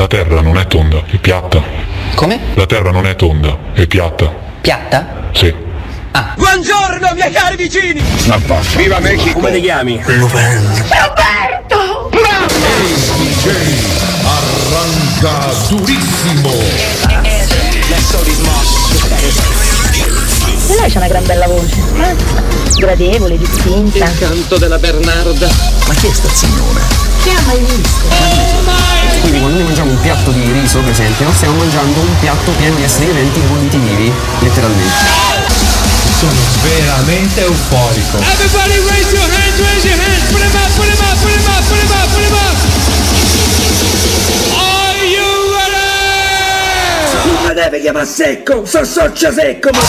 La terra non è tonda, è piatta. Come? La terra non è tonda, è piatta. Piatta? Sì. Buongiorno miei cari vicini! Basta. Viva Mexico! Come ti chiami? Roberto! Arranca durissimo. Lei c'ha una gran bella voce. eh? Gradevole, distinta. canto della Bernarda. Ma chi è sta signora? Chi ha mai visto? Quindi quando noi mangiamo un piatto di riso, per esempio, stiamo mangiando un piatto pieno di esseri viventi vivi, letteralmente. Sono veramente euforico. Everybody raise your hands, raise your hands, put them up, put them up, put them up, put them up, put them up! Mi deve chiamare secco, so secco, ma...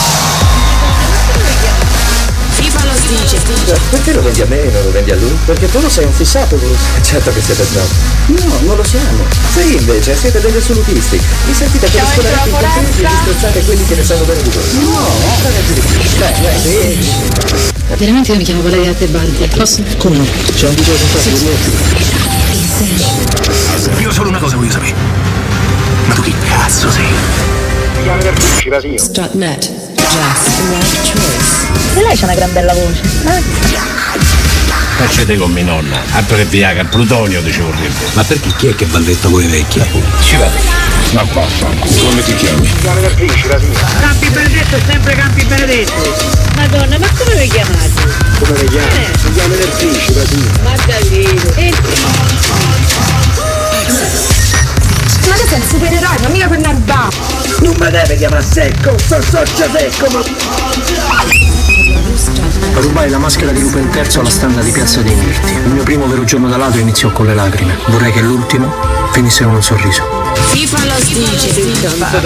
FIFA lo dice. Perché lo vendi a me e non lo vendi a lui? Perché tu lo sei un fissato, Bruce. Certo che siete snob. No, non lo siamo. Voi invece siete degli assolutisti. Vi sentite come scolariti in contenti e disprezzate quelli che ne sanno bene di voi. No, ragazzi di più. Dai, dai, sì. Veramente io mi chiamo Valeria Tebaldi. Posso? Come no? C'è un video con Sì. Io solo una cosa voglio sapere. Ma tu chi cazzo sei? Strutnet. Jazz. Right choice. E lei c'ha una gran bella voce. eh? Facete con mia nonna. Abbreviaga il plutonio di vorrebbe. Ma perché chi è che balletta voi vecchi? Ci vado. Ma basta. Come ti chiami? Campi Benedetto è sempre Campi Benedetto! Madonna, ma come vi chiamate? Come le chiami? Si chiama del principe, sì. Maddalino. E Ma tu sei un supereroe, ma mica per Narba. Non mi deve chiamare secco, so socio secco, ma... Rubai la maschera di Lupin III alla standa di Piazza dei Mirti. Il mio primo vero giorno da ladro iniziò con le lacrime. Vorrei che l'ultimo finisse con un sorriso. FIFA lo dice.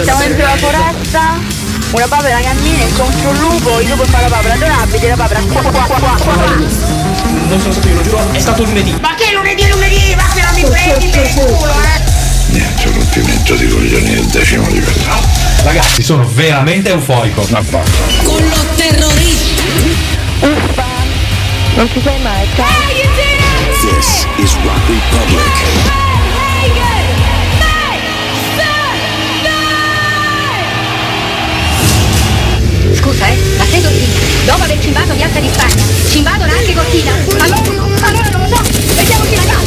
siamo dentro la foresta. Una papera cammina incontra un lupo, il lupo fa la papera adorabile, la papera qua qua qua qua qua. Non sono stato io, lo giuro, è stato lunedì. Ma che lunedì lunedì? Ma che non mi prendi per il culo, eh! Niente, rompimento di coglioni del decimo livello. Ragazzi, sono veramente. Ma basta. Con lo terrorista. Uffa. Non ci sei mai, ciao. This is Rock Republic. Scusa, eh, ma sei Cortina? Dopo aver cimbato Piazza di Spagna, cimbadono anche Cortina? Allora, allora non lo so, vediamoci la casa?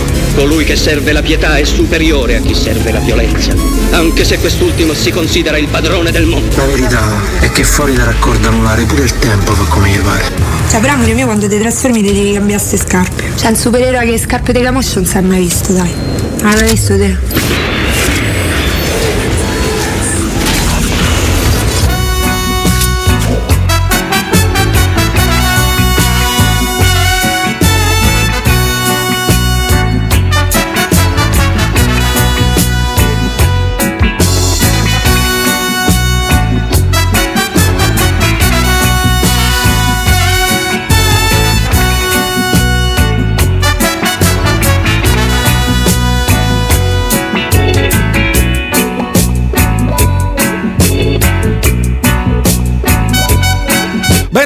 Colui che serve la pietà è superiore a chi serve la violenza, anche se quest'ultimo si considera il padrone del mondo. La verità è che fuori da raccordo anulare pure il tempo fa come gli pare. Cioè, però amore mio, quando ti trasformi ti devi cambiare queste scarpe. C'è un supereroe che scarpe di Lamosh non si è mai visto, dai. Ah, l'hai visto te?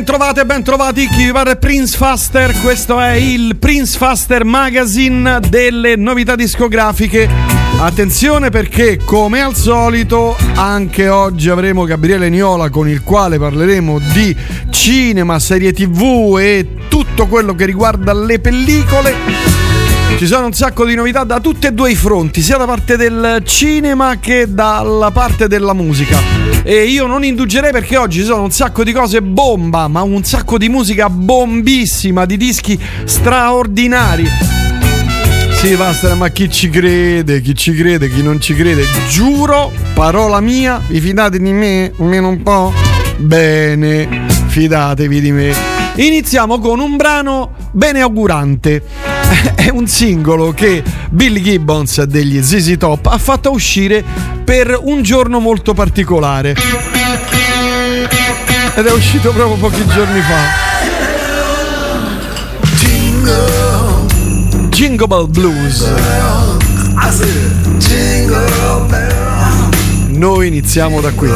Ben trovate, ben trovati, chi vi parla Prince Faster, questo è il Prince Faster Magazine delle novità discografiche. Attenzione perché come al solito anche oggi avremo Gabriele Niola con il quale parleremo di cinema, serie tv e tutto quello che riguarda le pellicole. Ci sono un sacco di novità da tutti e due i fronti, sia da parte del cinema che dalla parte della musica. E io non indugerei perché oggi ci sono un sacco di cose bomba, ma un sacco di musica bombissima, di dischi straordinari. Sì, basta, ma chi ci crede, chi ci crede, chi non ci crede, giuro, parola mia, vi fidate di me? Almeno un po'? Bene, fidatevi di me. Iniziamo con un brano beneaugurante. È un singolo che Billy Gibbons degli ZZ Top ha fatto uscire per un giorno molto particolare. ed è uscito proprio pochi giorni fa. Jingle Bell Blues. Noi iniziamo da qui.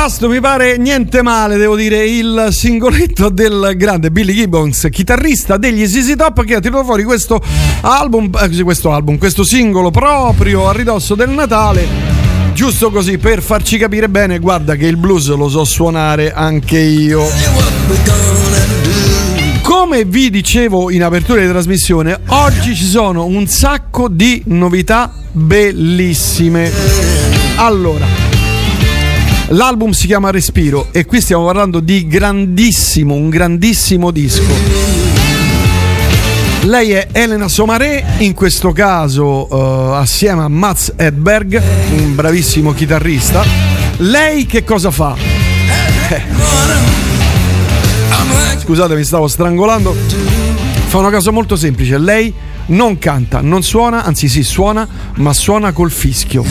Antipasto mi pare niente male, devo dire, il singoletto del grande Billy Gibbons, chitarrista degli ZZ Top che ha tirato fuori questo album, eh, questo album, questo singolo proprio a ridosso del Natale. Giusto così per farci capire bene, guarda che il blues lo so suonare anche io. Come vi dicevo in apertura di trasmissione, oggi ci sono un sacco di novità bellissime. Allora, L'album si chiama Respiro e qui stiamo parlando di grandissimo, un grandissimo disco. Lei è Elena Somaré, in questo caso eh, assieme a Mats Edberg, un bravissimo chitarrista. Lei che cosa fa? Eh. Scusate, mi stavo strangolando. Fa una cosa molto semplice. Lei non canta, non suona, anzi sì, suona, ma suona col fischio.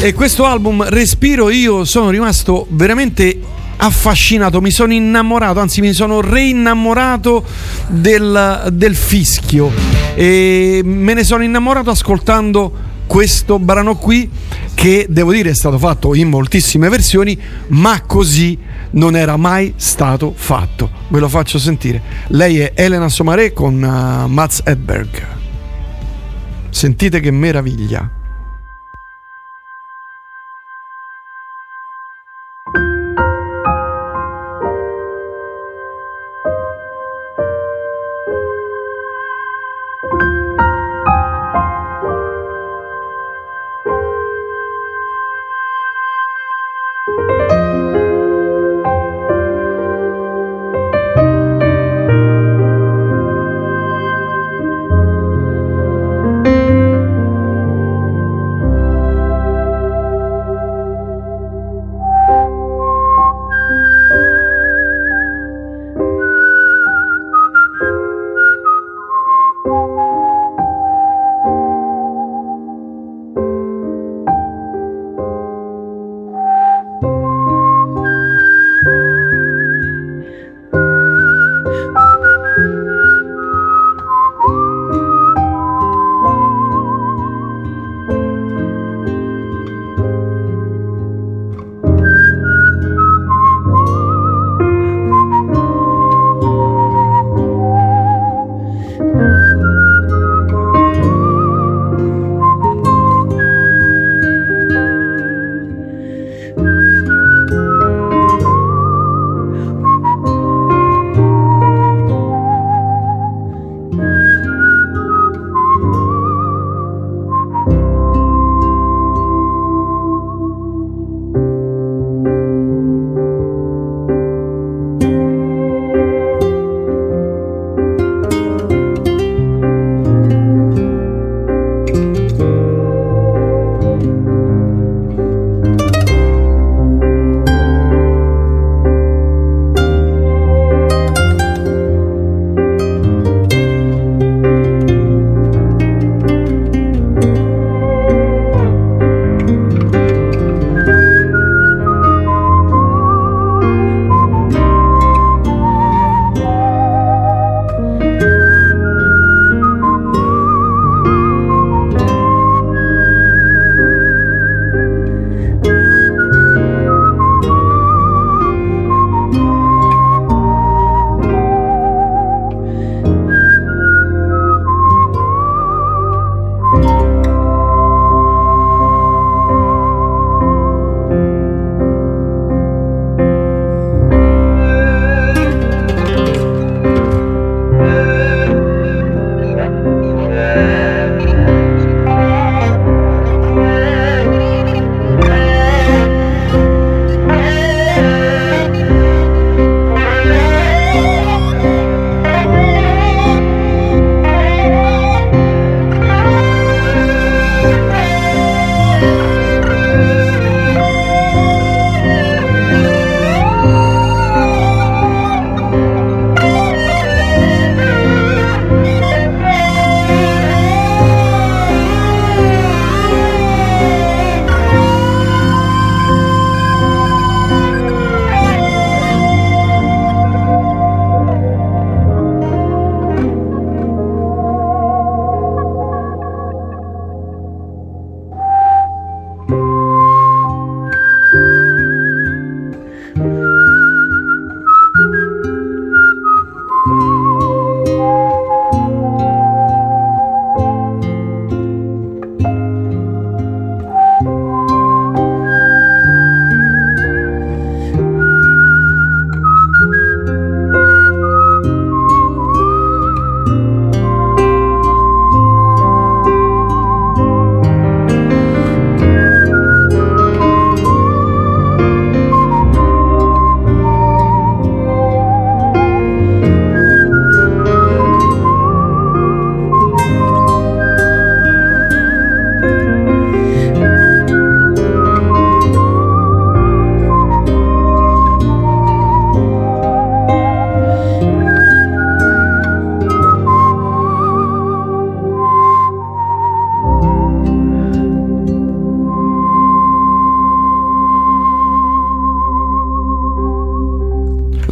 E questo album Respiro io sono rimasto veramente affascinato, mi sono innamorato, anzi mi sono reinnamorato del, del fischio e me ne sono innamorato ascoltando questo brano qui che devo dire è stato fatto in moltissime versioni, ma così non era mai stato fatto. Ve lo faccio sentire. Lei è Elena Somaré con uh, Mats Edberg. Sentite che meraviglia.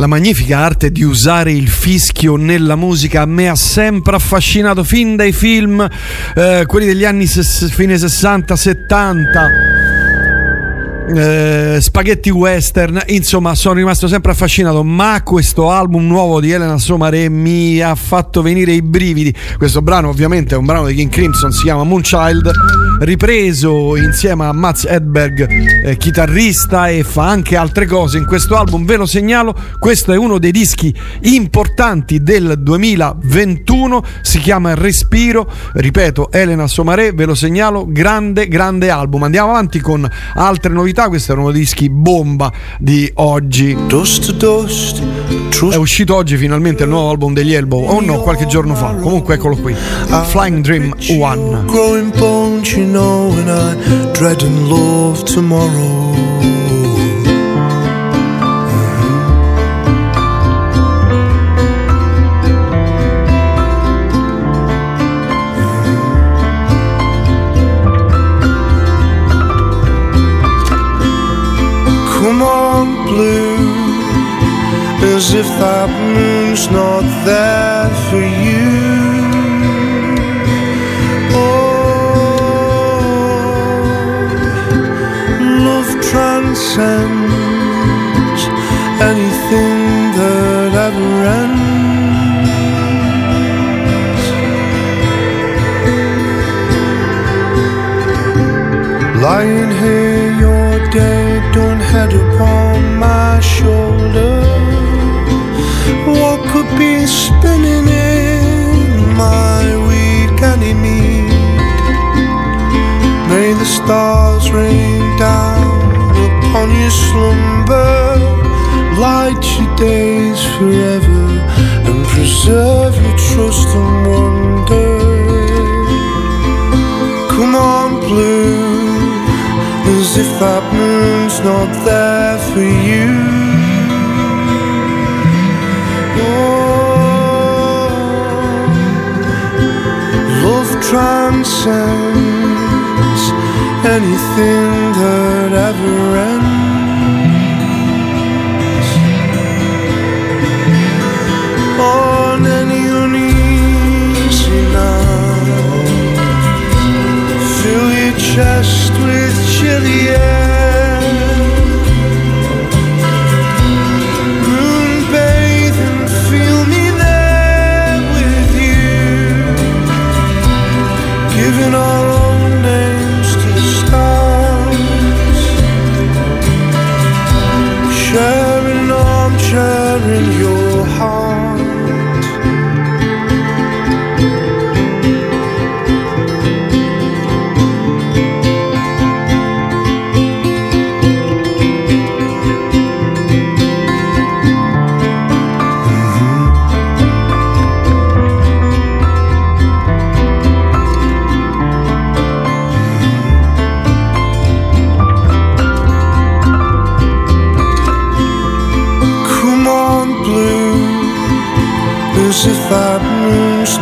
La magnifica arte di usare il fischio nella musica a me ha sempre affascinato fin dai film, eh, quelli degli anni ses- fine 60-70. Eh, spaghetti western, insomma, sono rimasto sempre affascinato. Ma questo album nuovo di Elena Somare mi ha fatto venire i brividi. Questo brano, ovviamente, è un brano di King Crimson, si chiama Moonchild, ripreso insieme a Mats Edberg, eh, chitarrista e fa anche altre cose in questo album. Ve lo segnalo, questo è uno dei dischi importanti del 2021, si chiama Respiro, ripeto, Elena Somaré, ve lo segnalo, grande, grande album. Andiamo avanti con altre novità, questo è uno dei dischi bomba di oggi. È uscito oggi finalmente il nuovo album degli Elbow, o oh no, qualche giorno fa, comunque eccolo qui, Flying Dream 1. don't you know? And I dread and love tomorrow. Mm-hmm. if that moon's not there transcends anything that ever ends. Lying here, your day done head upon my shoulder. What could be spinning in my weak enemy? May the stars rain down upon your slumber, light your days forever, and preserve your trust and wonder. Come on, blue, as if that moon's not there for you. Oh, love transcends anything that ever ends. Fill your chest with chilly air. Moon bathe and feel me there with you. Giving our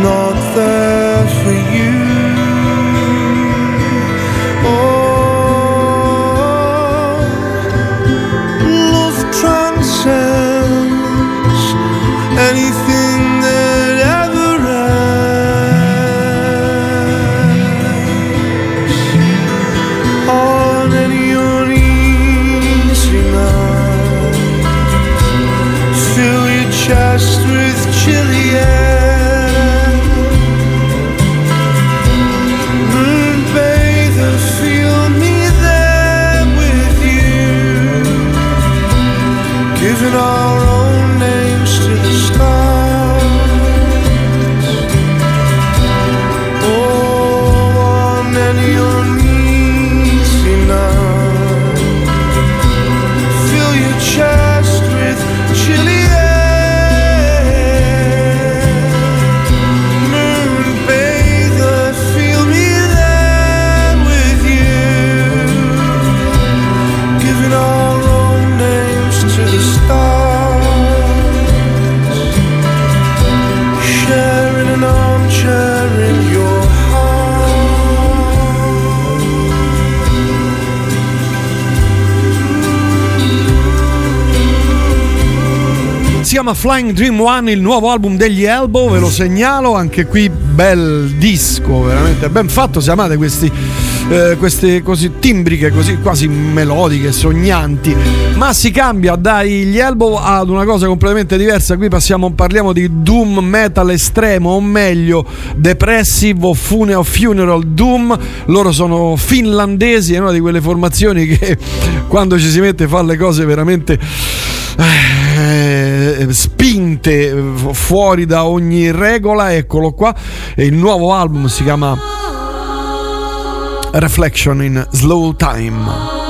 no chiama Flying Dream One, il nuovo album degli Elbow, ve lo segnalo, anche qui bel disco, veramente ben fatto, se amate questi, eh, queste così timbriche, così quasi melodiche, sognanti, ma si cambia dagli Elbow ad una cosa completamente diversa, qui passiamo, parliamo di doom metal estremo, o meglio, depressive o fune- o funeral doom, loro sono finlandesi, è una di quelle formazioni che quando ci si mette a fare le cose veramente eh, spinte eh, fuori da ogni regola eccolo qua. E il nuovo album si chiama Reflection in Slow Time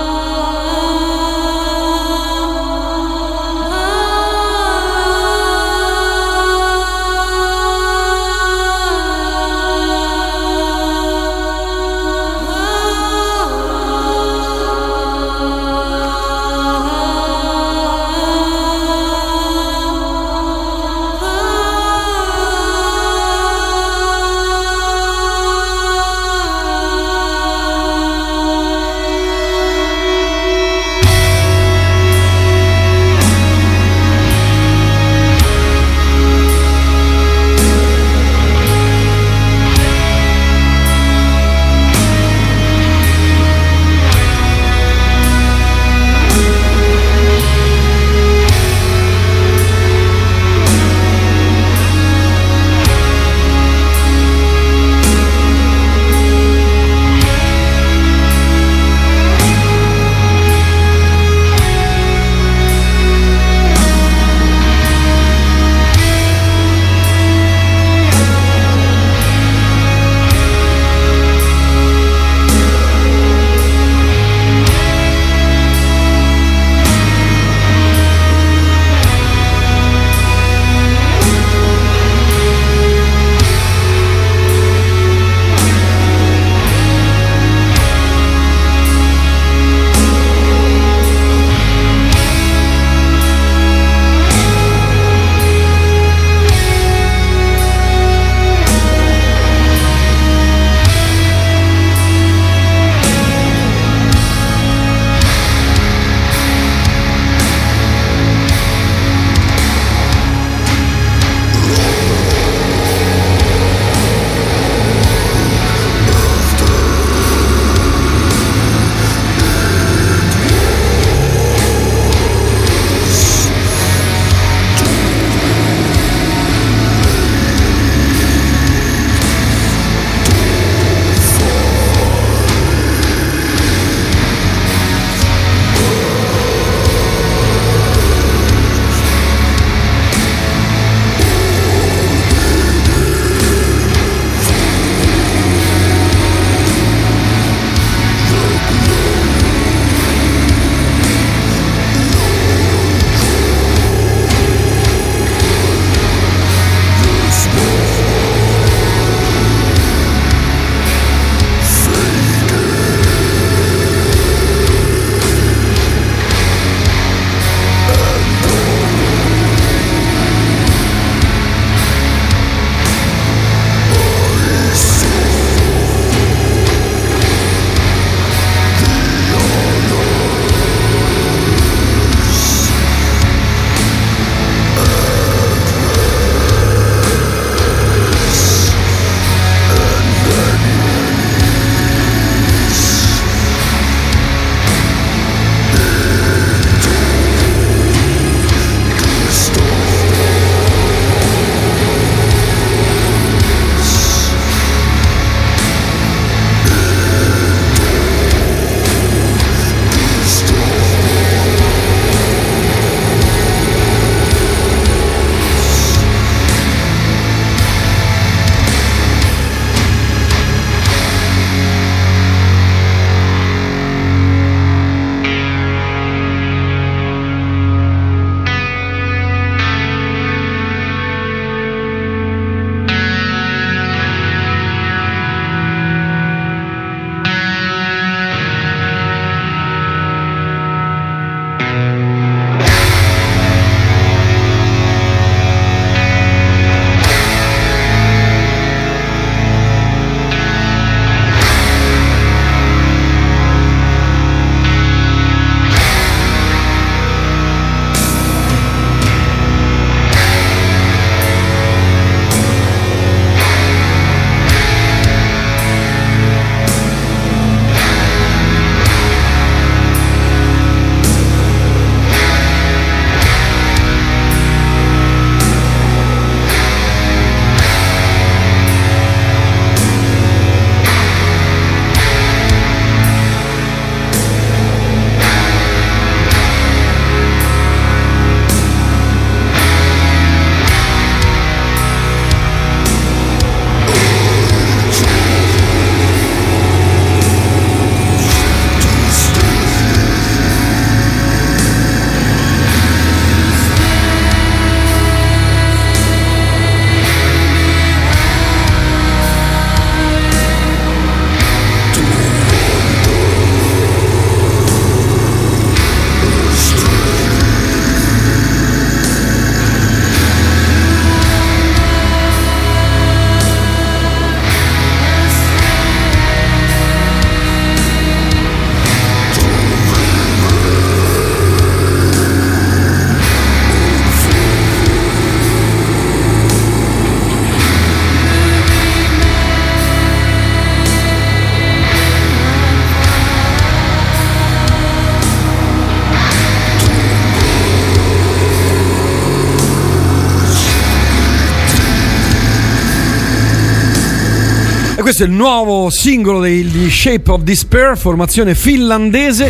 questo è il nuovo singolo degli Shape of Despair, formazione finlandese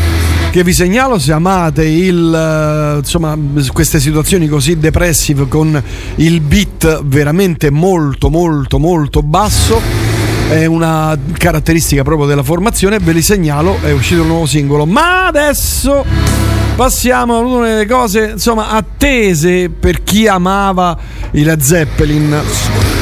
che vi segnalo se amate il, eh, insomma, queste situazioni così depressive con il beat veramente molto molto molto basso. È una caratteristica proprio della formazione, ve li segnalo, è uscito un nuovo singolo. Ma adesso passiamo a una delle cose insomma attese per chi amava i Led Zeppelin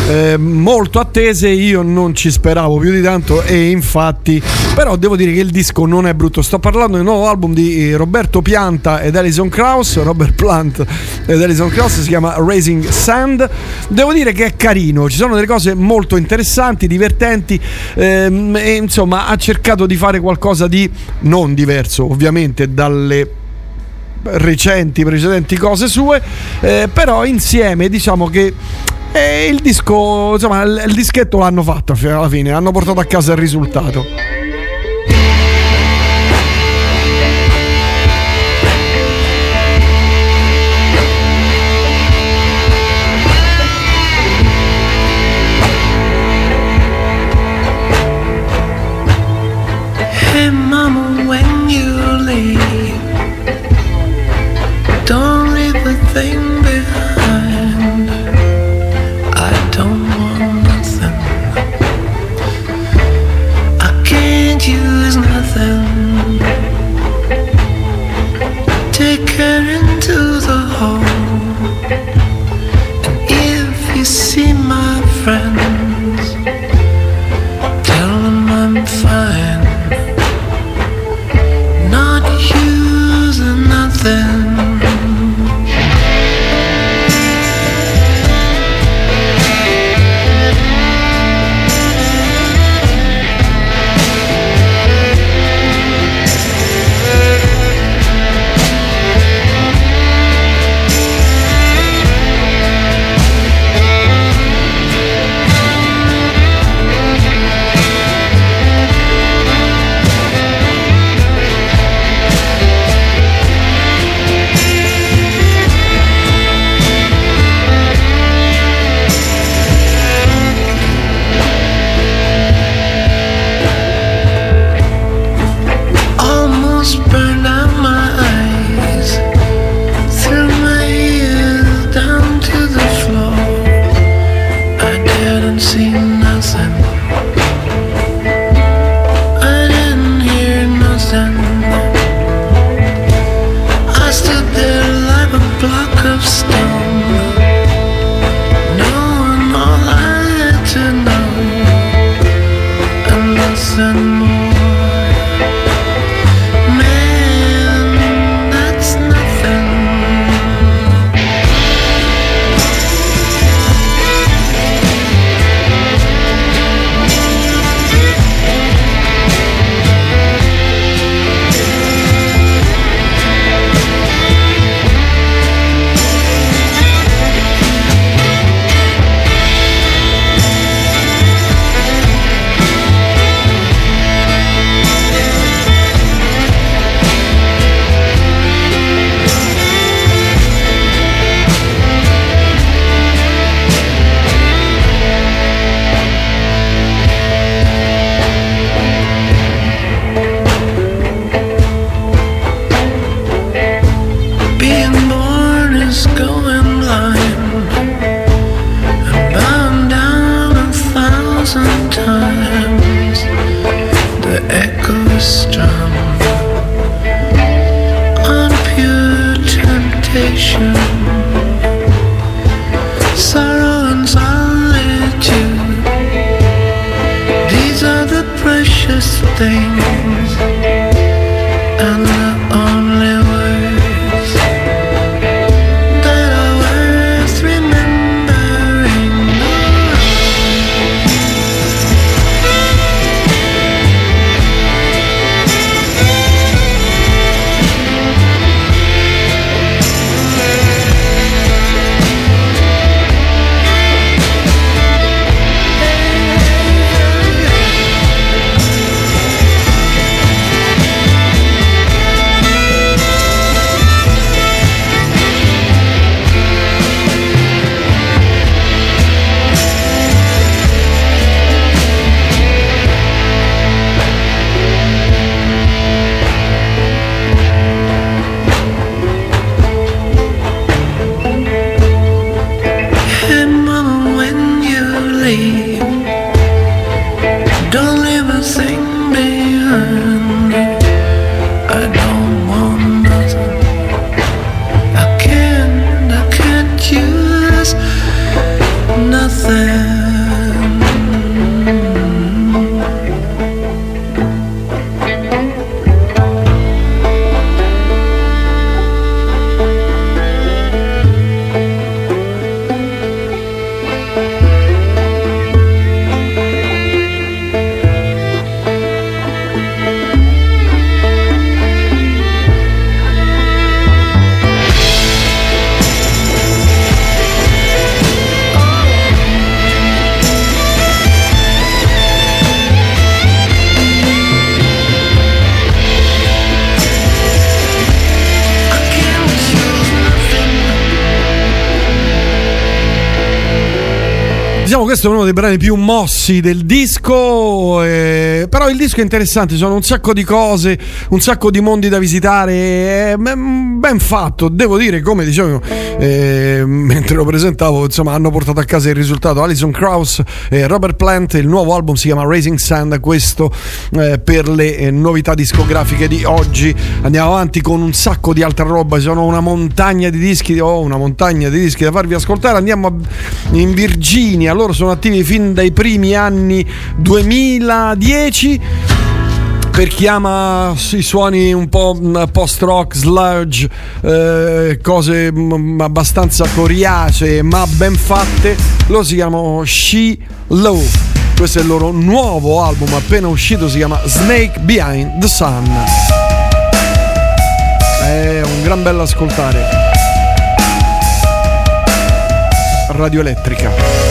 eh, molto attese io non ci speravo più di tanto e infatti però devo dire che il disco non è brutto. Sto parlando del nuovo album di eh, Roberto Pianta ed Alison Krauss Robert Plant ed Alison Krauss si chiama Raising Sand. Devo dire che è carino ci sono delle cose molto interessanti divertenti ehm, e insomma ha cercato di fare qualcosa di non diverso ovviamente dalle recenti precedenti cose sue eh, però insieme diciamo che eh, il disco insomma il, il dischetto l'hanno fatto alla fine hanno portato a casa il risultato dei brani più mossi del disco, eh, però il disco è interessante, sono un sacco di cose, un sacco di mondi da visitare, è ben fatto, devo dire come dicevo eh, mentre lo presentavo, insomma hanno portato a casa il risultato. Alison Krauss e Robert Plant, il nuovo album si chiama Raising Sand, questo eh, per le eh, novità discografiche di oggi. Andiamo avanti con un sacco di altra roba, sono una montagna di dischi, ho oh, una montagna di dischi da farvi ascoltare, andiamo a, in Virginia, loro sono attivi fin dai primi anni 2010 per chi ama i suoni un po' post rock, sludge, eh, cose m- abbastanza coriacee ma ben fatte, lo si chiamano She Low. Questo è il loro nuovo album appena uscito, si chiama Snake Behind the Sun. È un gran bello ascoltare. Radio Elettrica.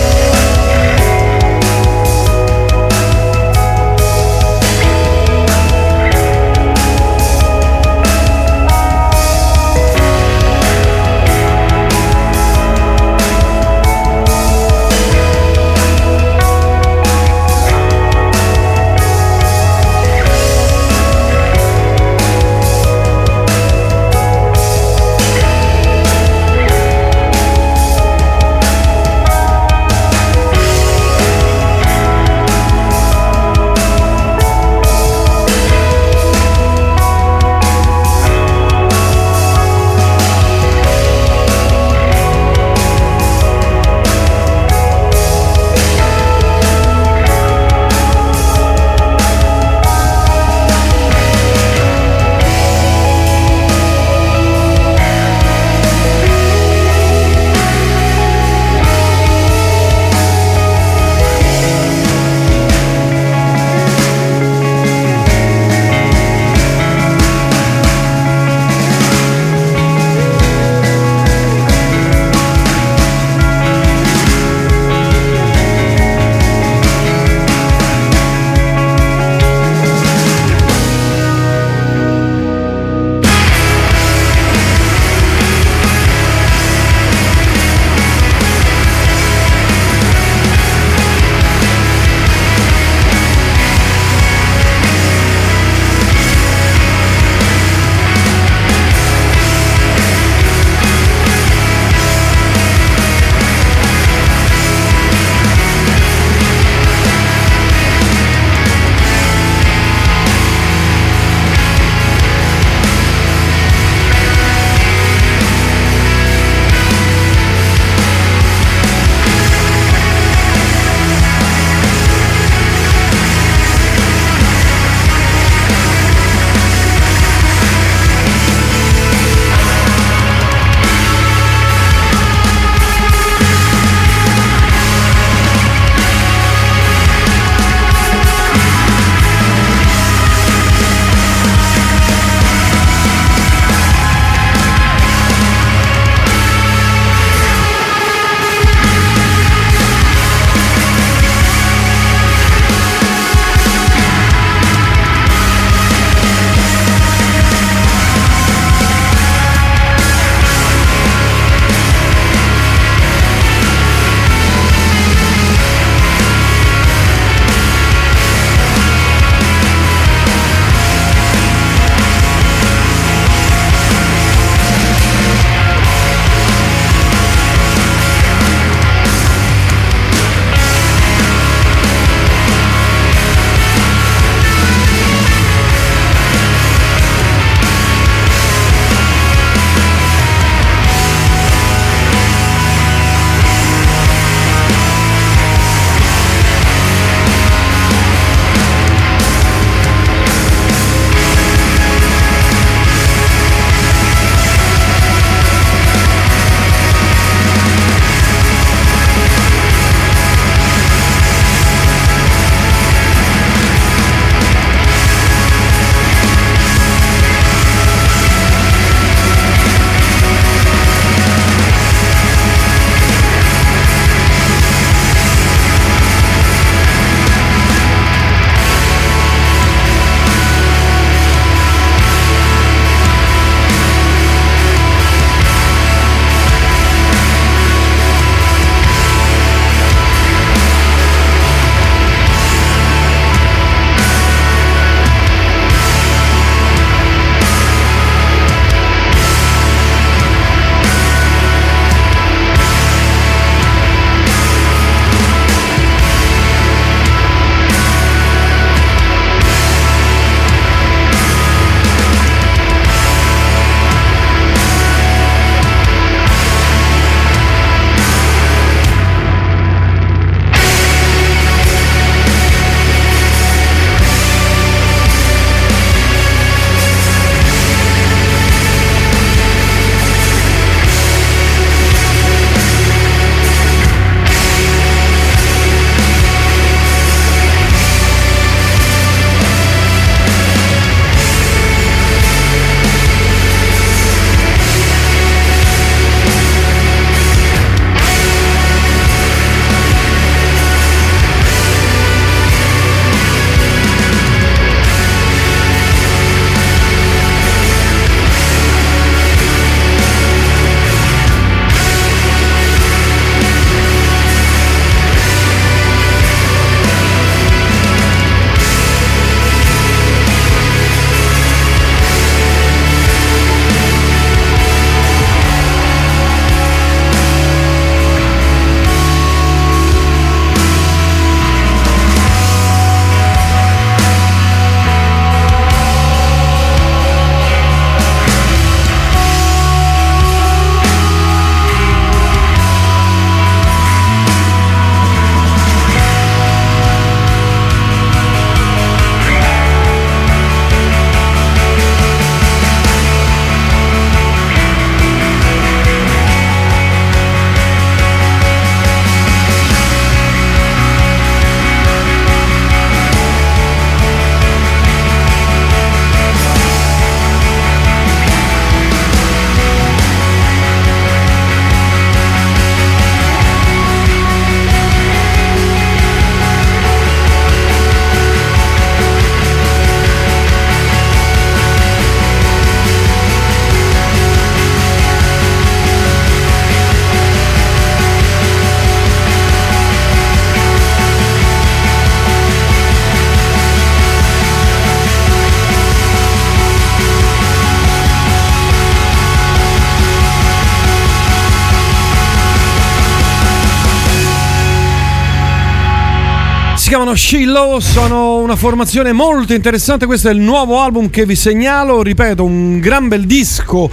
Chiamano Shiloh, sono una formazione molto interessante, questo è il nuovo album che vi segnalo, ripeto, un gran bel disco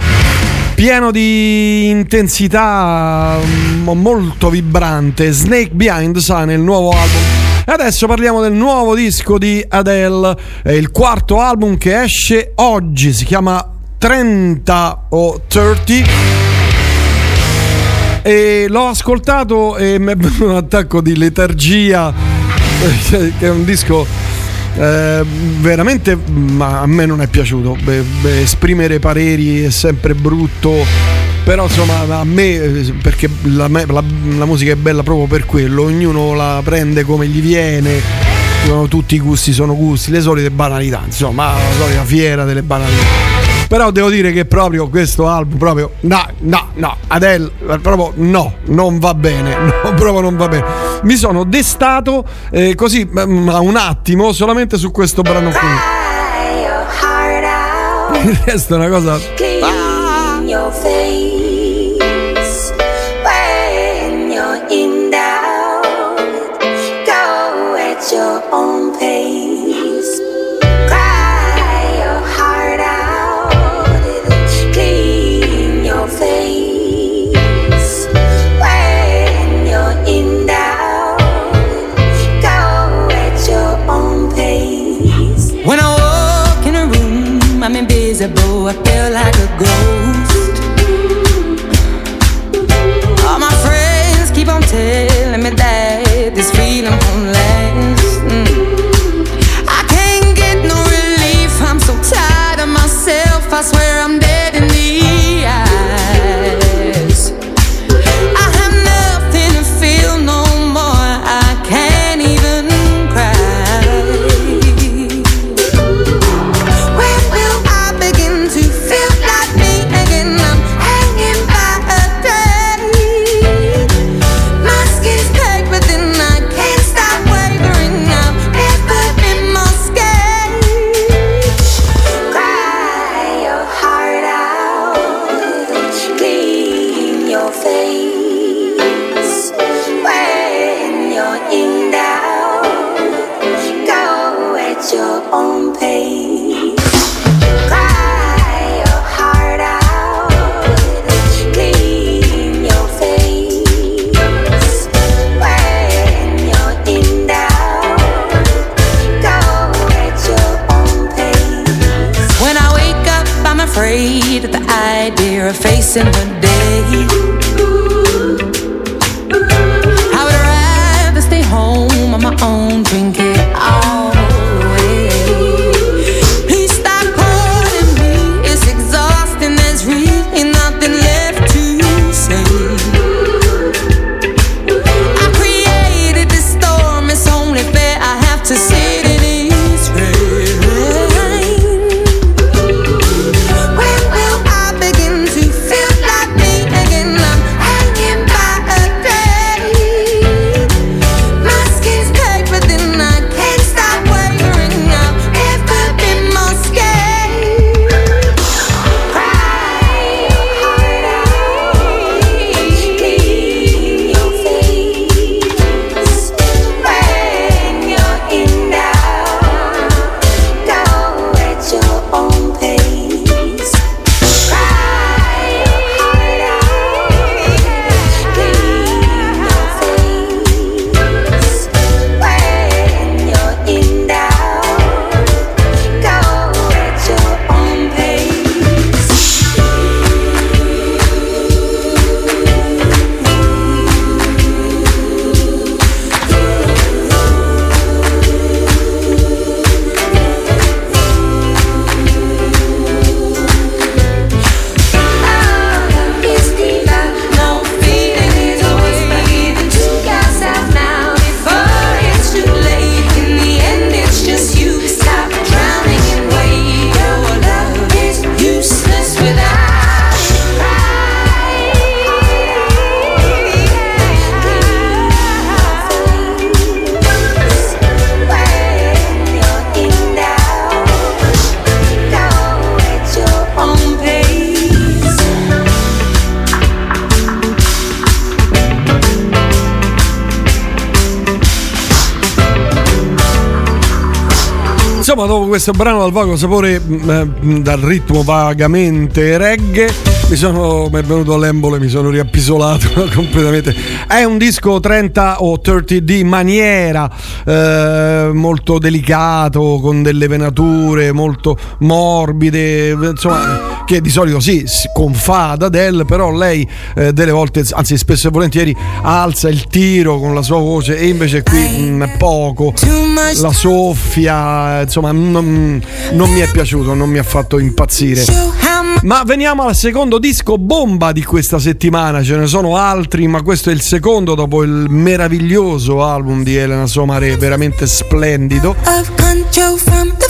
pieno di intensità, mm, molto vibrante, Snake Behind Sun è il nuovo album. E Adesso parliamo del nuovo disco di Adele, è il quarto album che esce oggi, si chiama 30 o 30 e l'ho ascoltato e mi è venuto un attacco di letargia che è un disco eh, veramente ma a me non è piaciuto. Beh, beh, esprimere pareri è sempre brutto però insomma a me eh, perché la, la- la musica è bella proprio per quello. Ognuno la prende come gli viene tutti i gusti sono gusti le solite banalità insomma la solita fiera delle banalità però devo dire che proprio questo album, proprio no, no, no, Adele, proprio no, non va bene, no, proprio non va bene. Mi sono destato eh, così, ma un attimo, solamente su questo brano qui. Il resto è una cosa... idea of facing the questo brano dal vago sapore, mh, eh, dal ritmo vagamente reggae, mi sono mi è venuto all'embole, mi sono riappisolato completamente. È un disco 30 o 30 di maniera, eh, molto delicato, con delle venature molto morbide, insomma, che di solito sì, si confà ad Adele, però lei eh, delle volte, anzi spesso e volentieri, alza il tiro con la sua voce e invece qui mh, poco, la soffia, insomma, non, non mi è piaciuto, non mi ha fatto impazzire. Ma veniamo al secondo disco bomba di questa settimana, ce ne sono altri, ma questo è il secondo dopo il meraviglioso album di Elena Somare, veramente splendido.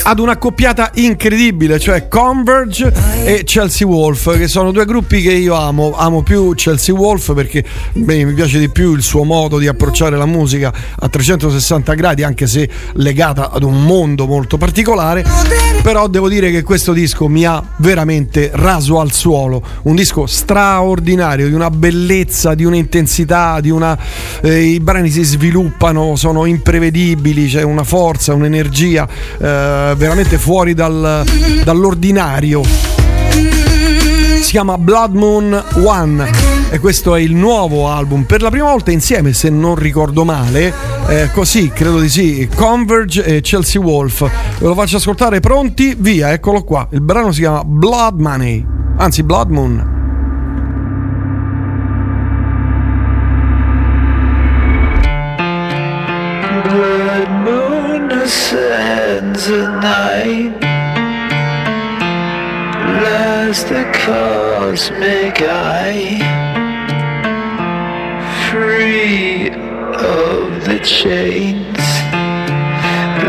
Ad un'accoppiata incredibile, cioè Converge e Chelsea Wolf, che sono due gruppi che io amo. Amo più Chelsea Wolf perché beh, mi piace di più il suo modo di approcciare la musica a 360 gradi, anche se legata ad un mondo molto particolare. Però devo dire che questo disco mi ha veramente raso al suolo. Un disco straordinario, di una bellezza, di un'intensità, di una. eh, I brani si sviluppano, sono imprevedibili, c'è una forza, un'energia eh, veramente fuori dal- dall'ordinario. Si chiama Blood Moon One e questo è il nuovo album per la prima volta insieme se non ricordo male eh, così credo di sì Converge e Chelsea Wolf ve lo faccio ascoltare pronti via eccolo qua il brano si chiama Blood Money anzi Blood Moon Blood moon ascends at night. Last the cosmic eye. Free of the chains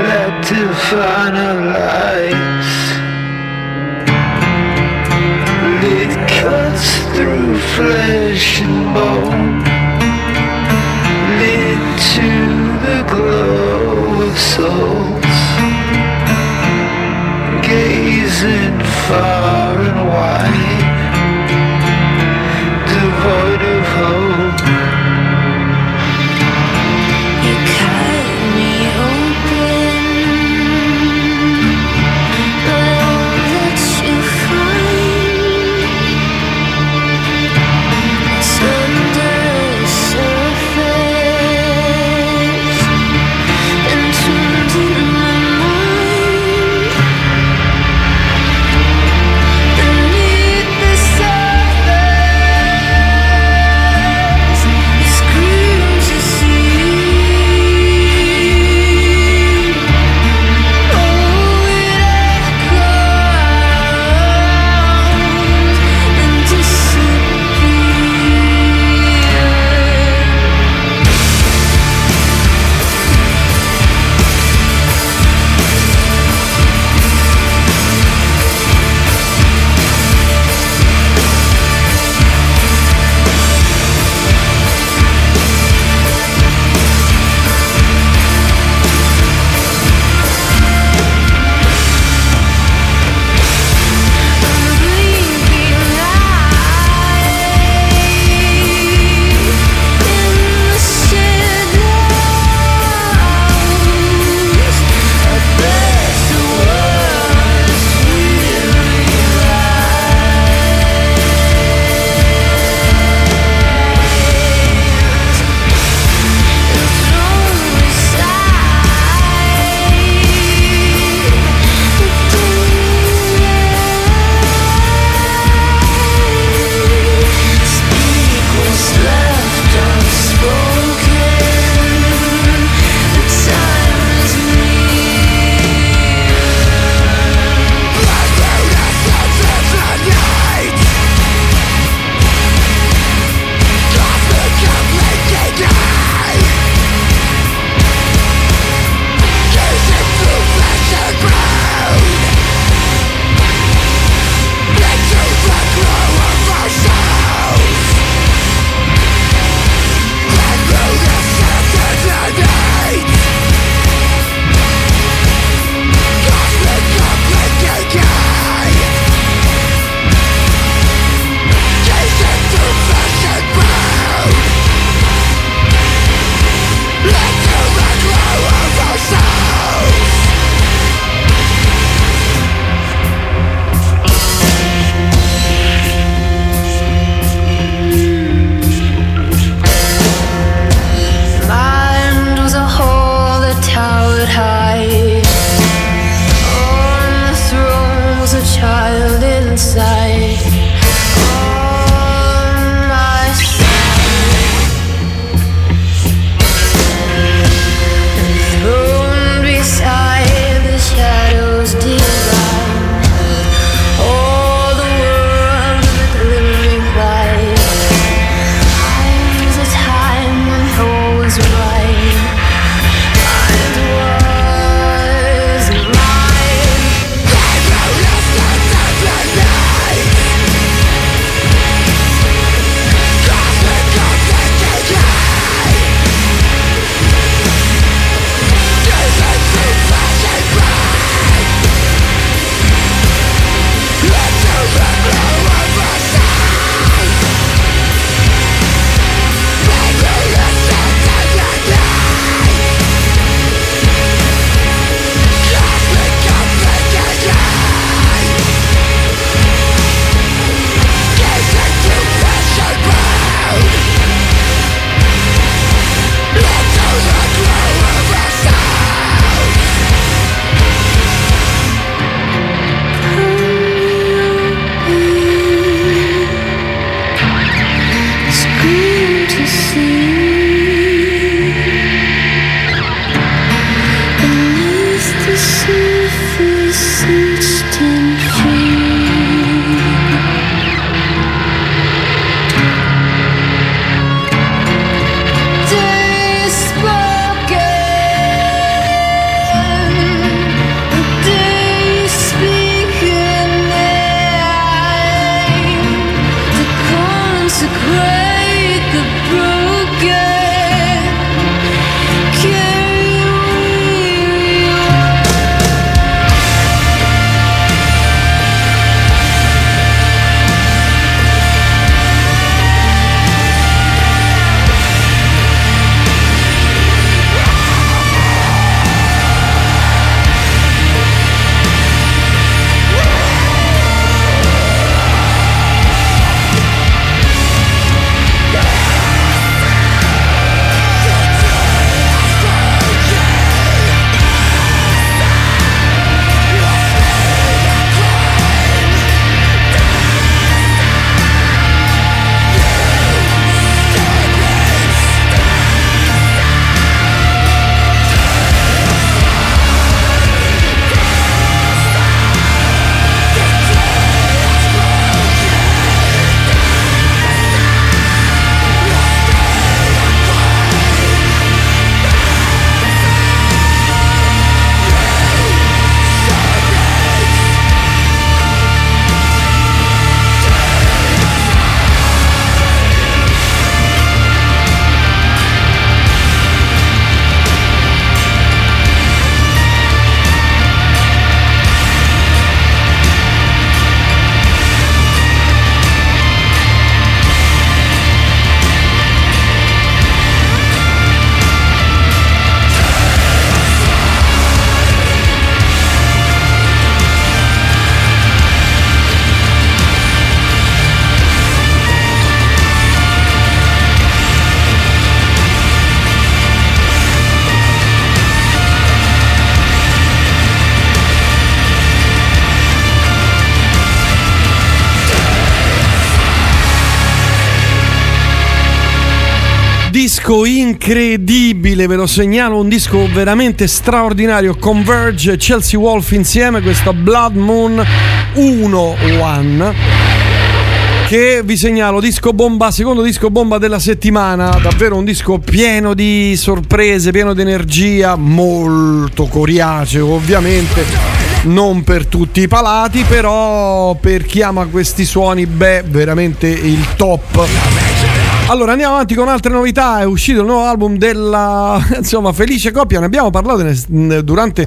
that define our lives. Cuts through flesh and bone. Lit to the glow of souls. Incredibile, ve lo segnalo, un disco veramente straordinario. Converge Chelsea Wolf insieme, questa Blood Moon 1 One. Che vi segnalo, disco bomba, secondo disco bomba della settimana, davvero un disco pieno di sorprese, pieno di energia, molto coriaceo ovviamente, non per tutti i palati, però per chi ama questi suoni, beh, veramente il top. Allora andiamo avanti con altre novità, è uscito il nuovo album della insomma Felice Coppia, ne abbiamo parlato durante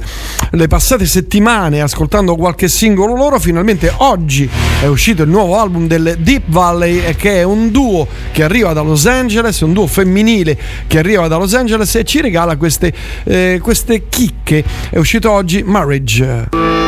le passate settimane ascoltando qualche singolo loro, finalmente oggi è uscito il nuovo album delle Deep Valley eh, che è un duo che arriva da Los Angeles, un duo femminile che arriva da Los Angeles e ci regala queste, eh, queste chicche, è uscito oggi Marriage.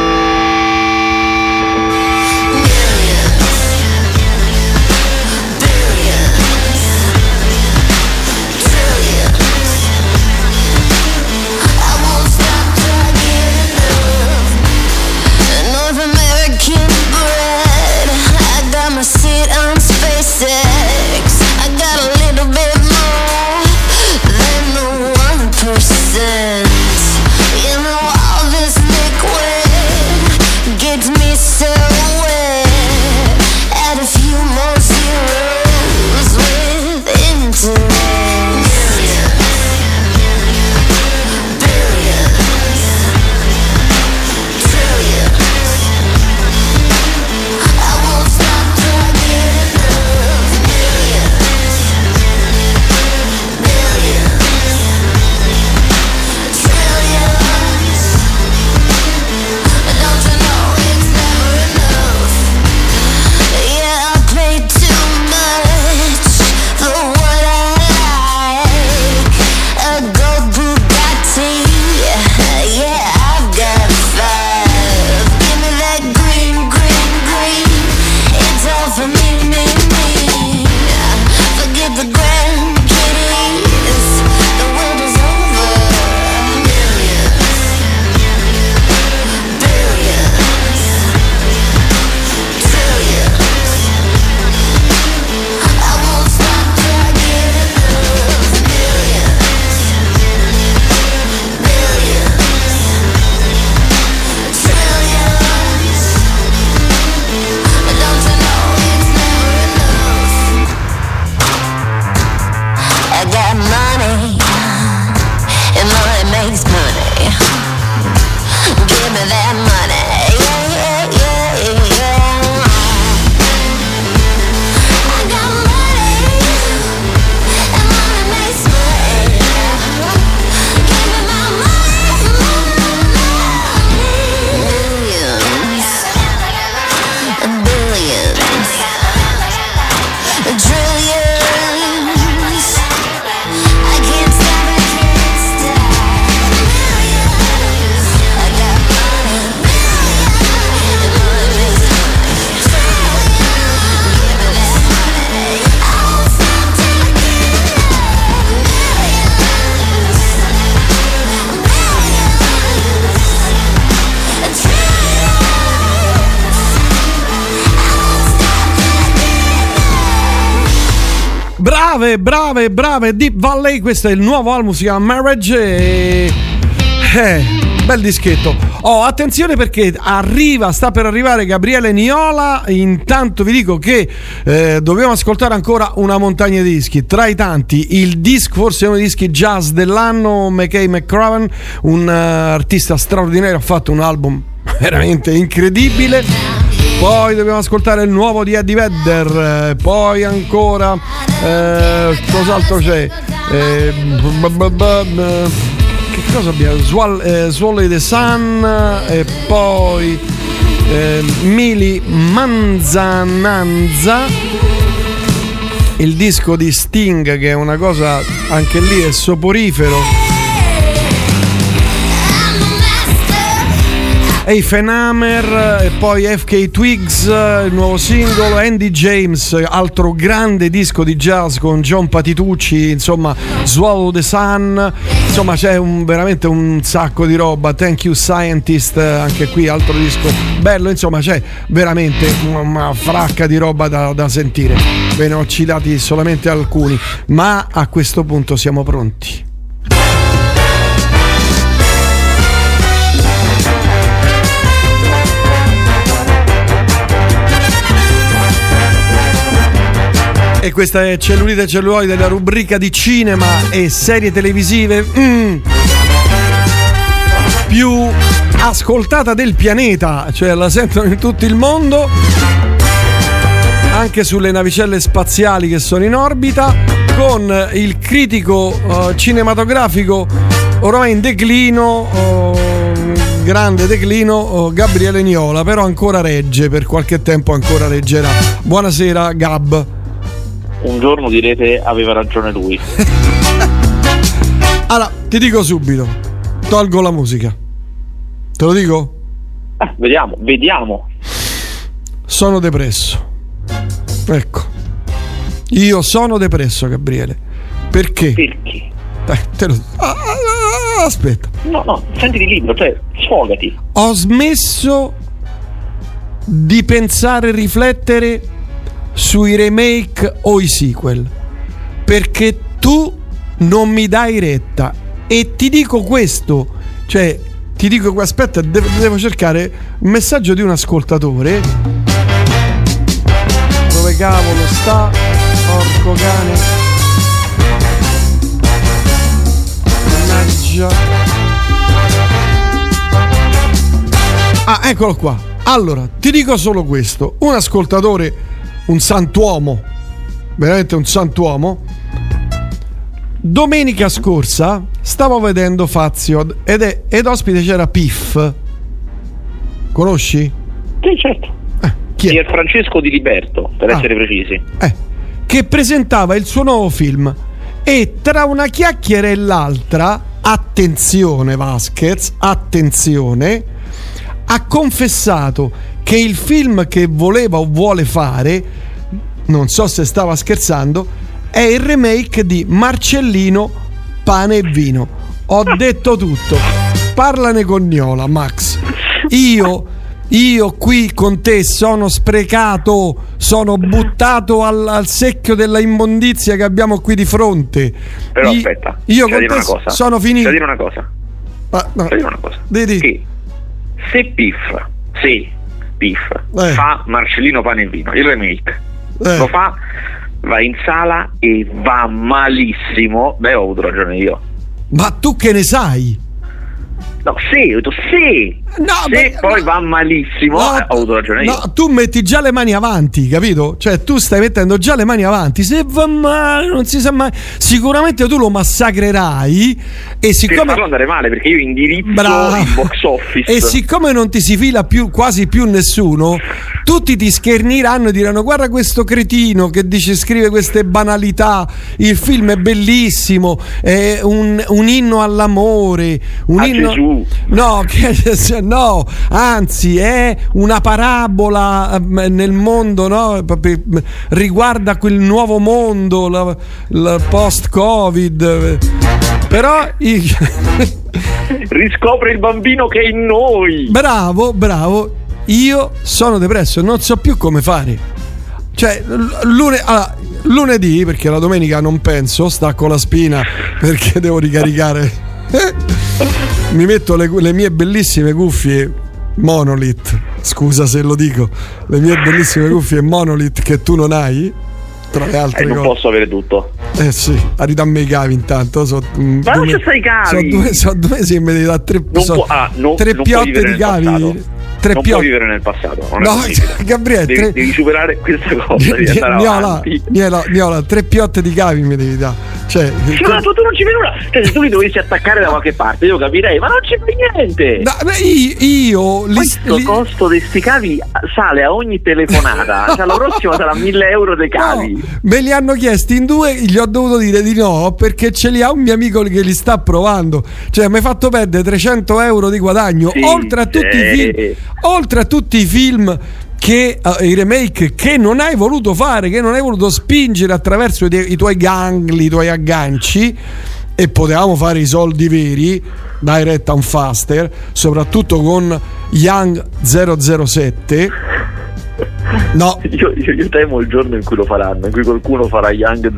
Brave, brave, brave. Deep Valley, questo è il nuovo album, si chiama Marriage. E... Eh, bel dischetto. Oh, attenzione perché arriva, sta per arrivare Gabriele Niola. Intanto vi dico che eh, dobbiamo ascoltare ancora una montagna di dischi. Tra i tanti, il disco, forse uno dei dischi jazz dell'anno, McKay McCraven, un eh, artista straordinario, ha fatto un album veramente incredibile. Poi dobbiamo ascoltare il nuovo di Eddie Vedder. eh, Poi ancora. eh, cos'altro c'è? Eh, b- b- b- che cosa abbiamo? Swall- eh, Swallow the Sun. E poi. eh, Mili Manzananza. Il disco di Sting, che è una cosa anche lì è soporifero. Eifen Hammer e poi FK Twigs, il nuovo singolo, Andy James, altro grande disco di jazz con John Patitucci, insomma, Swallow the Sun, insomma c'è un- veramente un sacco di roba, Thank You Scientist, anche qui altro disco bello, insomma c'è veramente una, una fracca di roba da, da sentire, ve ne ho citati solamente alcuni, ma a questo punto siamo pronti. E questa è Cellulite e Celluloide, la rubrica di cinema e serie televisive mm, più ascoltata del pianeta, cioè la sentono in tutto il mondo, anche sulle navicelle spaziali che sono in orbita, con il critico eh, cinematografico ormai in declino, oh, grande declino, oh, Gabriele Niola, però ancora regge, per qualche tempo ancora reggerà. Buonasera Gab. Un giorno direte aveva ragione lui. Allora, ti dico subito, tolgo la musica. Te lo dico? Eh, vediamo, vediamo. Sono depresso. Ecco. Io sono depresso, Gabriele. Perché? Perché? Te lo... Ah, ah, ah, aspetta. No, no, sentiti libero, cioè sfogati. Ho smesso di pensare e riflettere sui remake o i sequel. Perché tu non mi dai retta. E ti dico questo, cioè, ti dico, aspetta, devo, cercare un messaggio di un ascoltatore. Dove cavolo sta? Porco cane. Mannaggia. Ah, eccolo qua. Allora, ti dico solo questo. Un ascoltatore, un santuomo, veramente un santuomo, domenica scorsa stavo vedendo Fazio ed, è- ed ospite c'era Piff. Conosci? Sì, certo. chi è? Pier Francesco di Liberto, per Ah. essere precisi. che presentava il suo nuovo film e tra una chiacchiera e l'altra, attenzione Vasquez, attenzione, ha confessato che il film che voleva o vuole fare, non so se stava scherzando, è il remake di Marcellino Pane e Vino. Ho detto tutto. Parlane con Niola, Max. Io, io qui con te sono sprecato, sono buttato al, al secchio della immondizia che abbiamo qui di fronte. Però Io- aspetta, io con te sono finito. dire una cosa. Ah, no. Dire una cosa. Di, Che se Piff, se Piff Eh. fa Marcellino Pane e Vino, il remake, Eh. lo fa, va in sala e va malissimo. Beh, ho avuto ragione io. Ma tu che ne sai? No, se, ho detto se, se poi va malissimo, No, ho avuto ragione io. No, tu metti già le mani avanti, capito? Cioè, tu stai mettendo già le mani avanti. Se va male, non si sa mai. Sicuramente tu lo massacrerai. E Per siccome. farlo andare male, perché io indirizzo Bravo. il box office. E siccome non ti si fila più, quasi più nessuno, tutti ti scherniranno e diranno: Guarda questo cretino che dice scrive queste banalità. Il film è bellissimo, è un, un inno all'amore, un A inno. Gesù. No, che- no, anzi, è una parabola ehm, nel mondo, no? Ehm, Riguarda quel nuovo mondo, la post-Covid. Però. i- Riscopre il bambino che è in noi. Bravo, bravo. Io sono depresso, non so più come fare. Cioè, l'une- allora, lunedì, perché la domenica non penso, stacco la spina perché devo ricaricare. Mi metto le, le mie bellissime cuffie Monolith. Scusa se lo dico, le mie bellissime cuffie Monolith che tu non hai. Tra le altre Eh, non cose. posso avere tutto. Eh sì, ridammi i cavi intanto. So, mm, Ma non ci stai i cavi! So due, so due mesi che mi devi dare tre, Non so- può- ah, no- tre non puoi piotte di cavi. Tre non piotte. puoi vivere nel passato. No. Gabriele, devi, tre- devi superare questa cosa. Devi Niola. Niola, Niola, tre piotte di cavi mi devi dare. Cioè, Sì, ma tu, tu non ci vedi nulla. Cioè, se tu li dovessi attaccare da qualche parte, io capirei, ma non ci fai niente. No, beh, io, io Questo li- costo di sti cavi sale a ogni telefonata. cioè, la prossima sarà 1000 euro dei cavi. me li hanno chiesti in due, gli ho dovuto dire di no perché ce li ha un mio amico che li sta provando. Cioè, mi hai fatto perdere 300 euro di guadagno. Sì, oltre, a tutti i sì. film, oltre a tutti i film che eh, i remake che non hai voluto fare, che non hai voluto spingere attraverso i, te- i tuoi gangli, i tuoi agganci. E potevamo fare i soldi veri, direct and faster, soprattutto con Young 007. No, Io, io- io temo il giorno in cui lo faranno, in cui qualcuno farà Young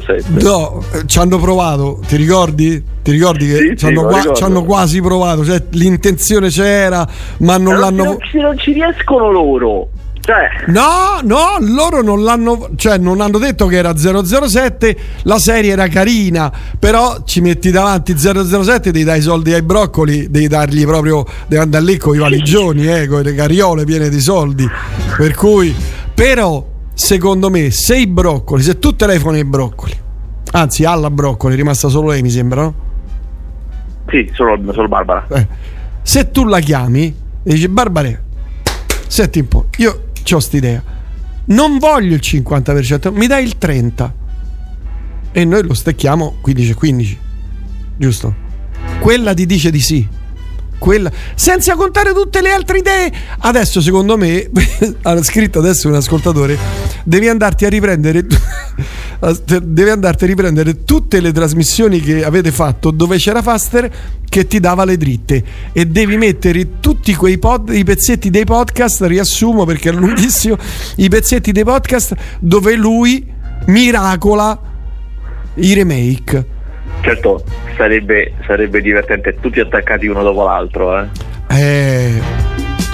007. No, ci hanno provato, ti ricordi? Ti ricordi che Sì, ci, sì, hanno lo qua- ci hanno quasi provato? Cioè, l'intenzione c'era, ma non Ma l'hanno. non, ci, non ci riescono loro. Cioè, No, no, loro non l'hanno, cioè non hanno detto che era 007, la serie era carina, però ci metti davanti 007, devi dare i soldi ai broccoli, devi dargli proprio, devi andare lì con i valigioni, eh, con le cariole piene di soldi. Per cui, però, secondo me, se i broccoli, se tu telefoni ai broccoli, anzi alla broccoli, è rimasta solo lei mi sembra, no? sì, solo, solo Barbara. Eh, se tu la chiami e dici Barbare, senti un po', io ho st'idea, non voglio il 50%, mi dai il 30%. E noi lo stecchiamo 15-15, giusto? Quella ti dice di sì. Quella, senza contare tutte le altre idee. Adesso, secondo me, ha scritto adesso un ascoltatore, devi andarti a riprendere. devi andarti a riprendere tutte le trasmissioni che avete fatto dove c'era Faster che ti dava le dritte e devi mettere tutti quei pod, i pezzetti dei podcast, riassumo perché è lunghissimo, i pezzetti dei podcast dove lui miracola i remake. Certo, sarebbe, sarebbe divertente, tutti attaccati uno dopo l'altro. Eh. Eh,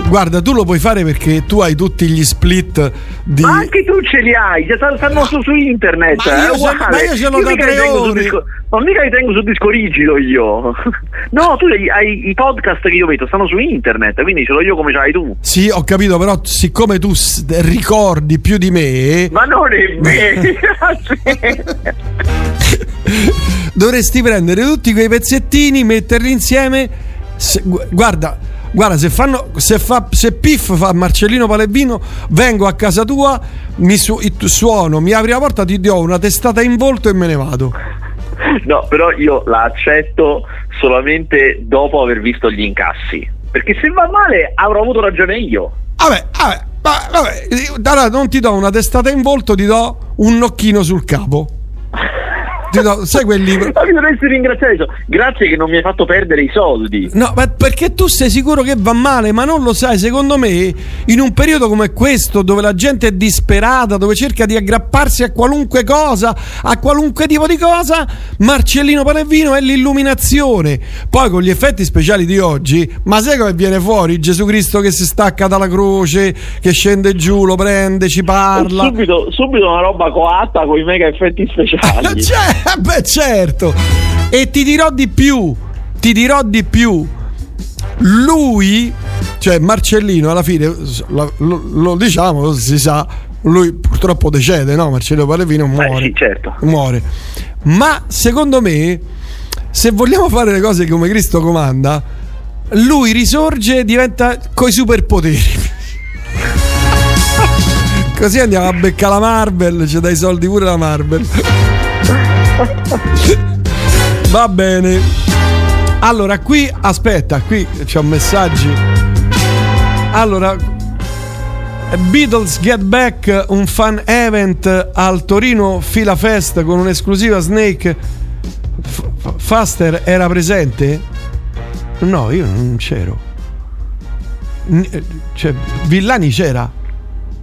guarda, tu lo puoi fare perché tu hai tutti gli split di. Ma anche tu ce li hai, stanno- su, su internet. Ma io ce- uguale. ma io ce l'ho da mica li tre ore. disco- ma mica li tengo su disco rigido io. no, tu hai, hai i podcast che io vedo, stanno su internet, quindi ce l'ho io come ce l'hai tu. Sì, ho capito, però siccome tu ricordi più di me, Ma non è vero. dovresti prendere tutti quei pezzettini, metterli insieme. Se- gu- guarda, guarda, se fanno. Se, fa, se Piff fa Marcellino Palevino, vengo a casa tua, mi su- suono, mi apri la porta, ti do una testata in volto e me ne vado. No, però io la accetto solamente dopo aver visto gli incassi. Perché se va male avrò avuto ragione io. Vabbè, vabbè, va- vabbè, allora non ti do una testata in volto, ti do un nocchino sul capo. Do, sai quelli. Ma mi dovresti ringraziare. Grazie che non mi hai fatto perdere i soldi. No, ma perché tu sei sicuro che va male, ma non lo sai. Secondo me, in un periodo come questo, dove la gente è disperata, dove cerca di aggrapparsi a qualunque cosa, a qualunque tipo di cosa, Marcellino Panevino è l'illuminazione. Poi con gli effetti speciali di oggi, ma sai come viene fuori Gesù Cristo che si stacca dalla croce, che scende giù, lo prende, ci parla. Subito, subito una roba coatta con i mega effetti speciali. Cioè, beh, certo. E ti dirò di più. Ti dirò di più. Lui, cioè Marcellino, alla fine lo, lo diciamo, si sa. Lui purtroppo decede, no? Marcello Palevino muore. sì, certo. Muore. Ma secondo me, se vogliamo fare le cose come Cristo comanda, lui risorge e diventa coi superpoteri. Così andiamo a beccare la Marvel, ci dai soldi pure la Marvel. Va bene. Allora, qui aspetta, qui c'ho messaggi. Allora, Beatles Get Back, un fan event al Torino Fila Fest con un'esclusiva Snake. F- Faster era presente? No, io non c'ero. N- eh, cioè, Villani c'era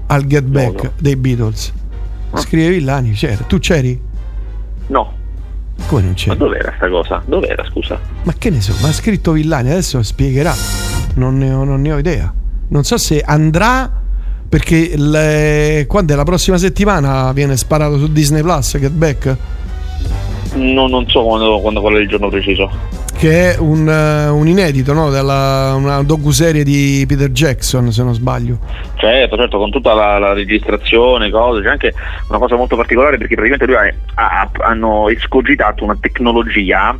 al Get Back dei Beatles. Scrive Villani, c'era. Tu c'eri? No. Come non c'eri? Ma dov'era sta cosa? Dov'era, scusa? Ma che ne so, ma ha scritto Villani, adesso spiegherà. Non ne ho, non ne ho idea. Non so se andrà perché le- quando è la prossima settimana viene sparato su Disney Plus Get Back, No, non so quando, quando qual è il giorno preciso. Che è un, eh, un inedito, no? Della, una docuserie di Peter Jackson, se non sbaglio. Certo, certo, con tutta la, la registrazione, cose, c'è anche una cosa molto particolare perché praticamente lui ha- ha- hanno escogitato una tecnologia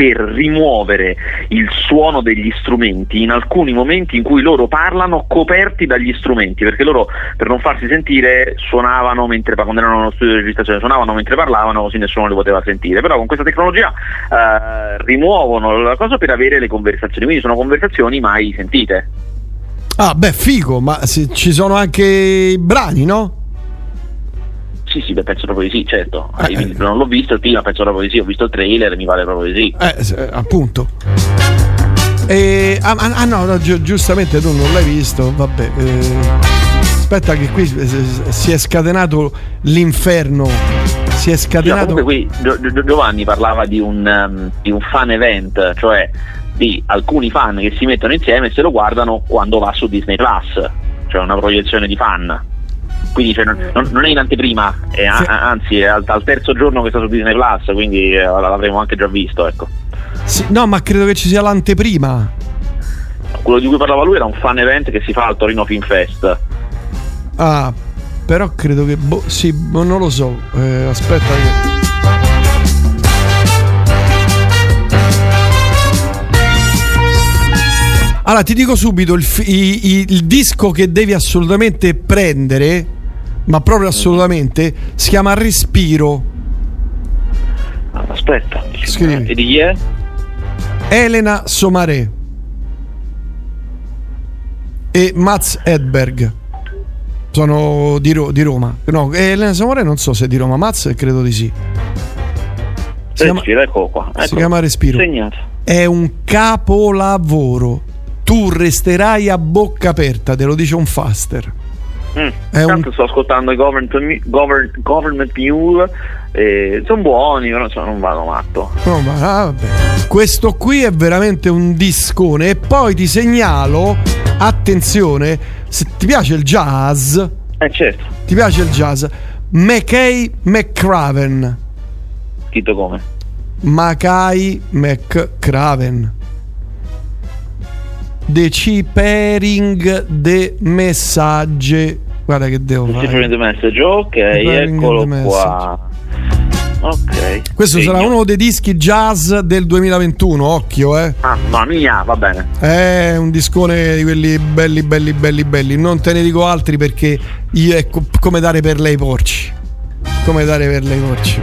per rimuovere il suono degli strumenti in alcuni momenti in cui loro parlano coperti dagli strumenti, perché loro per non farsi sentire suonavano mentre quando erano nello studio di registrazione, suonavano mentre parlavano così nessuno li poteva sentire, però con questa tecnologia eh, rimuovono la cosa per avere le conversazioni, quindi sono conversazioni mai sentite. Ah, beh, figo, ma ci sono anche i brani, no? Sì, sì, beh, penso proprio di sì, certo. Io non l'ho visto il prima, penso proprio di sì, ho visto il trailer, mi pare proprio di sì. Eh, se- appunto. E, ah, ah, no, no, gi- giustamente tu non l'hai visto, vabbè. eh, aspetta che qui eh, si è scatenato l'inferno. Si è scatenato... comunque qui Gio- Gio- Giovanni parlava di un, um, di un fan event, cioè di alcuni fan che si mettono insieme e se lo guardano quando va su Disney Plus, cioè una proiezione di fan. Quindi cioè, non, non- non è in anteprima, è a- anzi è al, al terzo giorno che sta su Disney Plus, quindi eh, l'avremo anche già visto. Ecco. Sì, no, ma credo che ci sia l'anteprima. Quello di cui parlava lui era un fan event che si fa al Torino Film Fest. Ah, però credo che... boh, sì, boh, non lo so. Eh, aspetta che... Allora, ti dico subito il, fi- i- i- il disco che devi assolutamente prendere, ma proprio assolutamente, si chiama Respiro. Ah, Aspetta, Scrivi. e di chi è? Elena Somare e Mats Edberg. Sono di, Ro- di Roma. No, Elena Somare non so se è di Roma, Mats credo di sì. Si chiama, eccolo qua. si ecco. chiama Respiro. Segnato. È un capolavoro. Tu resterai a bocca aperta, te lo dice un faster. Mm. È Tanto sto ascoltando i government, govern- government Mule, eh, sono buoni, però insomma, non vado matto. No, ma ah. Questo qui è veramente un discone. E poi ti segnalo, attenzione, se ti piace il jazz, Eh certo, ti piace il jazz, McKay McCraven. scritto come? Mackay McCraven. Decipering de messaggi. Guarda che devo fare. Different message, ok, Preparing eccolo message. qua. Ok. Questo Segno. sarà uno dei dischi jazz del 2021, occhio, eh. Mamma mia, va bene. È un discone di quelli belli, belli, belli, belli. Non te ne dico altri perché io è co- come dare per lei porci. Come dare per lei porci.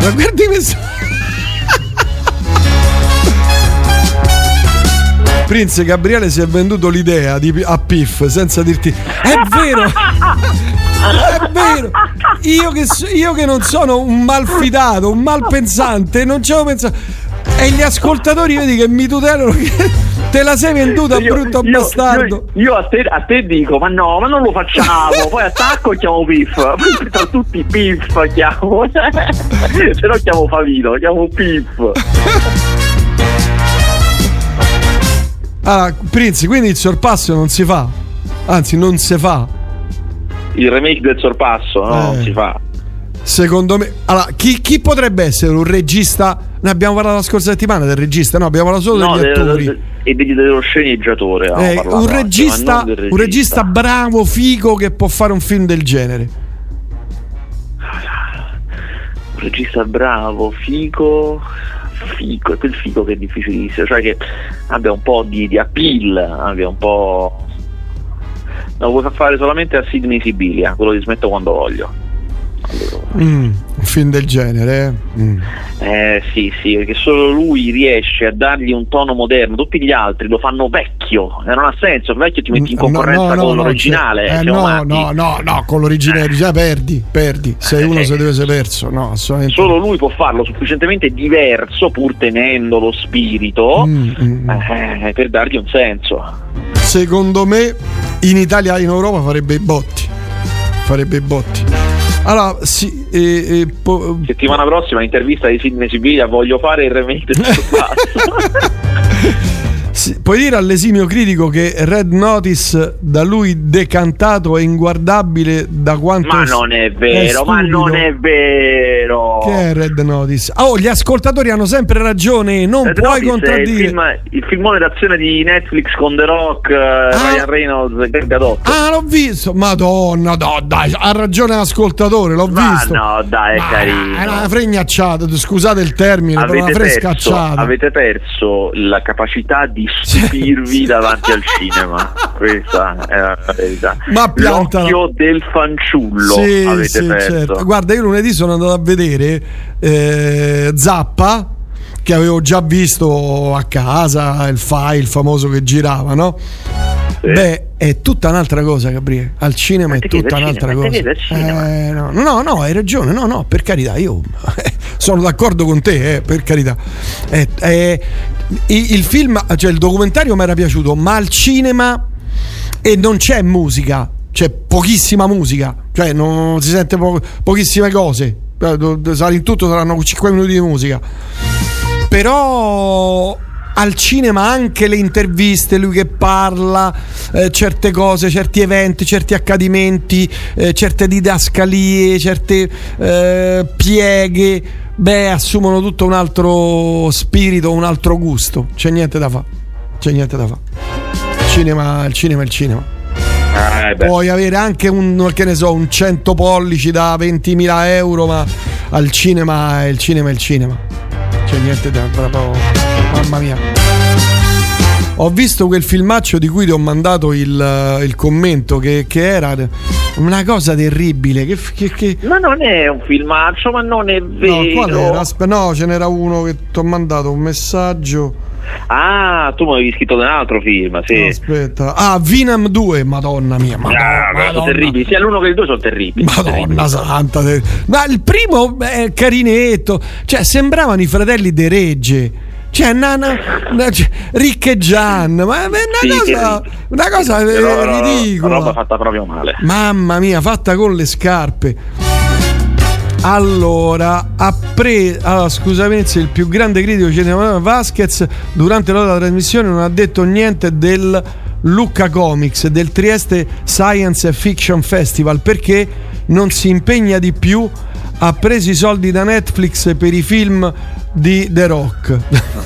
Ma guardi questo. Prince Gabriele si è venduto l'idea di, a Piff senza dirti è vero è vero io che, io che non sono un malfidato un malpensante non ci avevo pensato e gli ascoltatori vedi che mi tutelano che te la sei venduta Io- brutto io- bastardo Io, io a, te, a te dico, ma no, ma non lo facciamo. Poi attacco e chiamo Piff. Poi tra tutti Piff chiamo. Se no chiamo Favino, chiamo Piff. Ah Prince quindi il sorpasso non si fa anzi non si fa Il remake del sorpasso, no? Eh. Non si fa. Secondo me, allora, chi, chi potrebbe essere un regista? Ne abbiamo parlato la scorsa settimana del regista, no? Abbiamo parlato solo No, degli de- attori. de- e degli- dello sceneggiatore. Eh, parlato un, anche, ma regista, non del un regista bravo, figo che può fare un film del genere. Un regista bravo, figo. Figo, è quel figo che è difficilissimo, cioè che abbia un po' di, di appeal, abbia un po'. Lo vuoi far fare solamente a Sidney Sibilia, quello di smetto quando voglio. Mm, un film del genere, eh? Mm. Eh sì, sì, perché solo lui riesce a dargli un tono moderno, tutti gli altri lo fanno vecchio, e non ha senso, il vecchio ti metti in No, concorrenza no, con no, l'originale. eh, no, no, no, no, con l'originale già perdi, perdi. Sei uno se deve essere perso, no, assolutamente. Solo lui può farlo sufficientemente diverso, pur tenendo lo spirito, Mm, eh, per dargli un senso. Secondo me in Italia e in Europa farebbe i botti. Farebbe i botti. Allora, sì, eh, eh, po- Settimana prossima, intervista di Sidney Sibiglia, voglio fare il remake del sì, puoi dire all'esimio critico che Red Notice da lui decantato è inguardabile da quanto Ma non è vero, ma stupido. non è vero. Che è Red Notice? Oh, gli ascoltatori hanno sempre ragione, non Red puoi Notice è il, contraddire. film, il filmone d'azione di Netflix con The Rock, eh, Ryan Reynolds e Gal Gadot. Ah, l'ho visto. Madonna, no, dai, ha ragione l'ascoltatore, l'ho Ma visto. no, dai, è carino. È una fregnacciata, scusate il termine, però una Avete perso, frescacciata. avete perso la capacità di stupirvi davanti al cinema. Questa è la verità. Ma piantala. L'occhio del fanciullo Sì, avete sì, perso. certo. Guarda, io lunedì sono andato a vedere eh, Zappa, che avevo già visto a casa, il file famoso che girava, no? Beh, è tutta un'altra cosa, Gabriele. Al cinema è tutta al un'altra cinema, cosa. Eh, no, no, no, hai ragione. No, no, per carità, io sono d'accordo con te, eh, per carità. Eh, eh, il il film, cioè il documentario mi era piaciuto, ma al cinema e non c'è musica, c'è pochissima musica, cioè non si sente po- pochissime cose. Eh, In tutto saranno 5 minuti di musica. Però al cinema anche le interviste, lui che parla, eh, certe cose, certi eventi, certi accadimenti, eh, certe didascalie, certe eh, pieghe, beh, assumono tutto un altro spirito, un altro gusto. C'è niente da fare. C'è niente da fare. Il cinema, il cinema è il cinema. Eh, beh. Puoi avere anche un, che ne so, un 100 pollici da 20.000 euro, ma al cinema il cinema è il cinema. Niente da proprio. Mamma mia. Ho visto quel filmaccio di cui ti ho mandato il, il commento che, che era una cosa terribile. Che, che- Ma non è un filmaccio, ma non è vero. No, qual era? No, ce n'era uno che ti ho mandato un messaggio. Ah, tu mi avevi scritto un altro film, sì. No, aspetta. Ah, Vinam 2, madonna mia. Madonna, Ah, ma sono madonna. terribili, sia l'uno che il due sono terribili. Madonna santa. te- Ma il primo è carinetto. Cioè, sembravano i fratelli De Regge. Cioè, nana, na- cioè, Rick e Gian. Ma è una Sì, cosa, una cosa eh, Però, Una roba ridicola. fatta proprio male. Mamma mia, fatta con le scarpe. Allora, preso. Allora, scusa Venezia, il più grande critico cinematografico Vasquez durante la trasmissione non ha detto niente del Lucca Comics, del Trieste Science Fiction Festival, perché non si impegna di più. Ha preso i soldi da Netflix per i film di The Rock.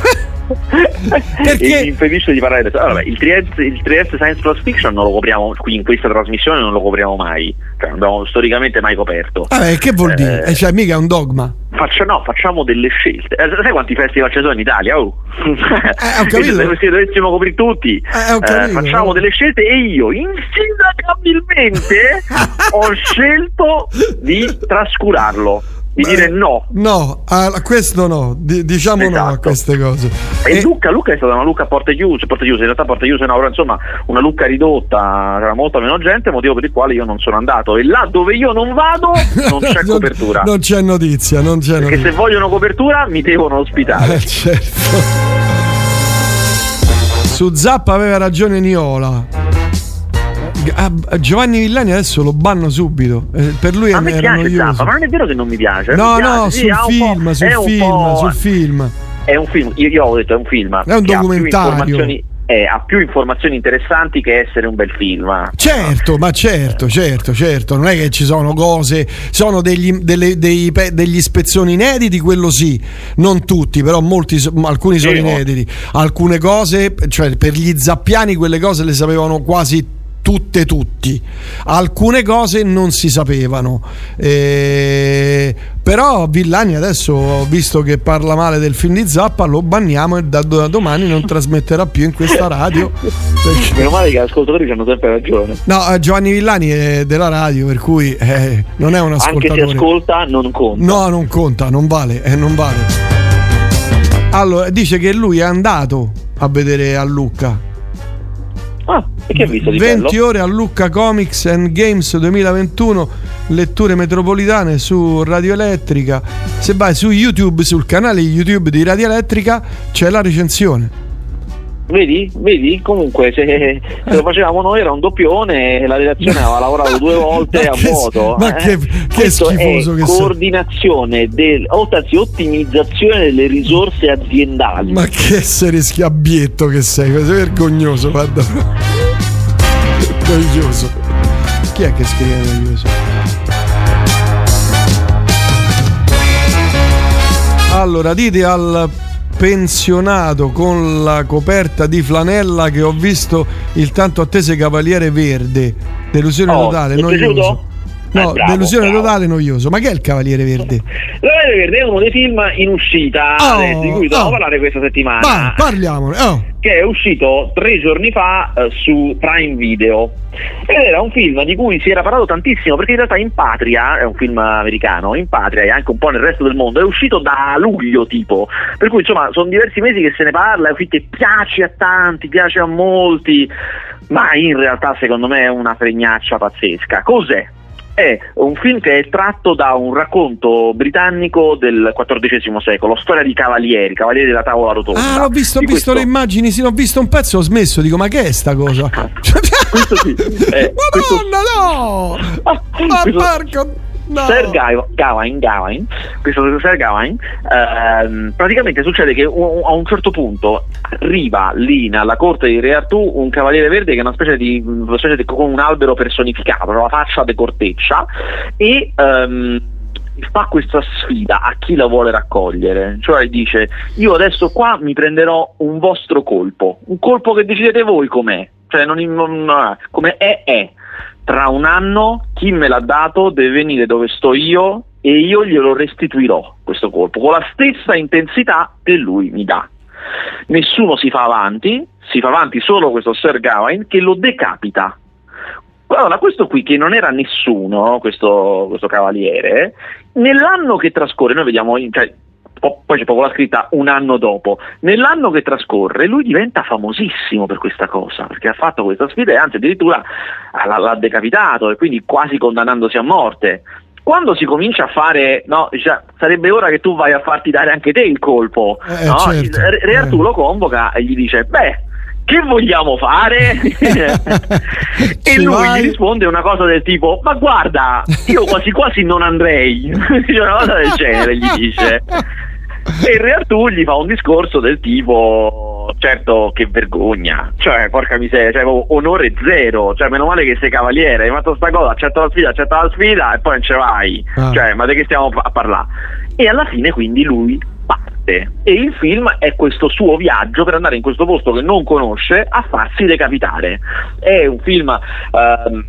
E mi impedisce di parlare. Allora, il Trieste, il Trieste Science Plus Fiction non lo copriamo qui in questa trasmissione, non lo copriamo mai. Cioè, non abbiamo storicamente mai coperto. Vabbè, che vuol dire? Eh, cioè, mica è un dogma. Faccia- no, facciamo delle scelte. Eh, sai quanti festival ci sono in Italia? Oh. capito. Se se dovessimo coprire tutti, Eh, eh, facciamo delle scelte e io insindacabilmente ho scelto di trascurarlo, di dire no. No, a questo no, Di- diciamo no a Esatto. queste cose. E Lucca, Lucca è stata una Lucca a porte chiuse, porte chiuse, in realtà porte chiuse no, però insomma una Lucca ridotta, c'era molta meno gente, motivo per il quale io non sono andato. E là dove io non vado non c'è copertura. Non c'è notizia, non c'è Perché notizia. se vogliono copertura mi devono ospitare. Eh, certo. Su Zappa aveva ragione Niola. Ah, Giovanni Villani adesso lo banno subito. Eh, per lui A me piace. Zappa, ma non è vero che non mi piace. No, mi piace, no, sì, sul film, sul è film, sul film. È un film, io, io ho detto è un film. È un documentario. eh, ha più informazioni interessanti che essere un bel film. Certo, ma certo, certo, certo, non è che ci sono cose, sono degli, delle- dei degli spezzoni inediti, quello sì, non tutti, però molti, alcuni sono inediti. Alcune cose, cioè per gli zappiani quelle cose le sapevano quasi tutte tutti, alcune cose non si sapevano. Eh, però Villani adesso, visto che parla male del film di Zappa, lo banniamo e da, da domani non trasmetterà più in questa radio. perché- Meno male che gli ascoltatori hanno sempre ragione. No, eh, Giovanni Villani è della radio, per cui eh, non è un Anche se ascoltatore. ascolta non conta. No, non conta, non vale, eh, non vale. Allora, dice che lui è andato a vedere a Lucca. Ah, e che ha visto di 20 bello? ore a Lucca Comics and Games 2021, letture metropolitane su Radio Elettrica. Se vai su YouTube, sul canale YouTube di Radio Elettrica, c'è la recensione. Vedi? Vedi? Comunque se, se lo facevamo noi era un doppione e la redazione aveva lavorato due volte a vuoto. ma eh. che- che schifoso che sei. coordinazione del, o anzi ottimizzazione delle risorse aziendali. Ma che essere schiabbietto che sei, sei vergognoso, guarda. Vergognoso. Chi è che scrive vergognoso? Allora, dite al pensionato con la coperta di flanella che ho visto il tanto attese Cavaliere Verde. Delusione Oh, totale, ti è noioso. piaciuto? No, Eh, bravo, delusione bravo. totale, noioso. Ma che è il Cavaliere Verde? La Verde Verde è uno dei film in uscita Oh, eh, di cui dobbiamo oh. parlare questa settimana. Va, parliamone. Oh. che è uscito tre giorni fa eh, su Prime Video. Ed era un film di cui si era parlato tantissimo perché in realtà in patria, è un film americano, in patria e anche un po' nel resto del mondo, è uscito da luglio tipo. Per cui insomma sono diversi mesi che se ne parla, è uscito e piace a tanti, piace a molti, ma in realtà secondo me è una fregnaccia pazzesca. Cos'è? È un film che è tratto da un racconto britannico del XIV secolo, storia di cavalieri, cavalieri della tavola rotonda. Ah, l'ho visto, ho visto questo- le immagini, sì, ho visto un pezzo, ho smesso, dico, ma che è sta cosa? questo sì. eh, questo- Madonna, no! Ma questo- porco... No. Sir Gawain, Gawain, questo Sir Gawain, ehm, praticamente succede che a un certo punto arriva lì nella corte di Re Artù un cavaliere verde che è una specie di, una specie di con un albero personificato, la faccia de corteccia e ehm, fa questa sfida a chi la vuole raccogliere, cioè dice io adesso qua mi prenderò un vostro colpo, un colpo che decidete voi com'è, cioè non, non- come è è. Tra un anno chi me l'ha dato deve venire dove sto io e io glielo restituirò questo colpo con la stessa intensità che lui mi dà. Nessuno si fa avanti, si fa avanti solo questo Sir Gawain che lo decapita. Allora, questo qui che non era nessuno, questo, questo cavaliere, nell'anno che trascorre, noi vediamo, cioè, poi c'è proprio la scritta un anno dopo, nell'anno che trascorre lui diventa famosissimo per questa cosa, perché ha fatto questa sfida e anzi addirittura l'ha, decapitato e quindi quasi condannandosi a morte. Quando si comincia a fare, no, dice, sarebbe ora che tu vai a farti dare anche te il colpo, Eh, no? certo. Re Re Artù lo convoca e gli dice, beh, che vogliamo fare? e Ci lui vai? gli risponde una cosa del tipo ma guarda io quasi quasi non andrei una cosa del genere gli dice e il re Artù gli fa un discorso del tipo certo che vergogna cioè porca miseria cioè, onore zero cioè meno male che sei cavaliere hai fatto sta cosa accetta la sfida accetta la sfida e poi non ce vai Ah. cioè ma di che stiamo a parlare e alla fine quindi lui parte e il film è questo suo viaggio per andare in questo posto che non conosce a farsi decapitare. È un film ehm,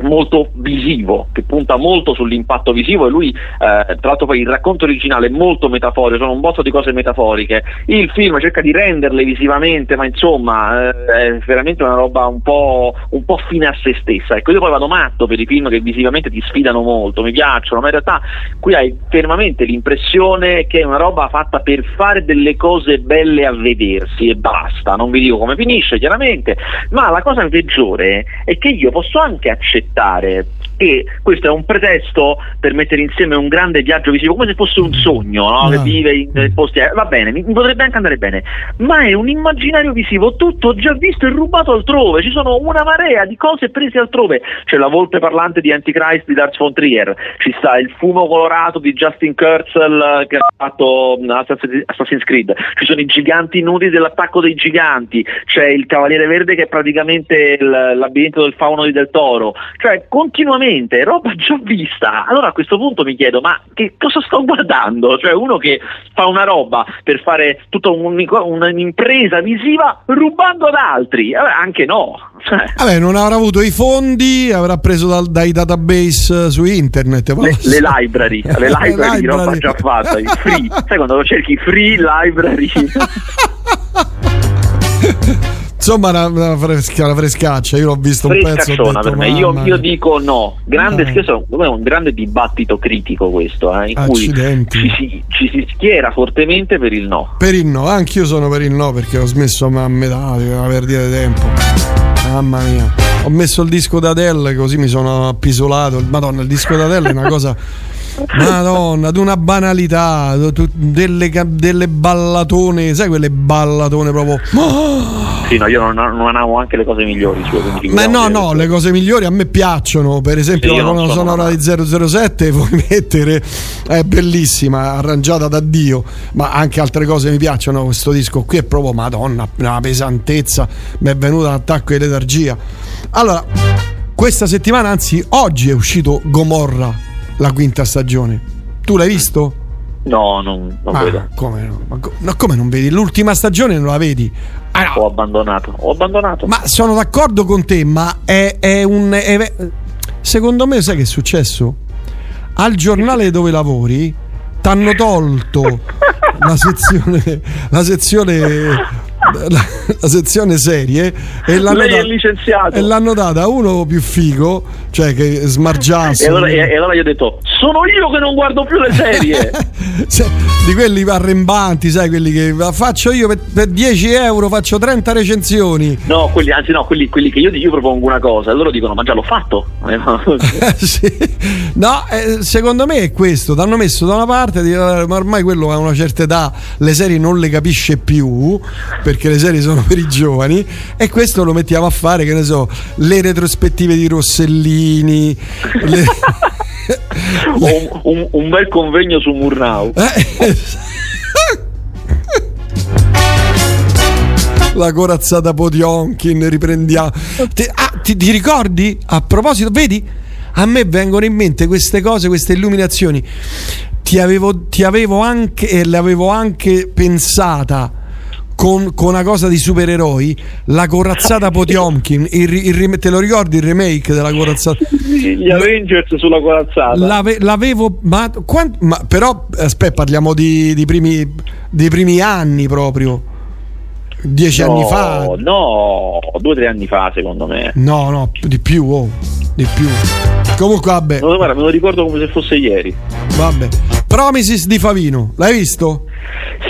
molto visivo, che punta molto sull'impatto visivo e lui, eh, tra l'altro poi il racconto originale è molto metaforico, sono un botto di cose metaforiche, il film cerca di renderle visivamente, ma insomma eh, è veramente una roba un po', un po' fine a se stessa, ecco io poi vado matto per i film che visivamente ti sfidano molto, mi piacciono, ma in realtà qui hai fermamente l'impressione che è una roba fatta per fare delle cose belle a vedersi e basta, non vi dico come finisce chiaramente, ma la cosa peggiore è che io posso anche accettare accettare che questo è un pretesto per mettere insieme un grande viaggio visivo, come se fosse un sogno, no? che Ah. vive in in posti. eh, Va bene, mi, mi potrebbe anche andare bene, ma è un immaginario visivo tutto già visto e rubato altrove. Ci sono una marea di cose prese altrove. C'è la volpe parlante di Antichrist di Lars von Trier, ci sta il fumo colorato di Justin Kurzel eh, che ha fatto mm, Assassin's Assassin's Creed, ci sono i giganti nudi dell'attacco dei giganti, c'è il Cavaliere Verde che è praticamente il labirinto del fauno di Del Toro, cioè continuamente roba già vista. Allora a questo punto mi chiedo, ma che cosa sto guardando? Cioè uno che fa una roba per fare tutta un- un'impresa visiva rubando ad altri, Vabbè, anche no. Cioè, Vabbè, non avrà avuto i fondi, avrà preso dal- dai database eh, su internet. le, lo le library, le library di roba library. già fatta, i free. Sai quando cerchi free library? Insomma, una, una fresca- una frescaccia. Io l'ho visto un pezzo. detto, per me. Io, io dico no. Grande, me è un grande dibattito critico questo, eh, in cui Accidenti. ci si, ci si schiera fortemente per il no. Per il no, anch'io sono per il no perché ho smesso a metà, una perdita di tempo. Mamma mia. Ho messo il disco d'Adele così mi sono appisolato. Madonna, il disco d'Adele è una cosa. Madonna, di una banalità, delle, delle ballatone, sai quelle ballatone proprio. Sì, no, io non, non amo anche le cose migliori quindi Ma no, no, le cose migliori a me piacciono. Per esempio, Sì, la colonna sono sonora di 007 puoi mettere, è bellissima, arrangiata da Dio. Ma anche altre cose mi piacciono. Questo disco qui è proprio Madonna, una pesantezza. Mi è venuta un attacco di letargia. Allora, questa settimana, anzi, oggi è uscito Gomorra, la quinta stagione. Tu l'hai visto? No, non, non Ah, vedo. Come no? Ma co- no, come non vedi? L'ultima stagione non la vedi? Ah, Ho abbandonato. Ho abbandonato. Ma sono d'accordo con te, ma è, è un. è- secondo me, sai che è successo? Al giornale dove lavori t'hanno tolto la sezione. La sezione. La, la sezione serie e l'hanno, da- e l'hanno data a uno più figo, cioè che smargiasse. E allora, e- allora io ho detto: Sono io che non guardo più le serie. Se- di quelli arrembanti, sai, quelli che "Ma faccio io per, per 10 euro, faccio 30 recensioni. no, quelli, anzi, no, quelli, quelli che io, io propongo una cosa, e loro dicono: Ma già l'ho fatto. Sì. No, eh, secondo me è questo. T'hanno messo da una parte, eh, ma ormai quello a una certa età le serie non le capisce più perché le serie sono per i giovani. E questo lo mettiamo a fare, che ne so, le retrospettive di Rossellini. le- un, un- un bel convegno su Murnau. Eh, La corazzata Potionkin, riprendiamo. Ti, ah, ti- ti ricordi? A proposito, vedi? A me vengono in mente queste cose, queste illuminazioni. Ti avevo, ti avevo anche, e l'avevo anche pensata con, con una cosa di supereroi. La corazzata Potionkin. Il, il te lo ricordi il remake della corazzata? Gli Avengers sulla corazzata. L'ave- l'avevo. Ma, quan- ma però, aspetta, parliamo di, di primi, dei primi anni proprio. Dieci No, anni fa. No, due o tre anni fa, secondo me. No, no, di più, oh, di più. Comunque, vabbè, No, guarda, me lo ricordo come se fosse ieri. vabbè. Promises di Favino, l'hai visto?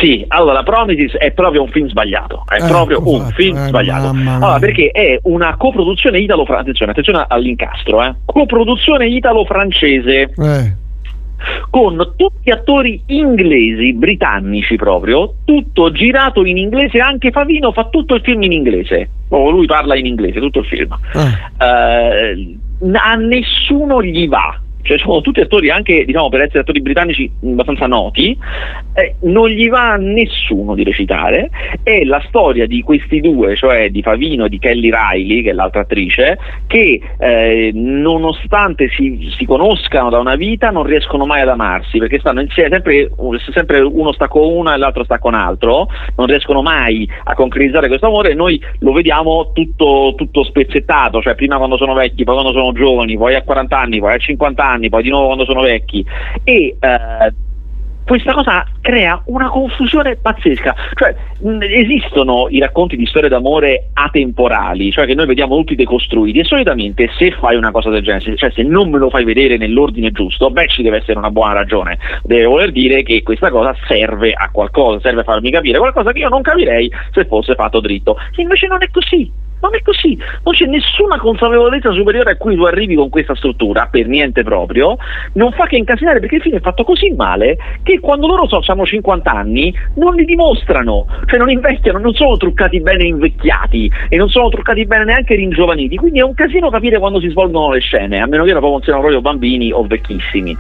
Sì, allora Promises è proprio un film sbagliato, è Eh, proprio un infatti, film eh, sbagliato. Allora, perché è una coproduzione italo-francese, attenzione, attenzione all'incastro, eh. Coproduzione italo-francese Eh. Con tutti attori inglesi, britannici proprio, tutto girato in inglese, anche Favino fa tutto il film in inglese. Oh, lui parla in inglese, tutto il film. Eh, a nessuno gli va. Cioè, sono tutti attori, anche diciamo, per essere attori britannici abbastanza noti, eh, non gli va a nessuno di recitare. È la storia di questi due, cioè di Favino e di Kelly Riley, che è l'altra attrice, che eh, nonostante si, si conoscano da una vita, non riescono mai ad amarsi perché stanno insieme, sempre, sempre uno sta con una e l'altro sta con altro, non riescono mai a concretizzare questo amore e noi lo vediamo tutto, tutto spezzettato, cioè prima quando sono vecchi, poi quando sono giovani, poi a 40 anni, poi a 50 anni, poi di nuovo quando sono vecchi. E eh, questa cosa crea una confusione pazzesca. Cioè, mh, esistono i racconti di storie d'amore atemporali, cioè che noi vediamo tutti decostruiti, e solitamente se fai una cosa del genere, cioè se non me lo fai vedere nell'ordine giusto, beh ci deve essere una buona ragione. Deve voler dire che questa cosa serve a qualcosa, serve a farmi capire qualcosa che io non capirei se fosse fatto dritto. Invece non è così. Non è così, non c'è nessuna consapevolezza superiore a cui tu arrivi con questa struttura, per niente proprio, non fa che incasinare perché il film è fatto così male che quando loro so, hanno 50 anni non li dimostrano, cioè non invecchiano, non sono truccati bene invecchiati e non sono truccati bene neanche ringiovaniti, quindi è un casino capire quando si svolgono le scene, a meno che non siano proprio bambini o vecchissimi.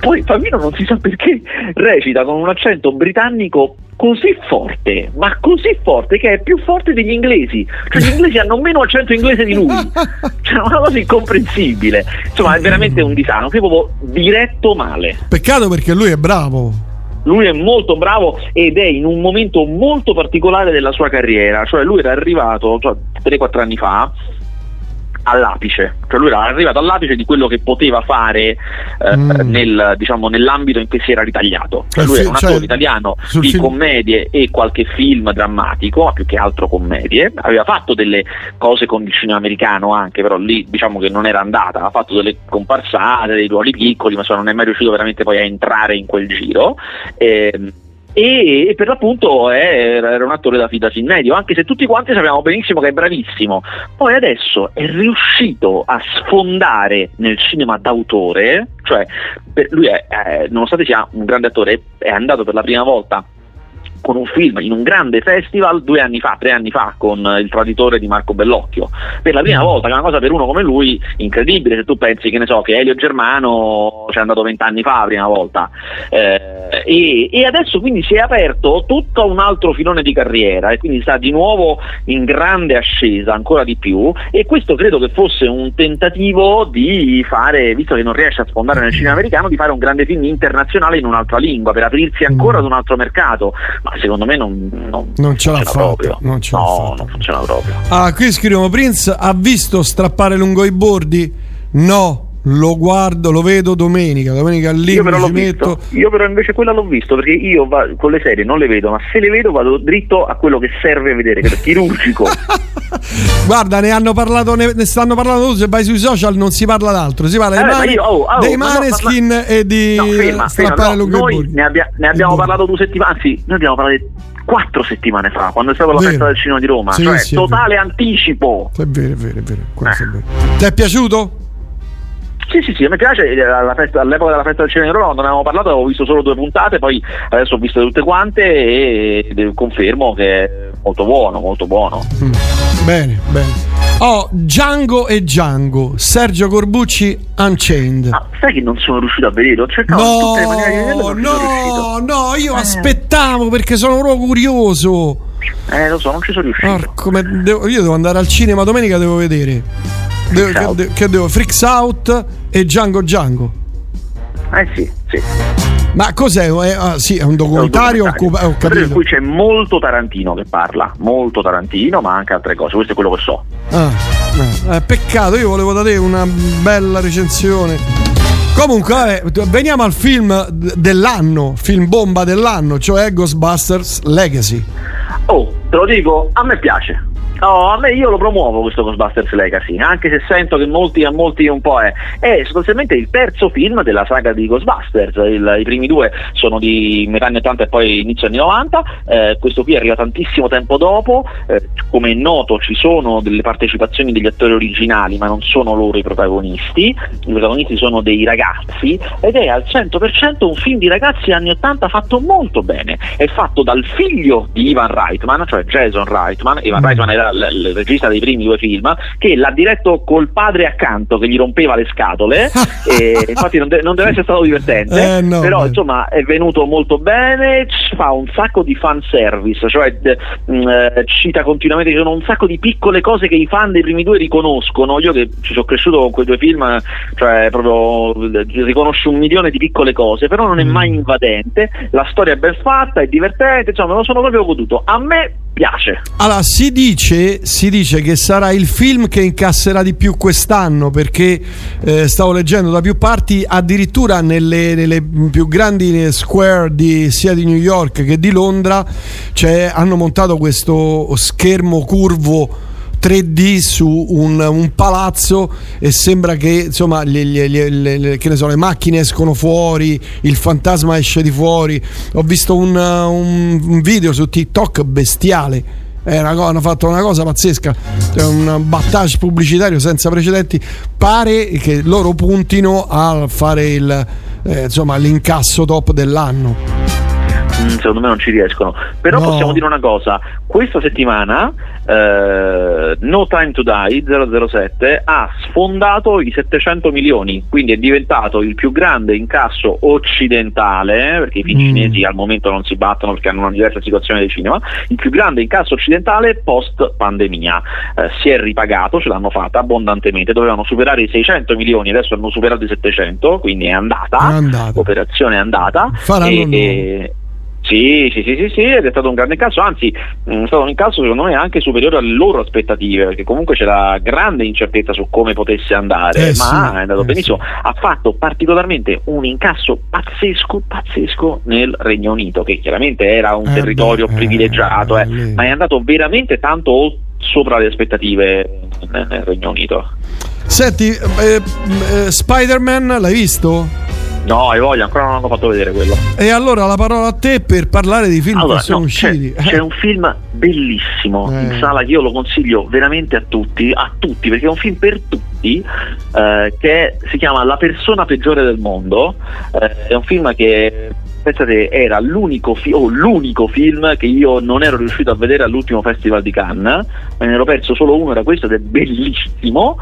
Poi Favino non si sa perché recita con un accento britannico così forte, ma così forte che è più forte degli inglesi. Cioè gli inglesi hanno meno accento inglese di lui. Cioè, una cosa incomprensibile. Insomma, è veramente un disano, è proprio diretto male. Peccato perché lui è bravo. Lui è molto bravo ed è in un momento molto particolare della sua carriera, cioè lui era arrivato cioè, 3-4 anni fa all'apice, cioè lui era arrivato all'apice di quello che poteva fare eh, nel, diciamo, nell'ambito in cui si era ritagliato. Cioè, Eh, lui era un cioè, attore italiano di film- commedie e qualche film drammatico, ma più che altro commedie. Aveva fatto delle cose con il cinema americano anche, però lì diciamo che non era andata, ha fatto delle comparsate, dei ruoli piccoli, ma insomma, non è mai riuscito veramente poi a entrare in quel giro. Ehm, e, e per l'appunto è- era un attore da fidarsi in medio, anche se tutti quanti sappiamo benissimo che è bravissimo. Poi adesso è riuscito a sfondare nel cinema d'autore, cioè per- lui è, eh, nonostante sia un grande attore, è andato per la prima volta con un film in un grande festival due anni fa, tre anni fa, con Il traditore di Marco Bellocchio. Per la prima volta, che è una cosa per uno come lui incredibile, se tu pensi che ne so, che Elio Germano ci è andato vent'anni fa la prima volta. Eh, e, e adesso quindi si è aperto tutto un altro filone di carriera e quindi sta di nuovo in grande ascesa, ancora di più, e questo credo che fosse un tentativo di fare, visto che non riesce a sfondare nel cinema americano, di fare un grande film internazionale in un'altra lingua, per aprirsi ancora ad un altro mercato, ma secondo me non, non, Non ce l'ha proprio. Non ce l'ha no, fatta. non funziona proprio. Ah, qui scrivono Prince ha visto strappare lungo i bordi? No, lo guardo, lo vedo domenica. Domenica lì Io però l'ho ci visto, metto. io però invece quella l'ho visto perché io va- con le serie non le vedo, ma se le vedo vado dritto a quello che serve vedere, che è chirurgico. Guarda, ne hanno parlato, ne, ne stanno parlando tutti. Se vai sui social non si parla d'altro, si parla Eh, dei, ma mani- io- oh, oh, dei ma no, maneskin ma- e di No, ferma, ferma, no, noi ne, abbia- ne abbiamo parlato due settimane, anzi, noi abbiamo parlato quattro settimane fa, quando è stata la Vero. festa del cinema di Roma, Sì, cioè sì, totale anticipo. È vero, è vero, è vero. Eh. è vero. Ti è piaciuto? Sì, sì, sì, mi piace, eh, festa- all'epoca della festa del cinema di Roma ne avevamo parlato avevo visto solo due puntate, poi adesso ho visto tutte quante e confermo che è molto buono, molto buono. Mm. Bene, bene. Oh, Django e Django, Sergio Corbucci Unchained. Ah, sai che non sono riuscito a in tutte le maniere di vederlo, No, non no, no, io aspettavo perché sono proprio curioso. Eh, lo so, non ci sono riuscito. Porco, me- devo- io devo andare al cinema domenica, devo vedere. Devo- Freaks che, Out. de- che devo? Freaks Out e Django Django. Eh sì, sì. Ma cos'è? È, ah, sì, è un documentario, ho co- ho Per capito. cui c'è molto Tarantino che parla, molto Tarantino, ma anche altre cose, questo è quello che so. Ah, eh, eh, peccato, io volevo da te una bella recensione. Comunque, vabbè, veniamo al film dell'anno, film bomba dell'anno, cioè Ghostbusters Legacy. Oh, te lo dico, a me piace. Oh, a me io lo promuovo questo Ghostbusters Legacy, anche se sento che molti, a molti un po' è. È sostanzialmente il terzo film della saga di Ghostbusters. Il- I primi due sono di metà anni 80 e poi inizio anni 90. eh, questo qui arriva tantissimo tempo dopo. eh, come è noto, ci sono delle partecipazioni degli attori originali, ma non sono loro i protagonisti. I protagonisti sono dei ragazzi ed è al 100% un film di ragazzi anni 80 fatto molto bene. È fatto dal figlio di Ivan Reitman, cioè Jason Reitman. Ivan Reitman era l- il regista dei primi due film, che l'ha diretto col padre accanto che gli rompeva le scatole. e infatti non, de- non deve essere stato divertente, Eh, no, però beh. insomma è venuto molto bene. Fa un sacco di fan service, cioè d- mh, eh, cita continuamente, ci sono un sacco di piccole cose che i fan dei primi due riconoscono. Io che ci sono cresciuto con quei due film, cioè proprio riconosci un milione di piccole cose, però non è mai invadente. La storia è ben fatta, è divertente, insomma, me lo sono proprio goduto. A me piace. Allora, si dice, si dice che sarà il film che incasserà di più quest'anno perché eh, stavo leggendo da più parti, addirittura nelle, nelle più grandi square di, sia di New York che di Londra cioè, hanno montato questo schermo curvo 3D su un, un palazzo e sembra che insomma gli- le, le- che so, le macchine escono fuori, il fantasma esce di fuori. Ho visto un- un video su TikTok bestiale. Una co- hanno fatto una cosa pazzesca, è un battage pubblicitario senza precedenti. Pare che loro puntino a fare il, eh, insomma, l'incasso top dell'anno. Secondo me non ci riescono. Però No. possiamo dire una cosa: questa settimana eh, No Time to Die 007 ha sfondato i 700 milioni, quindi è diventato il più grande incasso occidentale, perché i film Mm. cinesi al momento non si battono perché hanno una diversa situazione di cinema, il più grande incasso occidentale post pandemia. Eh, si è ripagato, ce l'hanno fatta abbondantemente, dovevano superare i 600 milioni, adesso hanno superato i 700, quindi è andata, È andata. l'operazione è andata. Faranno e- sì, sì, sì, sì, sì, ed è stato un grande incasso, anzi mh, è stato un incasso secondo me anche superiore alle loro aspettative, perché comunque c'era grande incertezza su come potesse andare, Eh, ma sì, è andato eh, benissimo. Ha fatto particolarmente un incasso pazzesco, pazzesco nel Regno Unito, che chiaramente era un Eh, territorio beh, eh, privilegiato, eh, lì. ma è andato veramente tanto sopra le aspettative nel, Regno Unito. Senti, eh, eh, Spider-Man l'hai visto? No, hai voglia, ancora non hanno fatto vedere quello. E allora la parola a te per parlare di film Allora, che sono no, c'è, usciti. c'è un film bellissimo Eh. in sala che io lo consiglio veramente a tutti, a tutti, perché è un film per tutti, eh, che si chiama La persona peggiore del mondo. Eh, è un film che pensate era l'unico, fi- o l'unico film che io non ero riuscito a vedere all'ultimo festival di Cannes, me ne ero perso solo uno, era questo ed è bellissimo.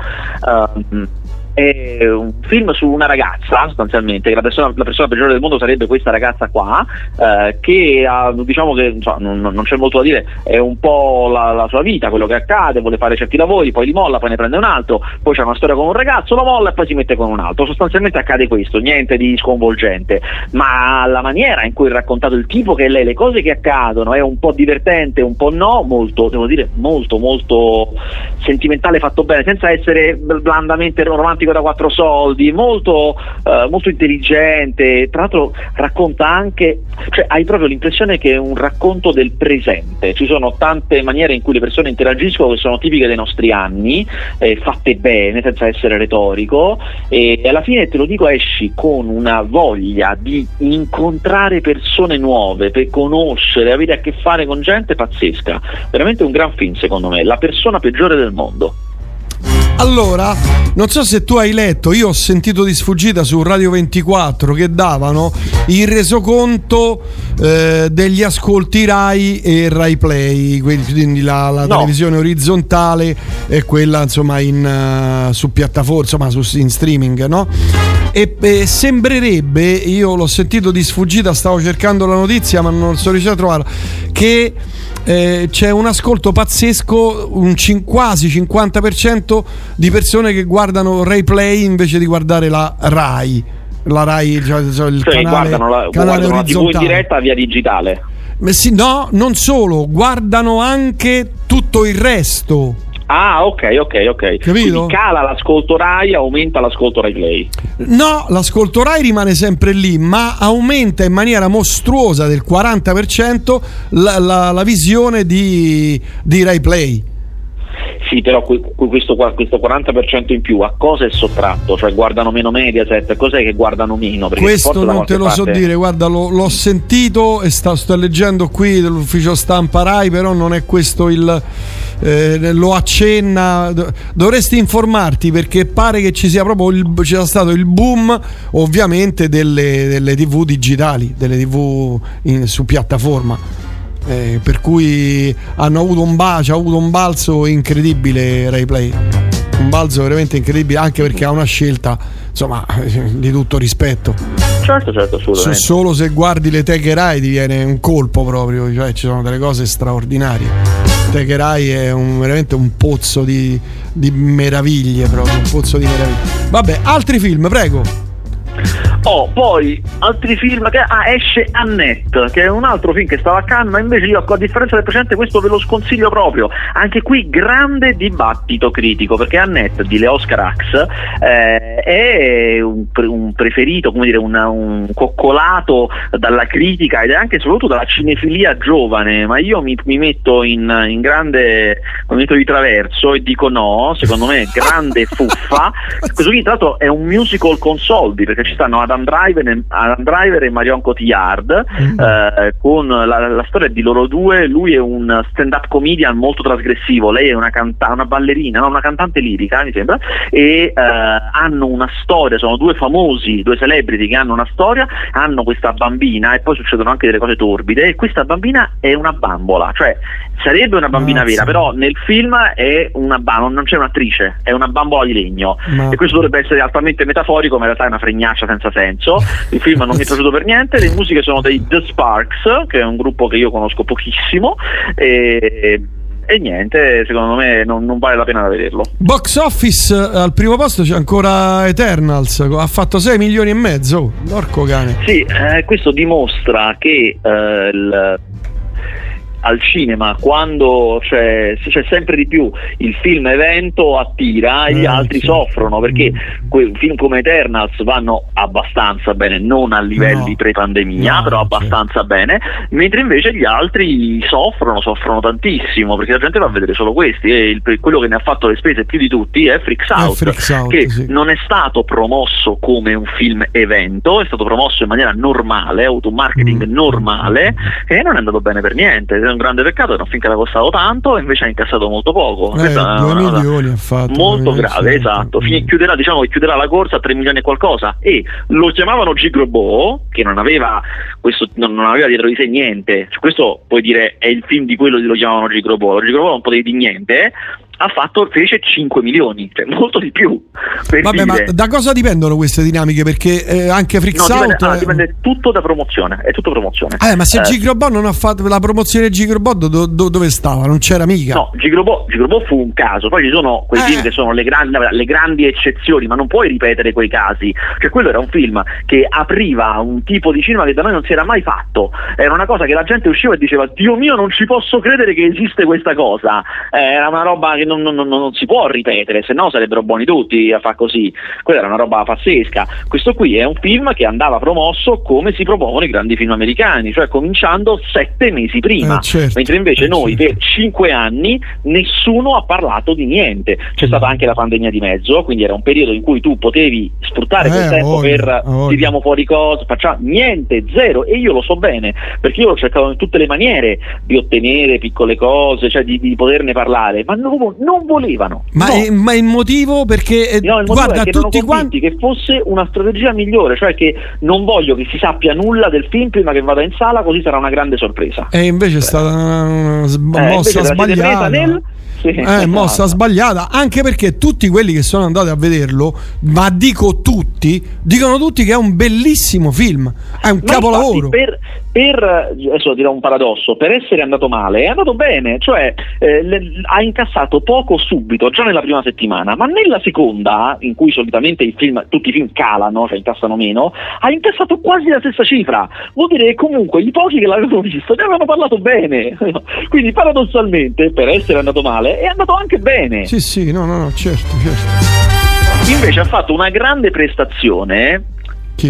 Ehm, è un film su una ragazza sostanzialmente, la persona, la persona peggiore del mondo sarebbe questa ragazza qua, eh, che ha, diciamo che insomma, non, non c'è molto da dire, è un po' la, la sua vita, quello che accade, vuole fare certi lavori, poi li molla, poi ne prende un altro, poi c'è una storia con un ragazzo, lo molla e poi si mette con un altro, sostanzialmente accade questo, niente di sconvolgente, ma la maniera in cui è raccontato il tipo che lei, le cose che accadono è un po' divertente, un po' no, molto, devo dire, molto molto sentimentale fatto bene, senza essere blandamente romantico da quattro soldi, molto, eh, molto intelligente, tra l'altro racconta anche, cioè hai proprio l'impressione che è un racconto del presente, ci sono tante maniere in cui le persone interagiscono che sono tipiche dei nostri anni, eh, fatte bene, senza essere retorico, e alla fine te lo dico esci con una voglia di incontrare persone nuove, per conoscere, avere a che fare con gente pazzesca, veramente un gran film secondo me, la persona peggiore del mondo. Allora, non so se tu hai letto, io ho sentito di sfuggita su Radio 24 che davano il resoconto eh, degli ascolti Rai e Rai Play, quindi la, la No. televisione orizzontale e quella insomma in, eh, su piattaforma, insomma su, in streaming, no? E eh, sembrerebbe, io l'ho sentito di sfuggita, stavo cercando la notizia ma non sono riuscito a trovarla, che eh, c'è un ascolto pazzesco, un cin- quasi 50% di persone che guardano Rai Play invece di guardare la Rai. La Rai, cioè, cioè il Cioè, canale, guardano la, canale guardano la TV in diretta via digitale. Ma sì, no, non solo, guardano anche tutto il resto. Ah, ok, ok, ok. Capito? Quindi cala l'ascolto Rai, aumenta l'ascolto Rai Play. No, l'ascolto Rai rimane sempre lì, ma aumenta in maniera mostruosa del 40% la, la- la visione di, di Rai Play. Sì, però que- que- questo, questo 40% in più a cosa è sottratto? Cioè guardano meno Mediaset, cos'è che guardano meno? Perché Questo non te lo qualche so parte- dire, guarda, lo- l'ho sentito e sta- sto leggendo qui dell'ufficio stampa Rai, però non è questo il... eh, lo accenna, Do- dovresti informarti perché pare che ci sia proprio il, ci sia stato il boom ovviamente delle, delle tv digitali, delle tv in- su piattaforma. Eh, per cui hanno avuto un bacio, ha avuto un balzo incredibile Rai Play. Un balzo veramente incredibile, anche perché ha una scelta, insomma, di tutto rispetto. Certo, certo, So- assolutamente. solo se guardi le teche Rai ti viene un colpo proprio, cioè ci sono delle cose straordinarie. Teche Rai è un- veramente un pozzo di, di meraviglie, proprio un pozzo di meraviglie. Vabbè, altri film, prego. Oh, poi altri film che ah, esce Annette, che è un altro film che stava a Cannes, ma invece io a differenza del precedente questo ve lo sconsiglio proprio. Anche qui grande dibattito critico, perché Annette di Leo Scarax eh, è un, un preferito, come dire, una- un coccolato dalla critica ed è anche e soprattutto dalla cinefilia giovane, ma io mi, mi metto in, in grande mi metto di traverso e dico no, secondo me è grande fuffa. Questo qui tra l'altro è un musical con soldi, perché ci stanno Adam Driver Adam Driver e Marion Cotillard, eh, con la, la storia di loro due, lui è un stand-up comedian molto trasgressivo, lei è una, canta- una ballerina, no, una cantante lirica mi sembra, e eh, hanno una storia, sono due famosi, due celebrity che hanno una storia, hanno questa bambina e poi succedono anche delle cose torbide e questa bambina è una bambola, cioè sarebbe una bambina Mazza. vera, però nel film è una bambola, non c'è un'attrice, è una bambola di legno Ma- e questo dovrebbe essere altamente metaforico, ma in realtà è una fregnaccia senza senso. Il film non mi è piaciuto per niente, le musiche sono dei The Sparks, che è un gruppo che io conosco pochissimo e, e niente, secondo me non, non vale la pena da vederlo. Box Office eh, al primo posto c'è ancora Eternals, ha fatto 6 milioni e mezzo. Porco cane. Sì, eh, questo dimostra che eh, il- al cinema quando c'è, c'è sempre di più il film evento attira e gli Eh, altri sì. soffrono perché quei film come Eternals vanno abbastanza bene, non a livelli No. pre-pandemia, No, però abbastanza bene, mentre invece gli altri soffrono, soffrono tantissimo perché la gente va a vedere solo questi e il- quello che ne ha fatto le spese più di tutti è Freaks È Out, Freaks Out, che sì. non è stato promosso come un film evento, è stato promosso in maniera normale, ha avuto un marketing Mm. normale e non è andato bene per niente. Un grande peccato che non finché l'ha costato tanto e invece ha incassato molto poco. Eh, Questa è 2 una milioni ha fatto. Molto grave, esatto. Fini- chiuderà, diciamo che chiuderà la corsa a 3 milioni e qualcosa. E lo chiamavano Gigrobot, che non aveva questo, non, non aveva dietro di sé niente. Su questo puoi dire è il film di quello che lo chiamavano Gigrobot. Lo Gigrobot non potevi dire niente. Ha fatto fece 5 milioni, cioè molto di più. Vabbè, ma dire. da cosa dipendono queste dinamiche? Perché eh, anche Freaks No, dipende, Out. ah, eh, dipende tutto da promozione, è tutto promozione. Eh, ma se Eh, Gigrobot non ha fatto la promozione Gigrobot, do- do- dove stava? Non c'era mica. No, Gigrobot, Gigrobot fu un caso, poi ci sono quei Eh. film che sono le grandi, le grandi eccezioni, ma non puoi ripetere quei casi. Cioè, quello era un film che apriva un tipo di cinema che da noi non si era mai fatto. Era una cosa che la gente usciva e diceva: Dio mio, non ci posso credere che esiste questa cosa. Eh, era una roba che non, non- non- non si può ripetere, se no sarebbero buoni tutti a far così. Quella era una roba pazzesca. Questo qui è un film che andava promosso come si promuovono i grandi film americani, cioè cominciando sette mesi prima. Eh, certo. Mentre invece Eh, noi per cinque anni nessuno ha parlato di niente. C'è stata anche la pandemia di mezzo, quindi era un periodo in cui tu potevi sfruttare quel Eh, tempo voglia, per tiriamo fuori cose, facciamo niente, zero. E io lo so bene, perché io ho cercato in tutte le maniere di ottenere piccole cose, cioè di, di poterne parlare, ma non, non volevano. Ma, No. è- ma il motivo perché eh, No, il motivo guarda tutti quanti che fosse una strategia migliore, cioè che non voglio che si sappia nulla del film prima che vada in sala, così sarà una grande sorpresa. e invece è stata una Eh, mossa siete sbagliata. Sì, Eh, esatto. mossa sbagliata, anche perché tutti quelli che sono andati a vederlo, ma dico tutti, dicono tutti che è un bellissimo film, è un Ma capolavoro. Per, per- adesso dirò un paradosso, per essere andato male è andato bene, cioè eh, le- ha incassato poco subito, già nella prima settimana, ma nella seconda, in cui solitamente i film, tutti i film calano, cioè incassano meno, ha incassato quasi la stessa cifra. Vuol dire che comunque i pochi che l'avevano visto ne avevano parlato bene. Quindi paradossalmente, per essere andato male, è andato anche bene. Sì, sì, no, no, no, certo, certo. Invece ha fatto una grande prestazione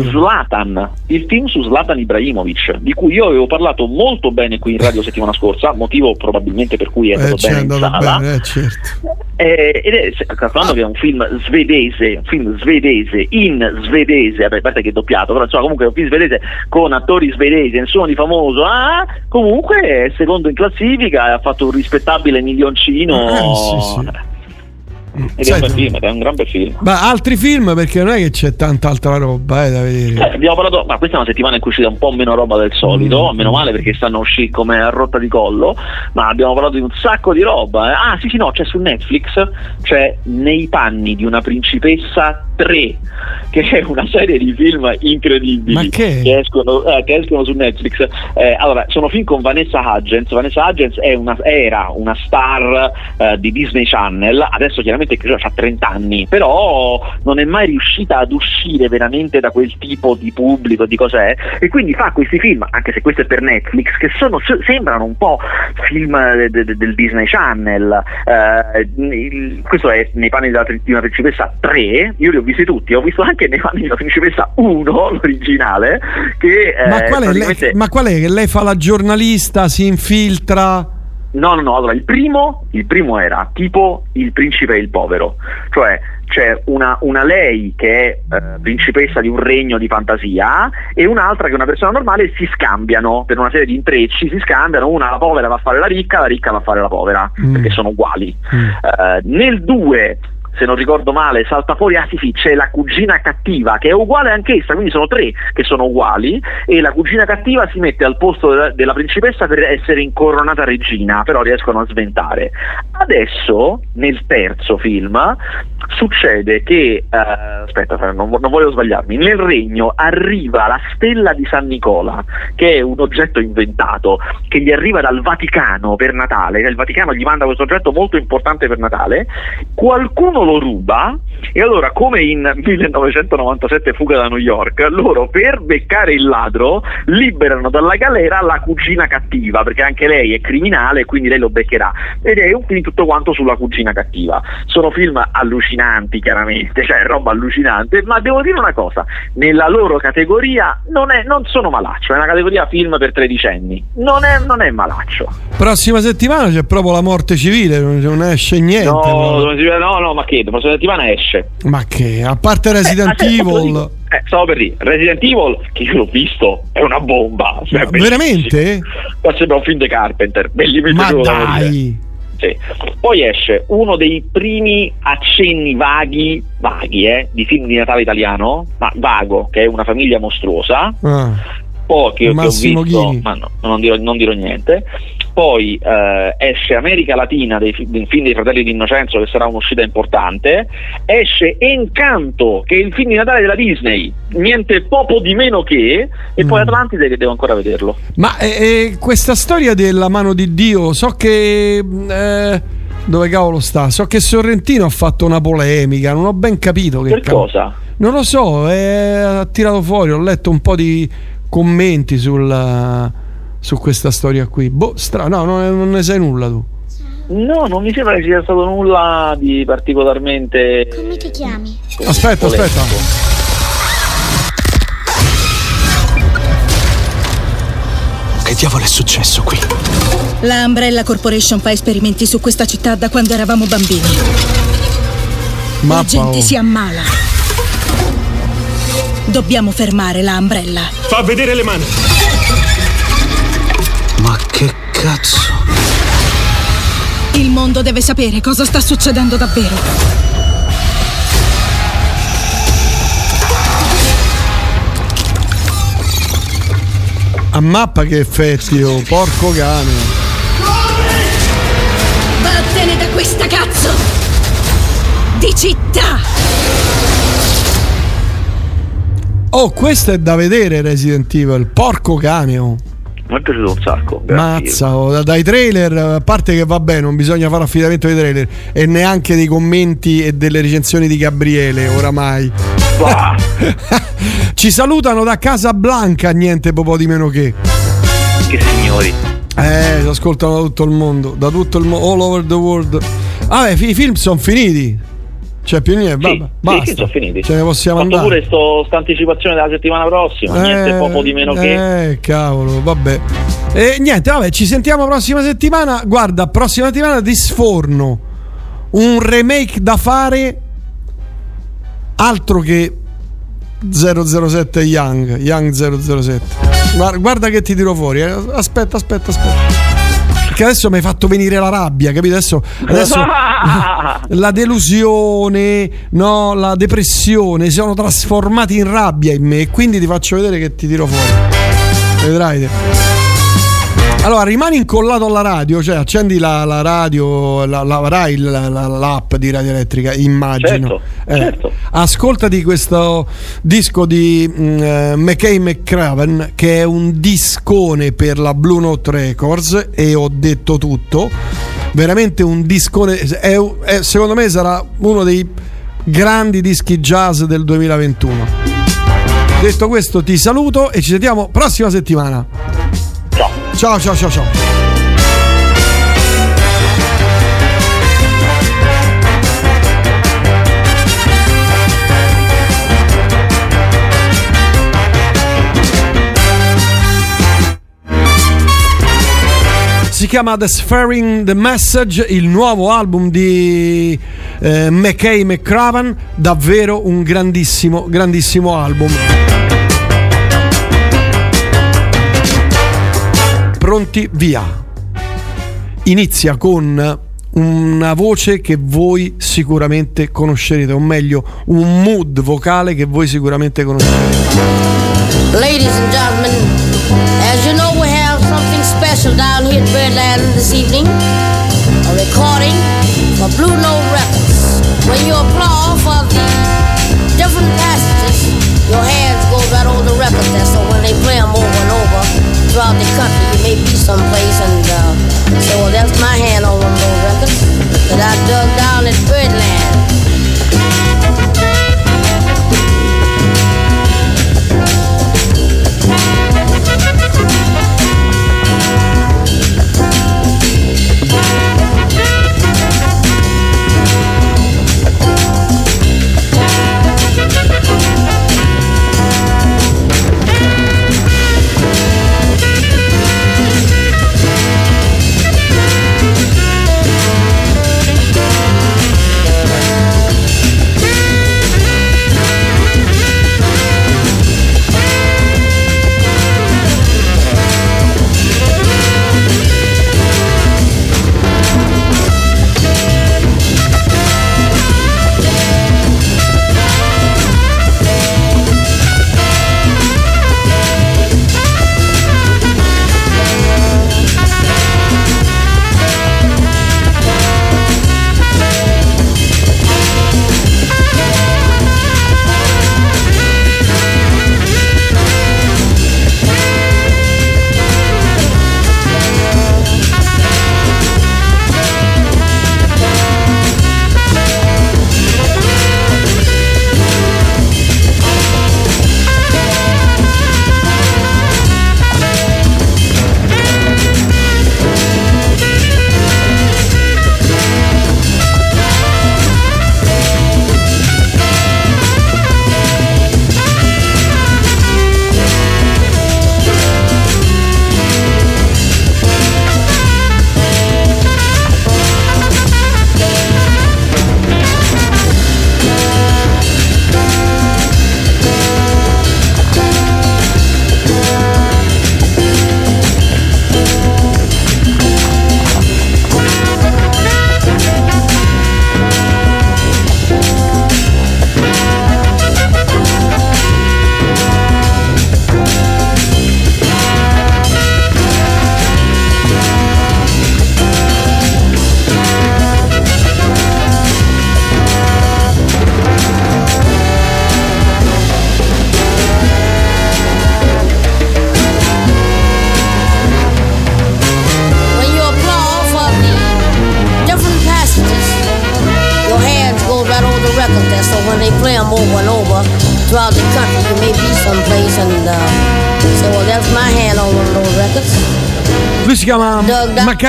Zlatan, il film su Zlatan Ibrahimovic, di cui io avevo parlato molto bene qui in radio settimana scorsa, motivo probabilmente per cui è Eh, andato c'è bene in sala. bene, eh, certo. Eh, ed è calcolando che è un film svedese, un film svedese in svedese, vabbè, a parte che è doppiato, però insomma comunque è un film svedese con attori svedesi, nessuno di famoso, ah, comunque è secondo in classifica, ha fatto un rispettabile milioncino. Eh, sì, sì. Ed è un bel film, è un gran bel film. Ma altri film perché non è che c'è tanta altra roba eh, da vedere. Eh, abbiamo parlato, ma questa è una settimana in cui è uscita un po' meno roba del solito, a meno male perché stanno uscì come a rotta di collo, ma abbiamo parlato di un sacco di roba. eh. Ah sì sì no, c'è su Netflix, c'è Nei panni di una principessa 3, che è una serie di film incredibili Ma che? escono, eh, che escono su Netflix. Eh, allora, sono film con Vanessa Hudgens, Vanessa Hudgens è una- era una star eh, di Disney Channel, adesso chiaramente ha 30 anni, però non è mai riuscita ad uscire veramente da quel tipo di pubblico, di cos'è, e quindi fa questi film, anche se questo è per Netflix, che sono, se- sembrano un po' film eh, de- de- del Disney Channel. Eh, questo è Nei panni della di una principessa 3, io li ho visti tutti, ho visto anche Nei panni una principessa 1, l'originale, che eh, ma, qual è, praticamente- lei, ma qual è che lei fa la giornalista, si infiltra? No, no, no, allora il primo, il primo era tipo il principe e il povero, cioè c'è una, una lei che è eh, principessa di un regno di fantasia e un'altra che è una persona normale e si scambiano per una serie di intrecci, si scambiano, una la povera va a fare la ricca, la ricca va a fare la povera, Mm. perché sono uguali. Eh, nel 2 se non ricordo male, salta fuori, ah sì sì, c'è la cugina cattiva che è uguale anch'essa, quindi sono tre che sono uguali e la cugina cattiva si mette al posto della, della principessa per essere incoronata regina, però riescono a sventare. Adesso, nel terzo film, succede che, eh, aspetta, non, non voglio sbagliarmi, nel regno arriva la stella di San Nicola, che è un oggetto inventato, che gli arriva dal Vaticano per Natale, il Vaticano gli manda questo oggetto molto importante per Natale, qualcuno uno lo ruba e allora come in 1997 fuga da New York, loro per beccare il ladro liberano dalla galera la cugina cattiva, perché anche lei è criminale e quindi lei lo beccherà. Ed è un film tutto quanto sulla cugina cattiva. Sono film allucinanti chiaramente, cioè roba allucinante, ma devo dire una cosa, nella loro categoria non, è- non sono malaccio, è una categoria film per tredicenni, non è, non è malaccio. Prossima settimana c'è proprio la morte civile, non, esce niente. No, no, no, ma che? La prossima settimana esce. Ma che, a parte Resident Eh, ma certo, Evil. Eh, stavo per dire, Resident Evil, che io l'ho visto, è una bomba. cioè, veramente? Ma sembra un film di Carpenter, bellissimo. Ma dai! Sì. Poi esce uno dei primi accenni vaghi, vaghi, eh, di film di Natale italiano, ma vago, che è una famiglia mostruosa. Ah. Poi che, che ho Massimo visto, Ghini. ma no, non, dirò, non dirò niente. Poi eh, esce America Latina dei, del film dei fratelli di Innocenzo, che sarà un'uscita importante. Esce Encanto, che è il film di Natale della Disney, niente poco di meno che. E Mm. poi Atlantide, che devo ancora vederlo. Ma eh, eh, questa storia della mano di Dio, so che. eh, dove cavolo sta? So che Sorrentino ha fatto una polemica, non ho ben capito che Per cosa? Non lo so, eh, ha tirato fuori, ho letto un po' di commenti sul, su questa storia qui. Boh, strano, no, non, non ne sai nulla tu. No, non mi sembra che sia stato nulla di particolarmente. Come ti chiami? Aspetta, polemico. aspetta. Che diavolo è successo qui? La Umbrella Corporation fa esperimenti su questa città da quando eravamo bambini. La Mappa, gente oh. si ammala. Dobbiamo fermare la Umbrella. Fa vedere le mani. Ma che cazzo? Il mondo deve sapere cosa sta succedendo davvero. A mappa che effetti, oh, porco cane. Vattene da questa cazzo! Di città! Oh, questo è da vedere Resident Evil, porco cane. oh. Mi è piaciuto un sacco. Mazza, oh, da- dai trailer, a parte che vabbè, non bisogna fare affidamento ai trailer e neanche dei commenti e delle recensioni di Gabriele, oramai. Bah. Ci salutano da Casablanca, niente po' di meno che. Che signori. Eh, ci ascoltano da tutto il mondo, da tutto il mondo, all over the world. Vabbè, fi- i film sono finiti. C'è più niente, Sì, vabbè, basta. sì, sono finiti. Ce ne possiamo fatto andare. pure sto, sta anticipazione della settimana prossima, niente poco di meno che. Eh, cavolo, vabbè. E niente, vabbè, ci sentiamo prossima settimana. Guarda, prossima settimana ti sforno un remake da fare altro che 007 Young, Young 007. Guarda, guarda che ti tiro fuori. eh. Aspetta, aspetta, aspetta. Perché adesso mi hai fatto venire la rabbia, capito? Adesso, adesso la delusione, no, la depressione si sono trasformati in rabbia in me e quindi ti faccio vedere che ti tiro fuori. Vedrai te. Allora, rimani incollato alla radio, cioè accendi la, la radio, la, la Rai, la- la- l'app di Radio Elettrica, immagino. Certo, certo. Ascoltati questo disco di mm, eh, McKay McCraven, che è un discone per la Blue Note Records, e ho detto tutto. Veramente un discone. è- è- secondo me sarà uno dei grandi dischi jazz del 2021. Detto questo, ti saluto e ci sentiamo prossima settimana. Ciao. Ciao, ciao, ciao. Si chiama The Sphering the Message, il nuovo album di eh, McKay McCraven, davvero un grandissimo, grandissimo album. Pronti, via. Inizia con una voce che voi sicuramente conoscerete, o meglio, un mood vocale che voi sicuramente conoscerete. Ladies and gentlemen, as you know, we have something special down here at Birdland this evening. A recording for Blue Note Records. When you applaud for the different passages, your hands go right over the records there. So when they play them over throughout the country, you may be someplace and uh, say, well, that's my hand on one of those records that I dug down at Birdland.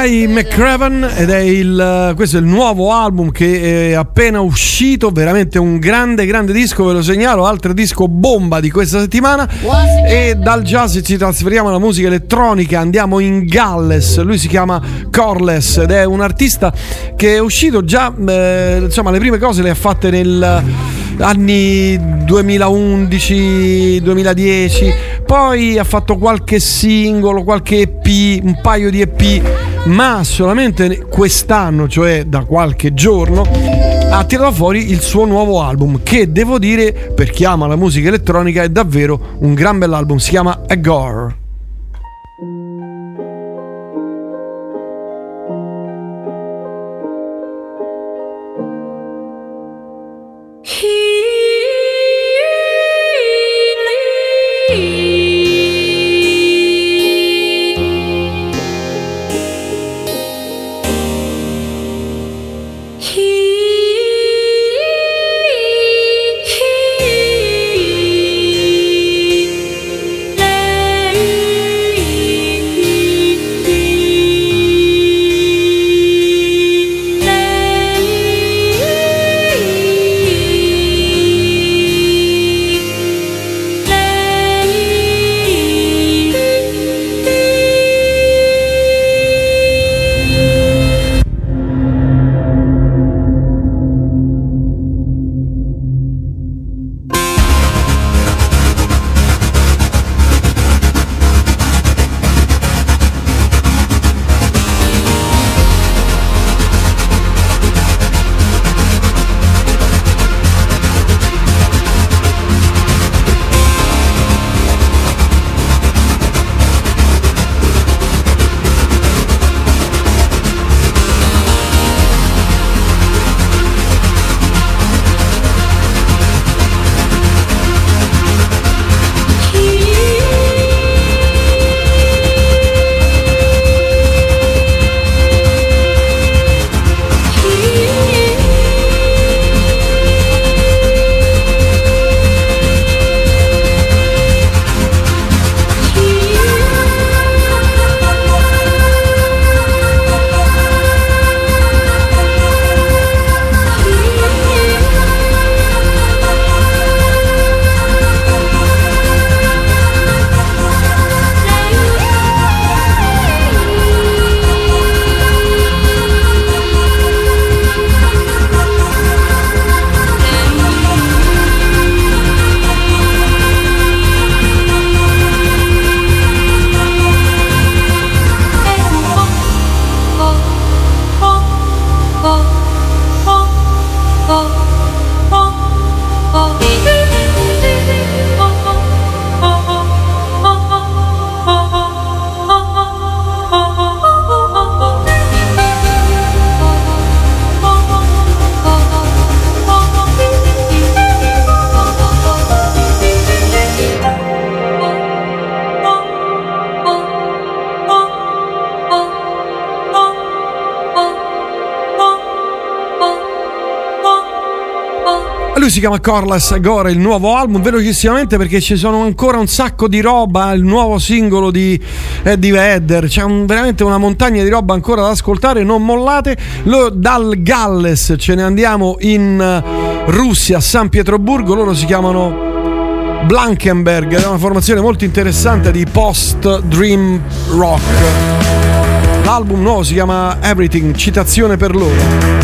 Mackay McCraven ed è il, questo è il nuovo album che è appena uscito, veramente un grande, grande disco, ve lo segnalo, altro disco bomba di questa settimana. E dal jazz ci trasferiamo alla musica elettronica, andiamo in Galles, lui si chiama Corless ed è un artista che è uscito già, eh, insomma le prime cose le ha fatte nel anni 2011-2010, poi ha fatto qualche singolo, qualche EP, un paio di EP, ma solamente quest'anno, cioè da qualche giorno, ha tirato fuori il suo nuovo album che devo dire, per chi ama la musica elettronica, è davvero un gran bell'album, si chiama Agor. Chiama Corless Agora, il nuovo album, velocissimamente perché ci sono ancora un sacco di roba, il nuovo singolo di Eddie Vedder, c'è un- veramente una montagna di roba ancora da ascoltare, non mollate. Lo- dal Galles ce ne andiamo in eh, Russia, San Pietroburgo, loro si chiamano Blankenberg, è una formazione molto interessante di post-dream rock. L'album nuovo si chiama Everything, citazione per loro.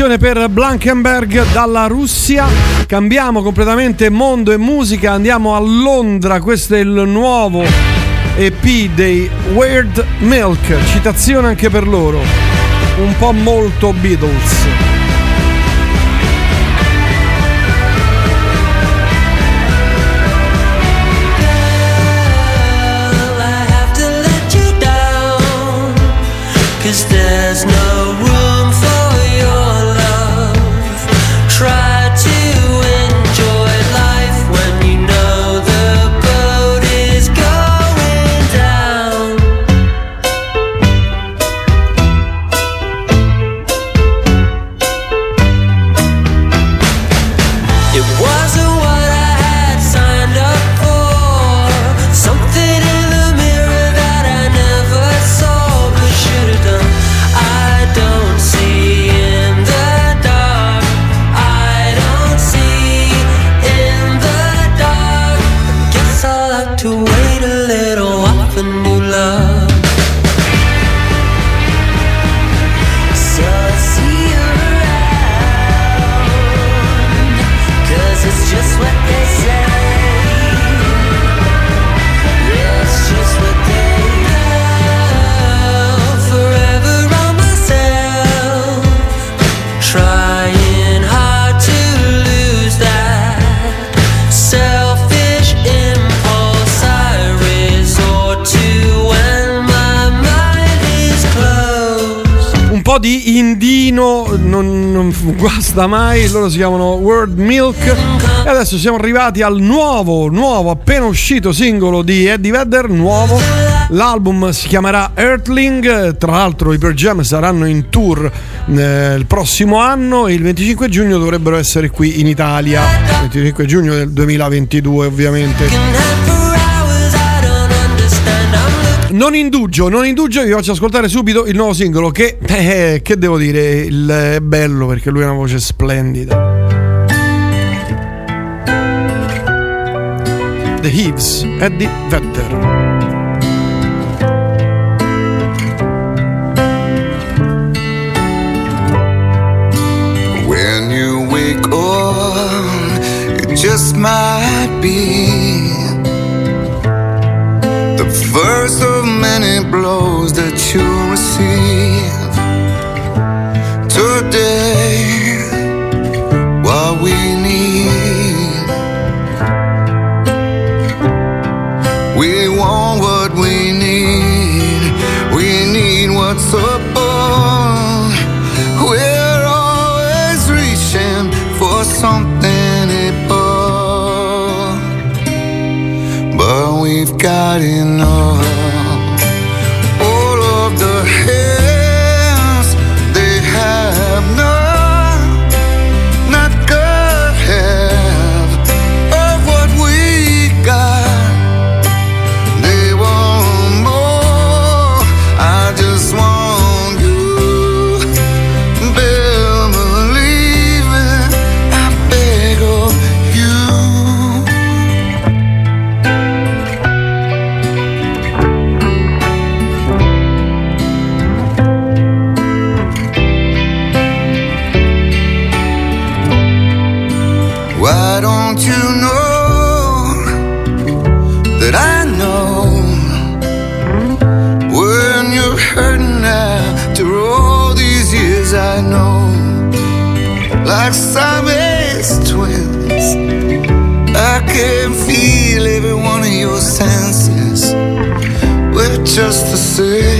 Citazione per Blankenberg dalla Russia. Cambiamo completamente mondo e musica, andiamo a Londra. Questo è il nuovo EP dei Weird Milk. Citazione anche per loro. Un po' molto Beatles. Guasta mai, loro si chiamano World Milk e adesso siamo arrivati al nuovo, nuovo, appena uscito singolo di Eddie Vedder, nuovo. L'album si chiamerà Earthling, tra l'altro i Per Jam saranno in tour eh, il prossimo anno e il 25 giugno dovrebbero essere qui in Italia, 25 giugno del 2022 ovviamente. Non indugio, non indugio, vi faccio ascoltare subito il nuovo singolo che, eh, che devo dire, il- è bello perché lui ha una voce splendida. The Heaves, Eddie Vedder. When you wake up, it just might be first of many blows that you'll receive. Today, what we need, we want what we need, we need what's above. We're always reaching for something above, but we've got enough. Just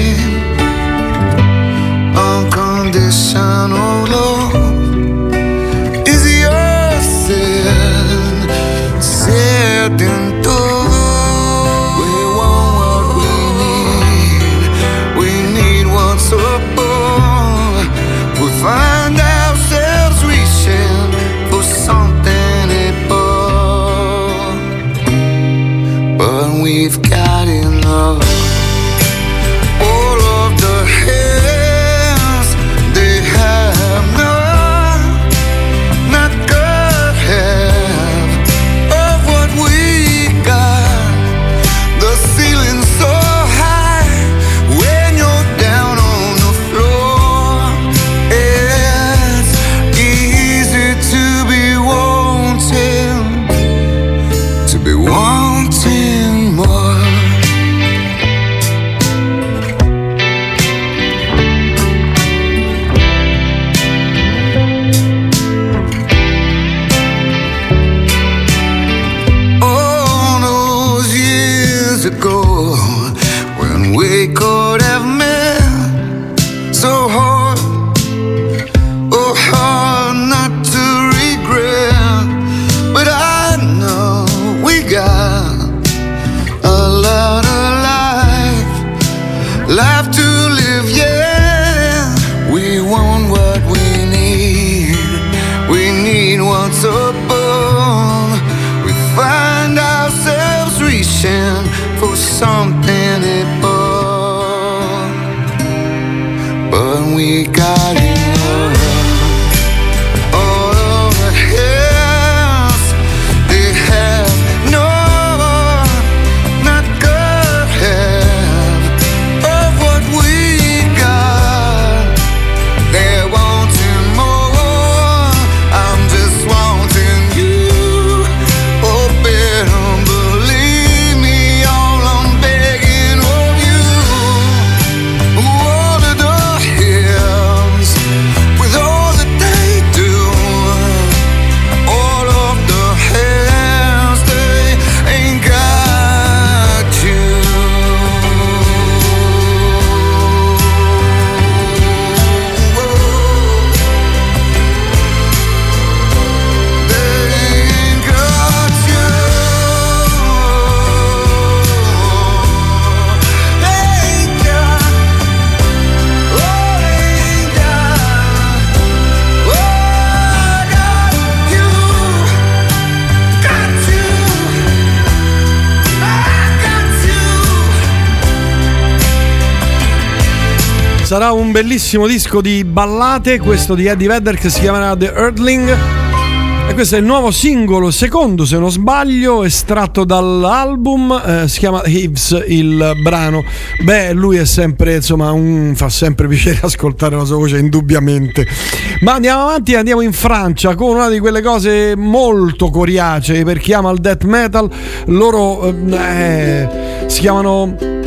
Sarà un bellissimo disco di ballate, questo di Eddie Vedder che si chiamerà The Earthling. E questo è il nuovo singolo, secondo se non sbaglio, estratto dall'album, eh, si chiama Hives il brano. Beh, lui è sempre, insomma, un, fa sempre piacere ascoltare la sua voce, indubbiamente. Ma andiamo avanti, andiamo in Francia con una di quelle cose molto coriacee per chi ama il death metal. Loro eh, si chiamano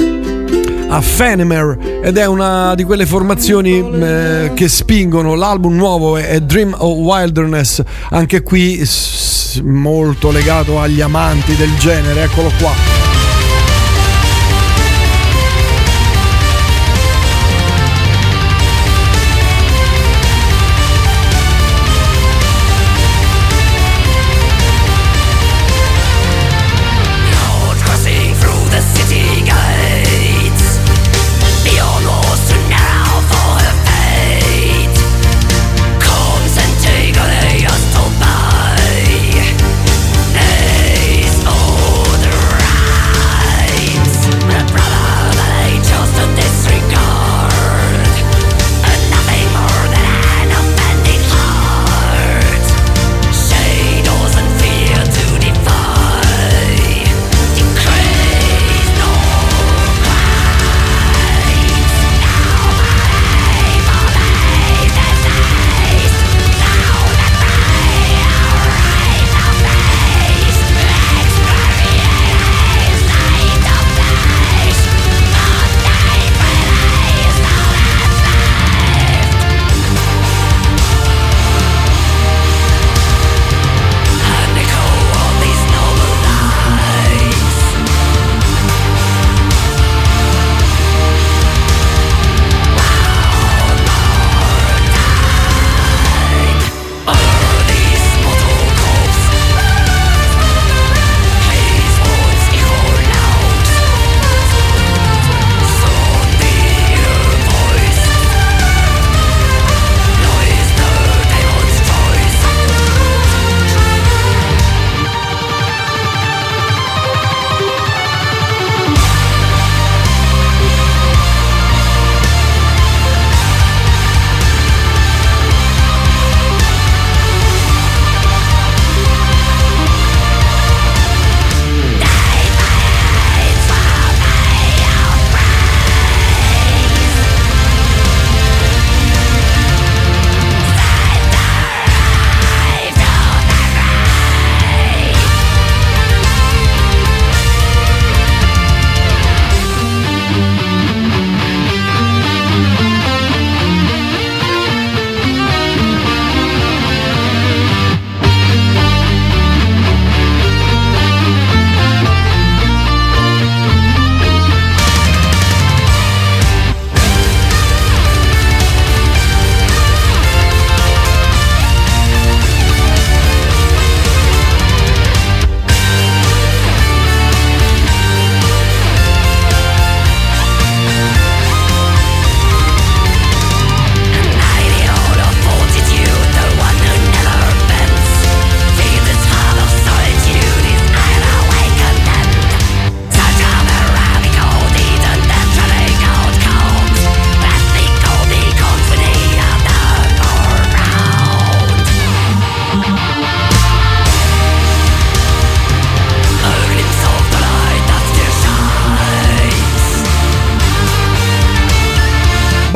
a Fenemer ed è una di quelle formazioni eh, che spingono. L'album nuovo è Dream of Wilderness anche qui s- molto legato agli amanti del genere. Eccolo qua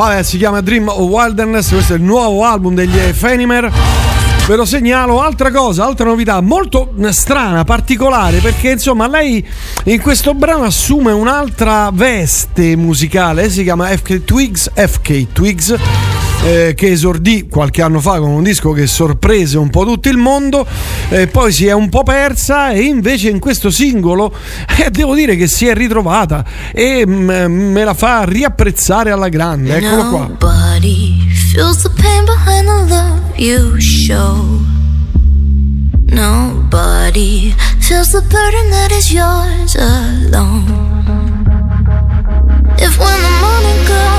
2009 eh, si chiama Dream of Wilderness, questo è il nuovo album degli Fenimer. Ve lo segnalo, altra cosa, altra novità molto mm, strana, particolare, perché insomma lei in questo brano assume un'altra veste musicale, si chiama FK Twigs, FK Twigs eh, che esordì qualche anno fa con un disco che sorprese un po' tutto il mondo, eh, poi si è un po' persa e invece in questo singolo eh, devo dire che si è ritrovata e mm, me la fa riapprezzare alla grande. Eccolo qua. Nobody feels the pain behind the love you show. Nobody feels the burden that is yours alone. If when the morning comes,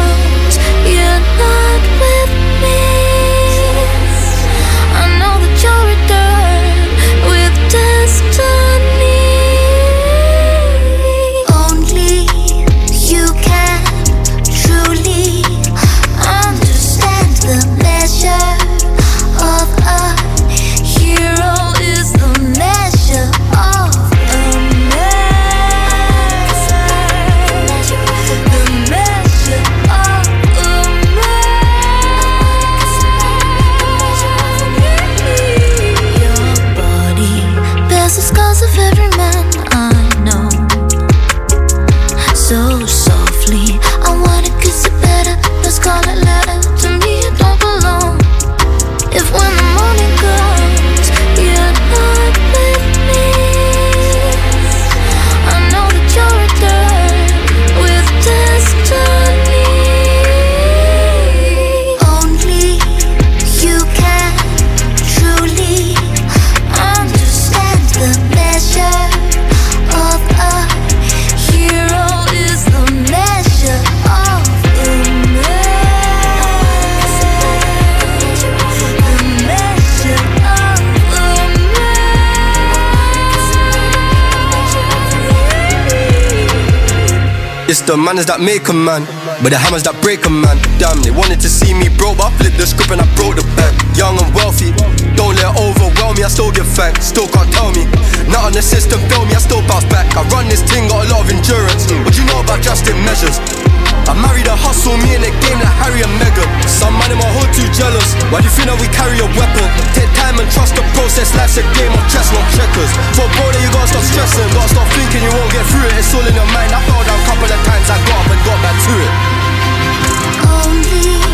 the manners that make a man, but the hammers that break a man. Damn, they wanted to see me broke, but I flipped the script and I broke the bank. Young and wealthy, don't let it overwhelm me. I still give thanks, still can't tell me. Not on the system, fail me, I still bounce back. I run this thing, got a lot of endurance. What you know about drastic measures? I married a hustle, me in the game like Harry and Meghan. Some man in my hood too jealous. Why do you think that we carry a weapon? Take time and trust the process. Life's a game of chess, not checkers. For bro, that you gotta stop stressing. Gotta stop thinking you won't get through it. It's all in your mind. I fell down a couple of times. I got up and got back to it. Only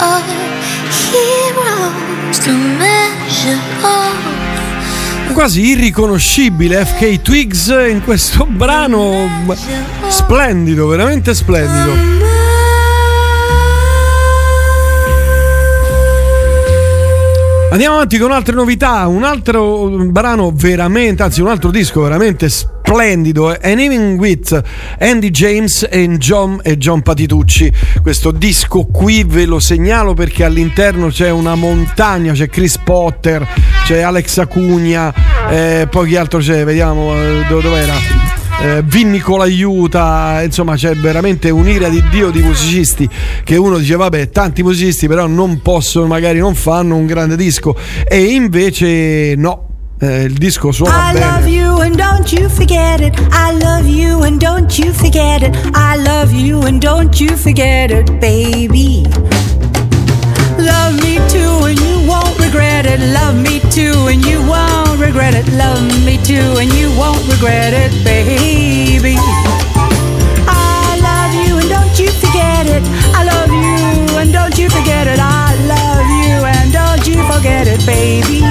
of a hero. The measure of Quasi irriconoscibile FK Twigs in questo brano splendido, veramente splendido. Andiamo avanti con altre novità, un altro brano veramente, anzi un altro disco veramente splendido, An Evening with Andy James e John, e John Patitucci. Questo disco qui ve lo segnalo perché all'interno c'è una montagna, c'è Chris Potter, c'è Alex Acugna, eh, poi chi altro c'è, vediamo eh, do- dov'era. Eh, Vinnicola aiuta, insomma c'è veramente un'ira di Dio di musicisti che uno dice vabbè tanti musicisti però non possono, magari non fanno un grande disco e invece no, eh, il disco suona I bene. Don't you forget it. I love you and don't you forget it. I love you and don't you forget it, baby. Love me too and you won't regret it. Love me too and you won't regret it. Love me too and you won't regret it, baby. I love you and don't you forget it. I love you and don't you forget it. I love you and don't you forget it, baby.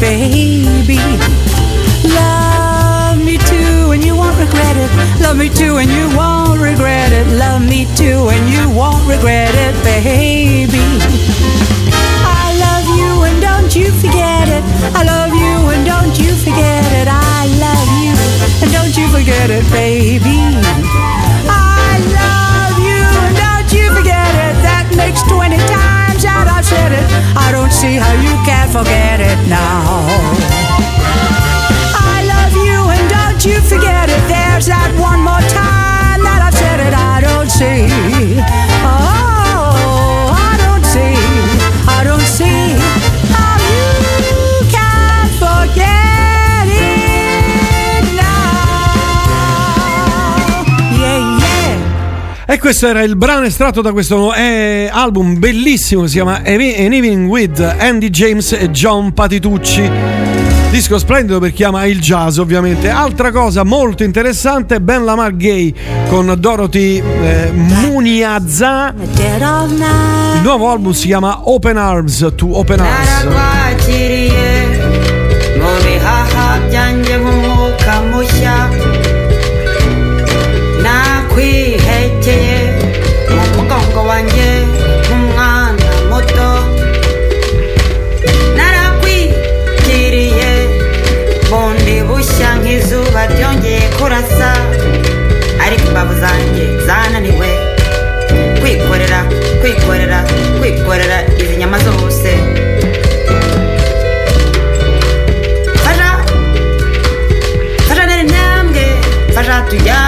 Baby. Love me too and you won't regret it. Love me too and you won't regret it. Love me too and you won't regret it, baby. I love you and don't you forget it. I love you and don't you forget it. I love you and don't you forget it, baby. I love you and don't you forget it. That makes 20 times that I've said it. I don't see how you can forget it now. I love you and don't you forget it. There's that one more time that I've said it. I don't see. E questo era il brano estratto da questo eh, album bellissimo, si chiama An Evening with Andy James e John Patitucci. Disco splendido per chi ama il jazz, ovviamente. Altra cosa molto interessante, Ben Lamar Gay con Dorothy eh, Muniazza. Il nuovo album si chiama Open Arms to Open Arms. Imbavu zanjye zananiwe. Kwikorera kwikorera kwikorera izi nyama zose. Fasha. Fasha nera intambwe. Fasha tujyane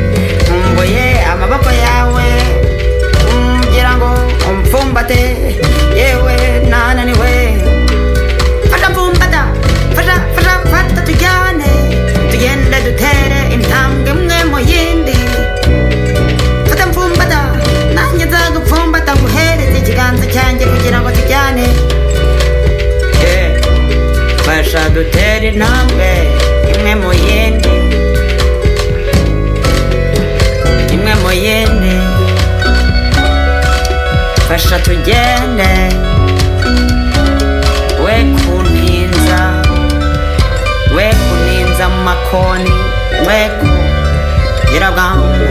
bate Yeah, we, nan anyway Fata boom bata Fata, fata, fata tuyane Tuyende du tere im tangi mge mo yindi Fata boom bata Nanya zagu boom bata muhere Tijiganza chanje kujira ngo tuyane Yeah Fasha du tere namwe Imwe mo yindi Imwe mo yindi fasha tugende we kuntinza we kuninza. Mu makoni. We ku nyirabwangu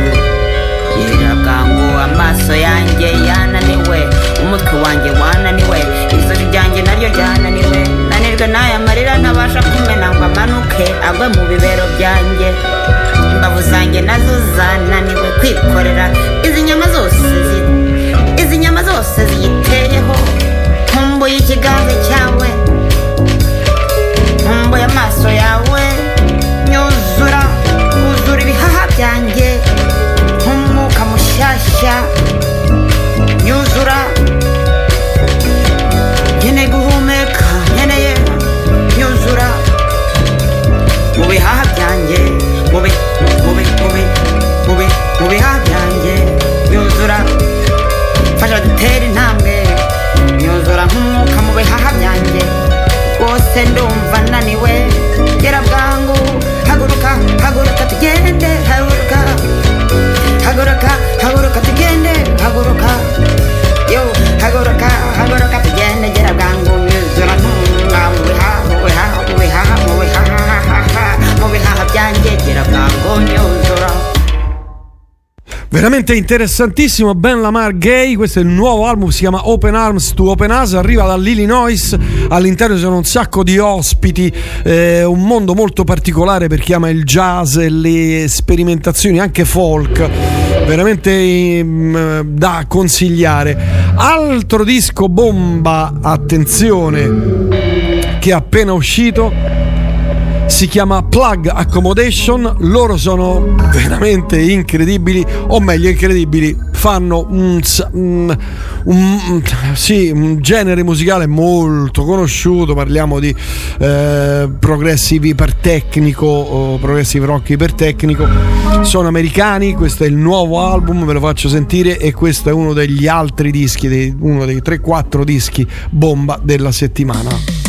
nyirabwangu amaso yanjye yananiwe. Umutwe wanjye wananiwe. Izozi ryanjye naryo ryananiwe. Nanirwe n'aya marira ntabasha kumena ngo amanuke agwe mu bibero byanjye. Imbavu zanjye na zo zananiwe. Kwikorera izi nyama zose nkumbuye ikiganza cyawe nkumbuye amaso yawe nyuzura wuzura ibihaha byanjye nk'umwuka mushyashya nyuzura nkeneye guhumeka nkeneye nyuzura mu bihaha byanjye mu bihaha byanjye nyuzura fasha dutere intambwe Veramente interessantissimo, Ben Lamar Gay, questo è il nuovo album, si chiama Open Arms to Open Us, arriva dall'Illinois, all'interno ci sono un sacco di ospiti, eh, un mondo molto particolare per chi ama il jazz e le sperimentazioni anche folk, veramente mm, da consigliare. Altro disco bomba, attenzione, che è appena uscito, si chiama Plug Accommodation, loro sono veramente incredibili, o meglio incredibili, fanno un, un- un- sì, un genere musicale molto conosciuto, parliamo di eh, progressive ipertecnico progressive rock ipertecnico, sono americani, questo è il nuovo album, ve lo faccio sentire e questo è uno degli altri dischi, uno dei 3-4 dischi bomba della settimana.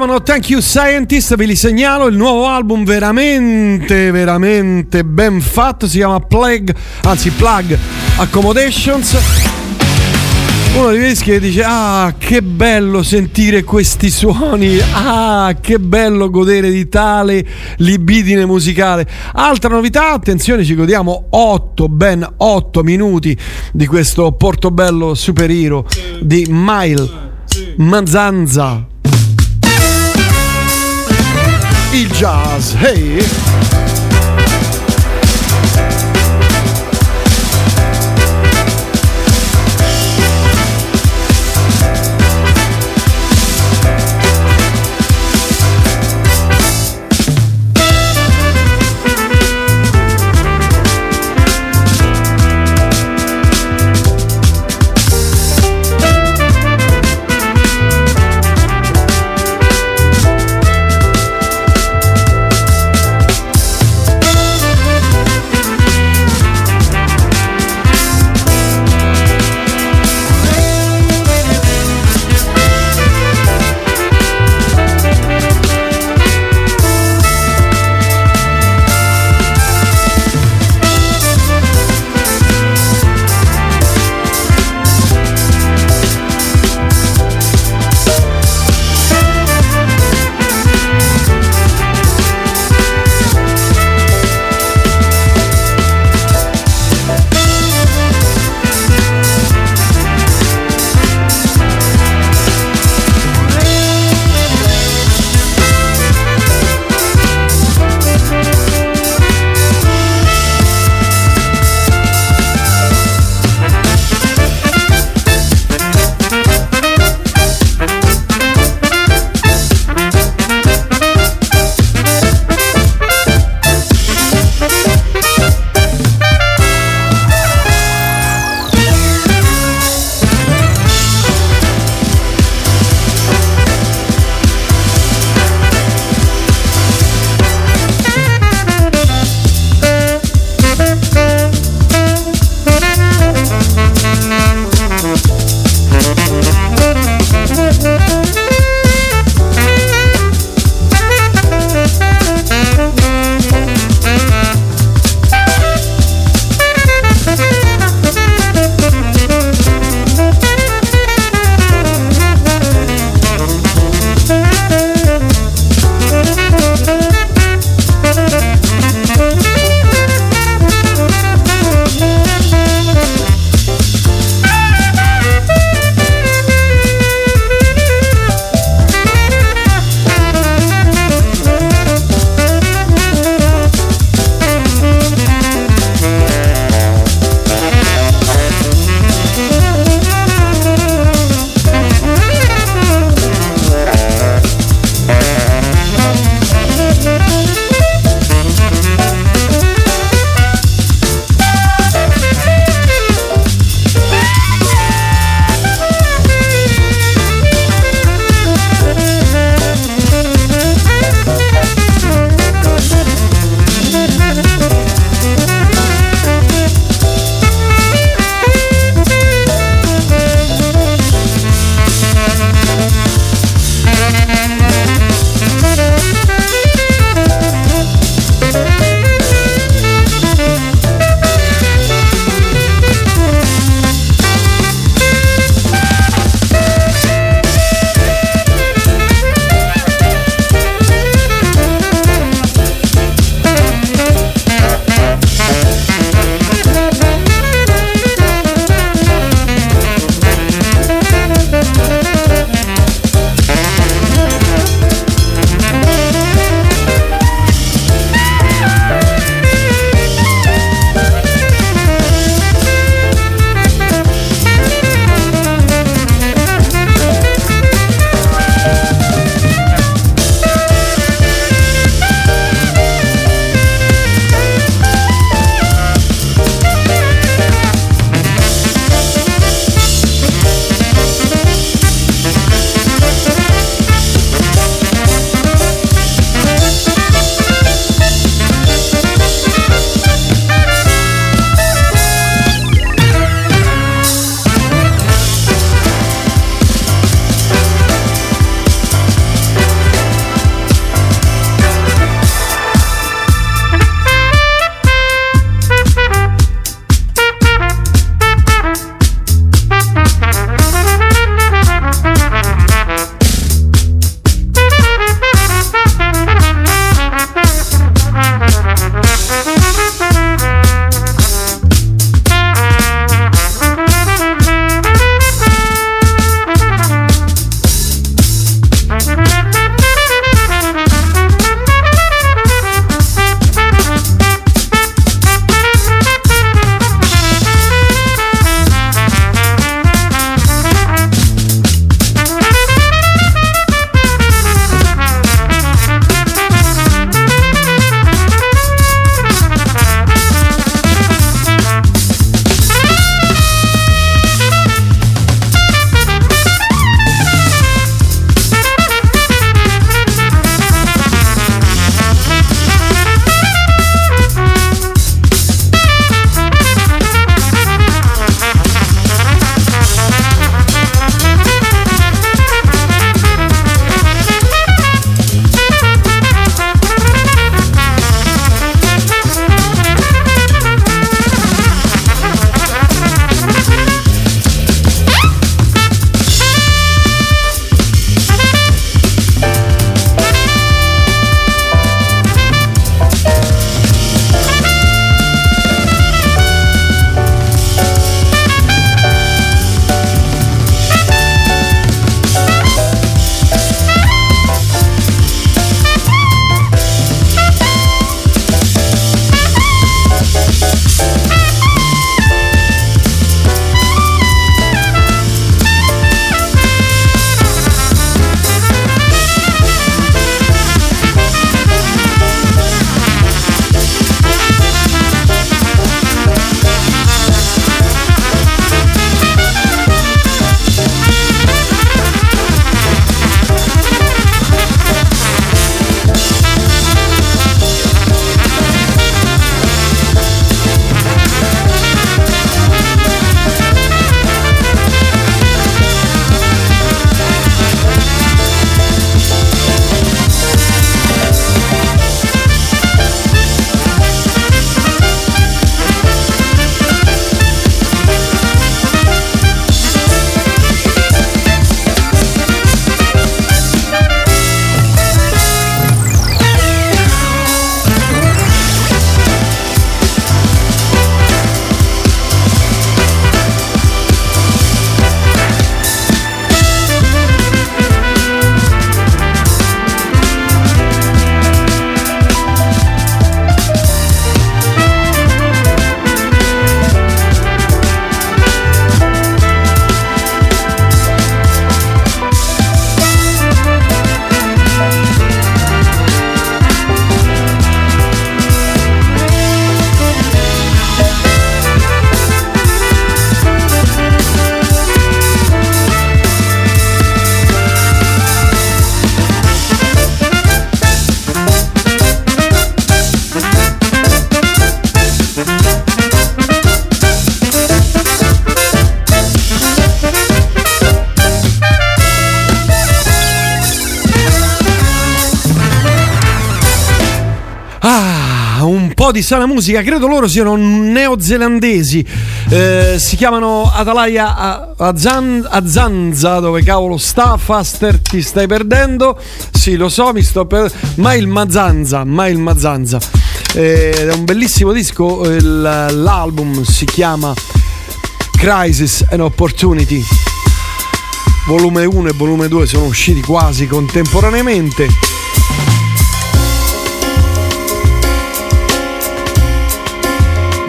Chiamano Thank You Scientist, ve li segnalo, il nuovo album veramente, veramente ben fatto, si chiama Plague, anzi Plug Accommodations. Uno di quei dischi che dice ah che bello sentire questi suoni, ah che bello godere di tale libidine musicale. Altra novità, attenzione ci godiamo 8, ben 8 minuti di questo Portobello Super Hero di Mile Manzanza. Il jazz, hey! Di sana musica, credo loro siano neozelandesi, Eh, si chiamano Atalaya Azan- Azanza, dove cavolo sta, Faster ti stai perdendo, sì lo so, mi sto per... ma il Mazanza, ma il Mazanza, Eh, è un bellissimo disco, il- l'album si chiama Crisis and Opportunity. Volume 1 e volume 2 sono usciti quasi contemporaneamente.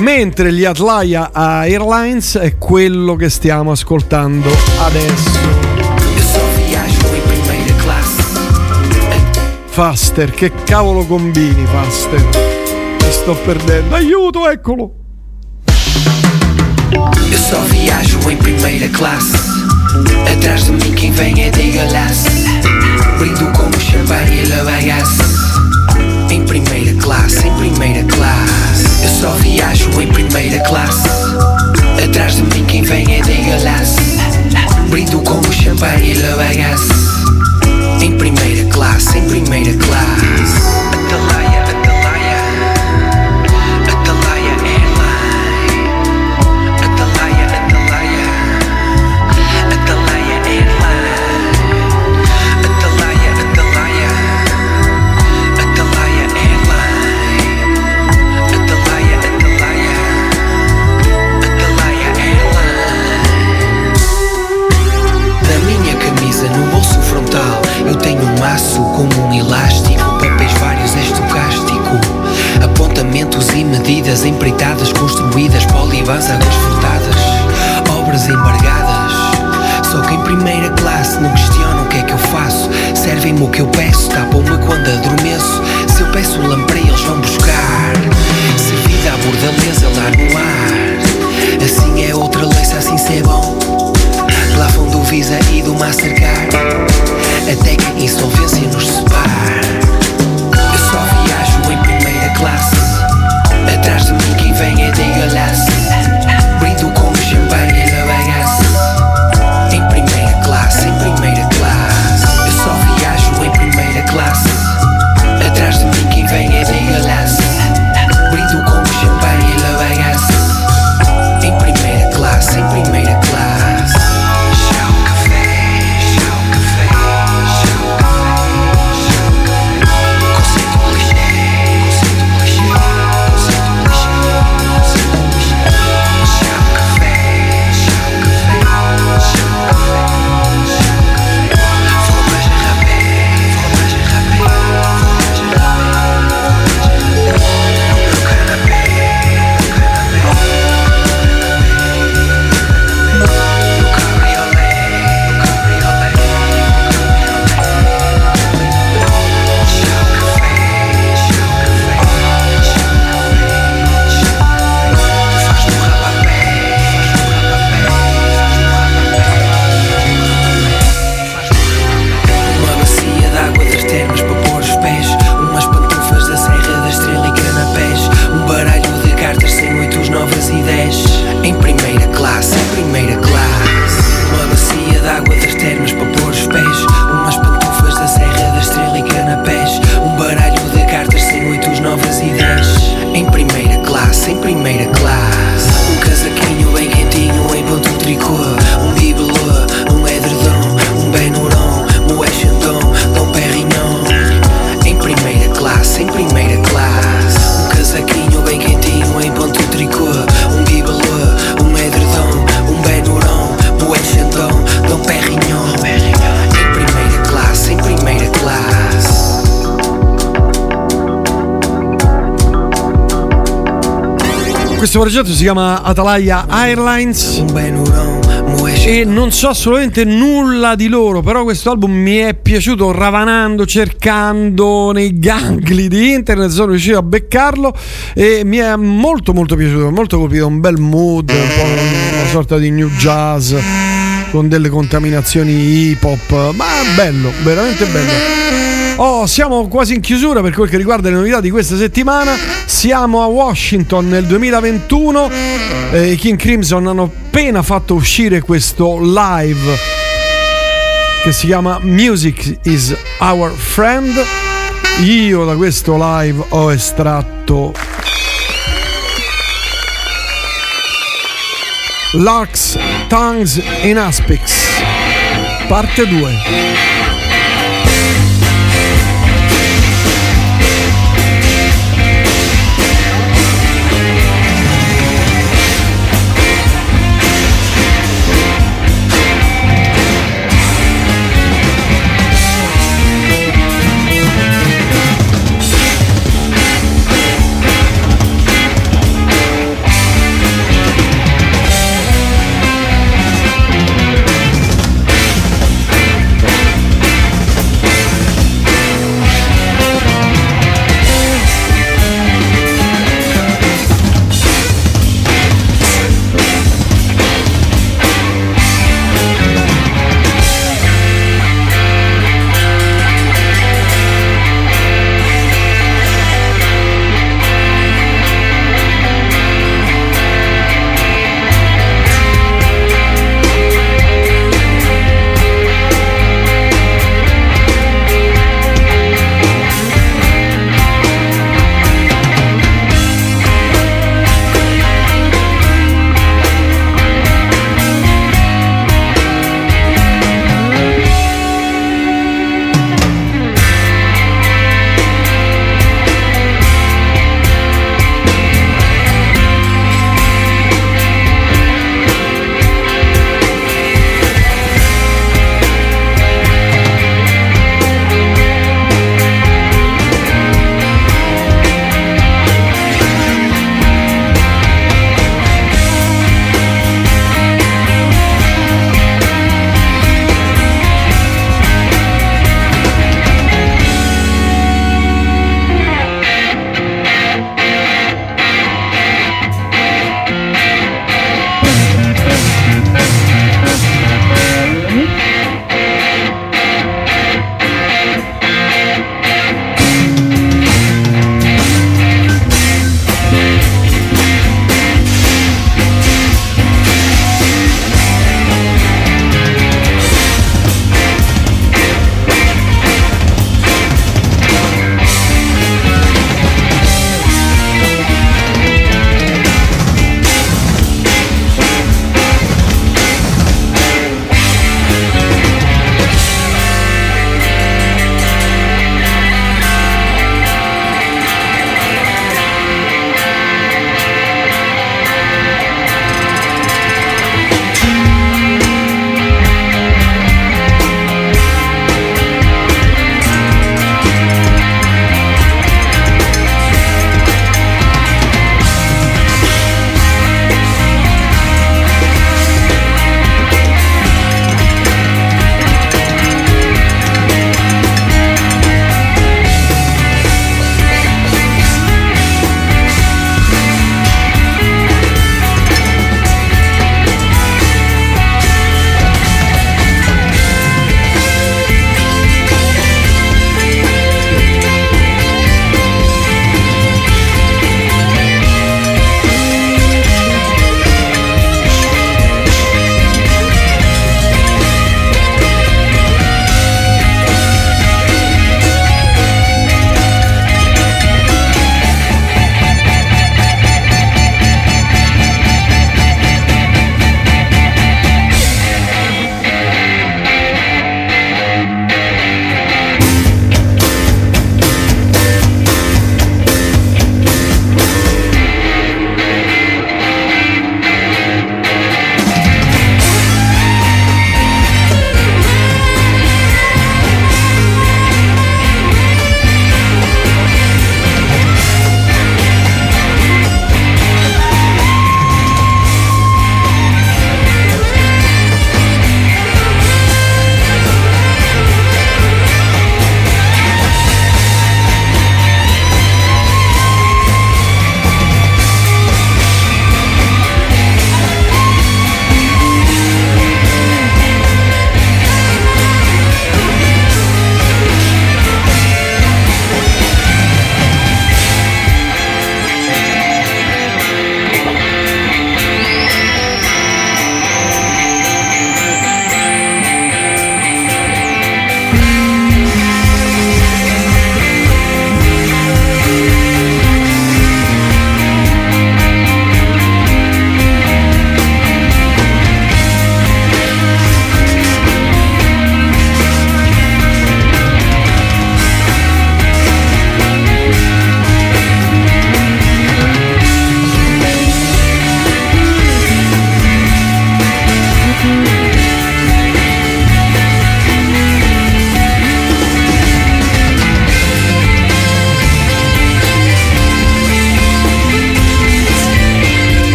Mentre gli Atlaya Airlines è quello che stiamo ascoltando adesso. Faster, che cavolo combini, Faster? Mi sto perdendo. Aiuto, eccolo! Eu só viajo em primeira classe. Atrás de mim quem vem é de galasse. Brindo como champanhe e la bagasse. Em primeira classe, em primeira classe. Eu só viajo em primeira classe. Atrás de mim quem vem é de galasse. Brindo como champanhe e la bagasse. Em primeira classe, em primeira classe. Medidas empreitadas Construídas, polivãs, águas furtadas Obras embargadas. Só que em primeira classe não questiono o que é que eu faço. Servem-me o que eu peço, tapam-me quando adormeço. Se eu peço lamprey eles vão buscar. Servida à bordaleza lá no ar. Assim é outra leça, assim se é bom. Plafond do Visa e do Mastercard. Até que a insolvência nos separe Atrás de mim si chiama Atalaya Airlines e non so assolutamente nulla di loro, però questo album mi è piaciuto ravanando, cercando nei gangli di internet, sono riuscito a beccarlo e mi è molto molto piaciuto, molto colpito, un bel mood, un po' una sorta di new jazz con delle contaminazioni hip hop, ma bello, veramente bello. Oh, siamo quasi in chiusura per quel che riguarda le novità di questa settimana. Siamo a Washington nel 2021. Eh, I King Crimson hanno appena fatto uscire questo live che si chiama Music is Our Friend. Io da questo live ho estratto Larks, Tongues in Aspects, parte 2.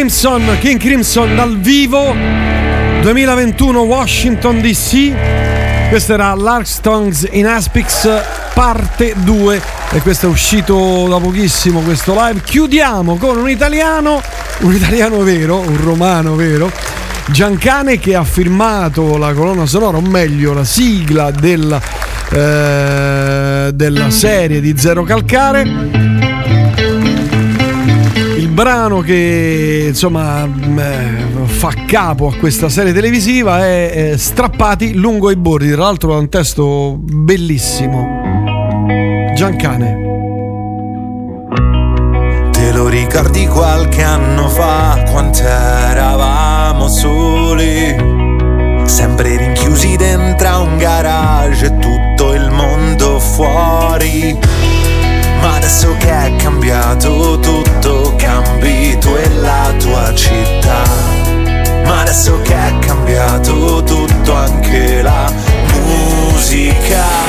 Crimson, King Crimson dal vivo 2021 Washington DC. Questo era Larkstones in Aspix parte 2 e questo è uscito da pochissimo questo live. Chiudiamo con un italiano, un italiano vero, un romano vero. Giancane che ha firmato la colonna sonora, o meglio la sigla della, eh, della serie di Zero Calcare brano che insomma mh, eh, fa capo a questa serie televisiva è eh, Strappati lungo i bordi. Tra l'altro ha un testo bellissimo. Giancane. Te lo ricordi qualche anno fa, quando eravamo soli? Sempre rinchiusi dentro un garage e tutto il mondo fuori. Ma adesso che è cambiato tutto, tu e la tua città. Ma adesso che è cambiato tutto, anche la musica.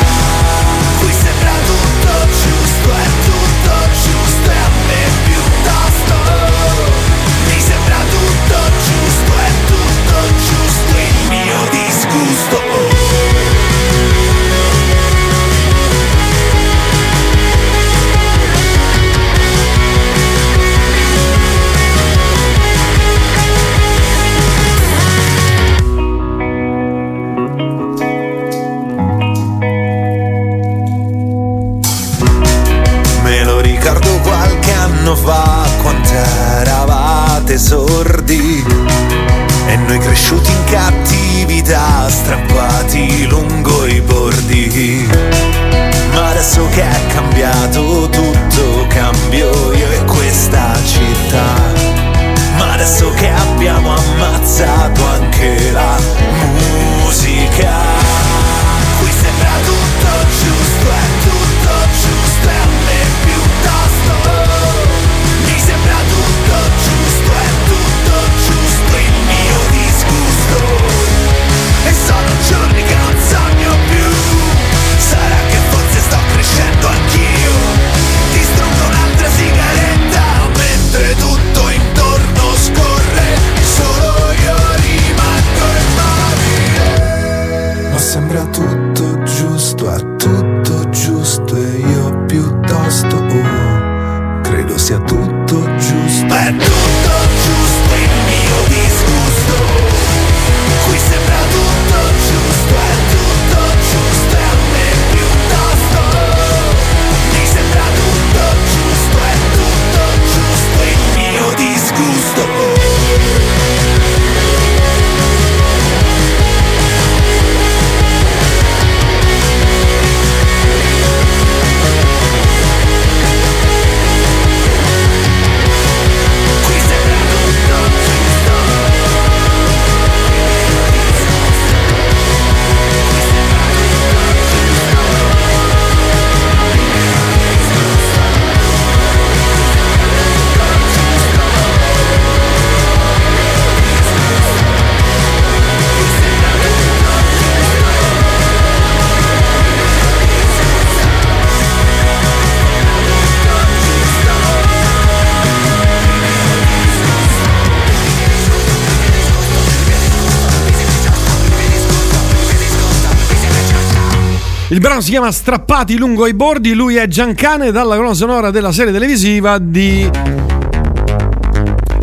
Si chiama Strappati lungo i bordi. Lui è Giancane dalla colonna sonora della serie televisiva di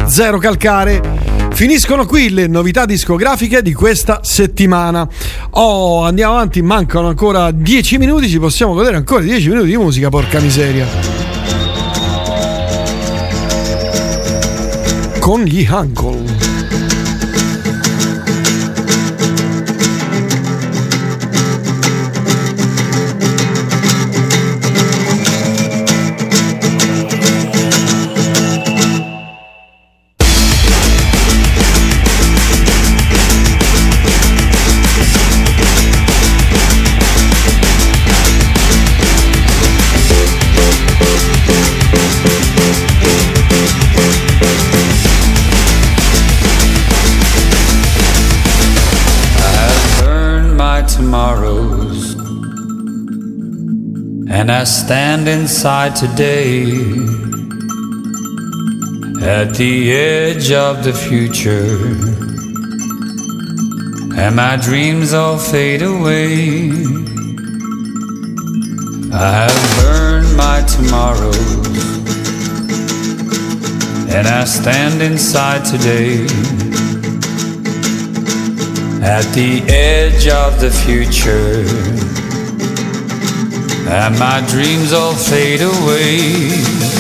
Zero Calcare. Finiscono qui le novità discografiche di questa settimana. Oh, andiamo avanti, mancano ancora 10 minuti, ci possiamo godere ancora 10 minuti di musica, porca miseria. Con gli Uncle. Stand inside today. At the edge of the future, and my dreams all fade away. I have burned my tomorrows, and I stand inside today. At the edge of the future, and my dreams all fade away.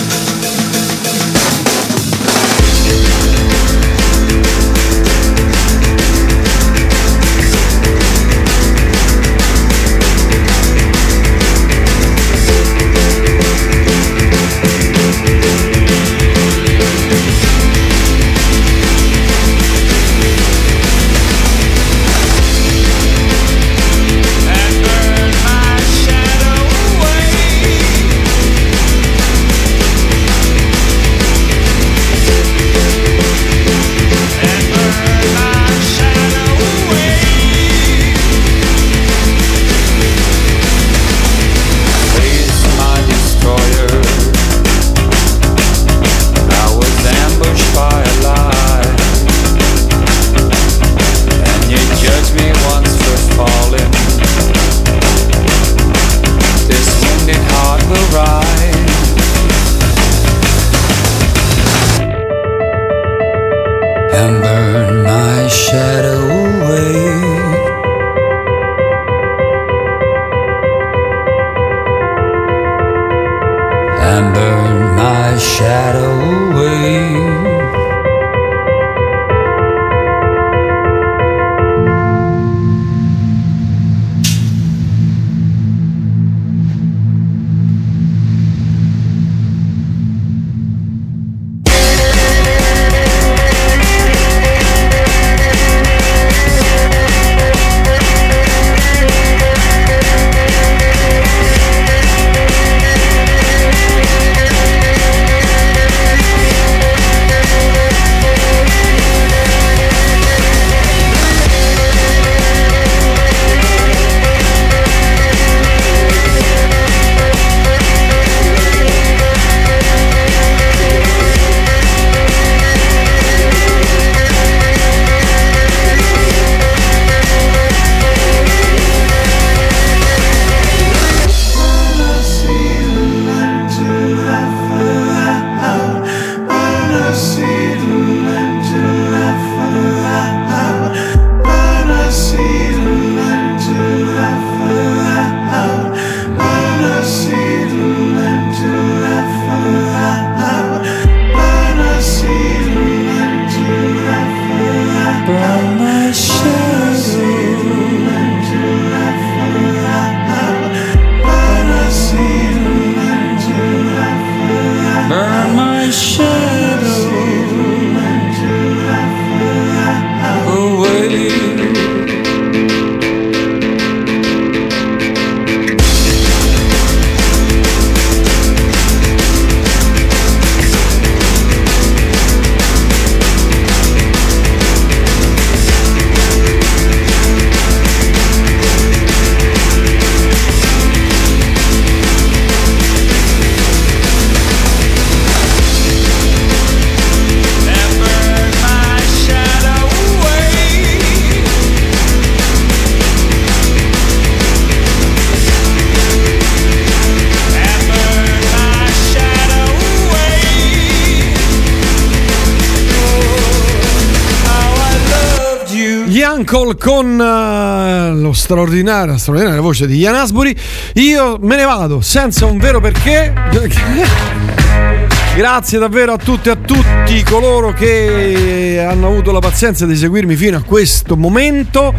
Uncle con eh, lo straordinario, la straordinaria voce di Ian Asbury. Io me ne vado senza un vero perché. Grazie davvero a tutte e a tutti coloro che hanno avuto la pazienza di seguirmi fino a questo momento.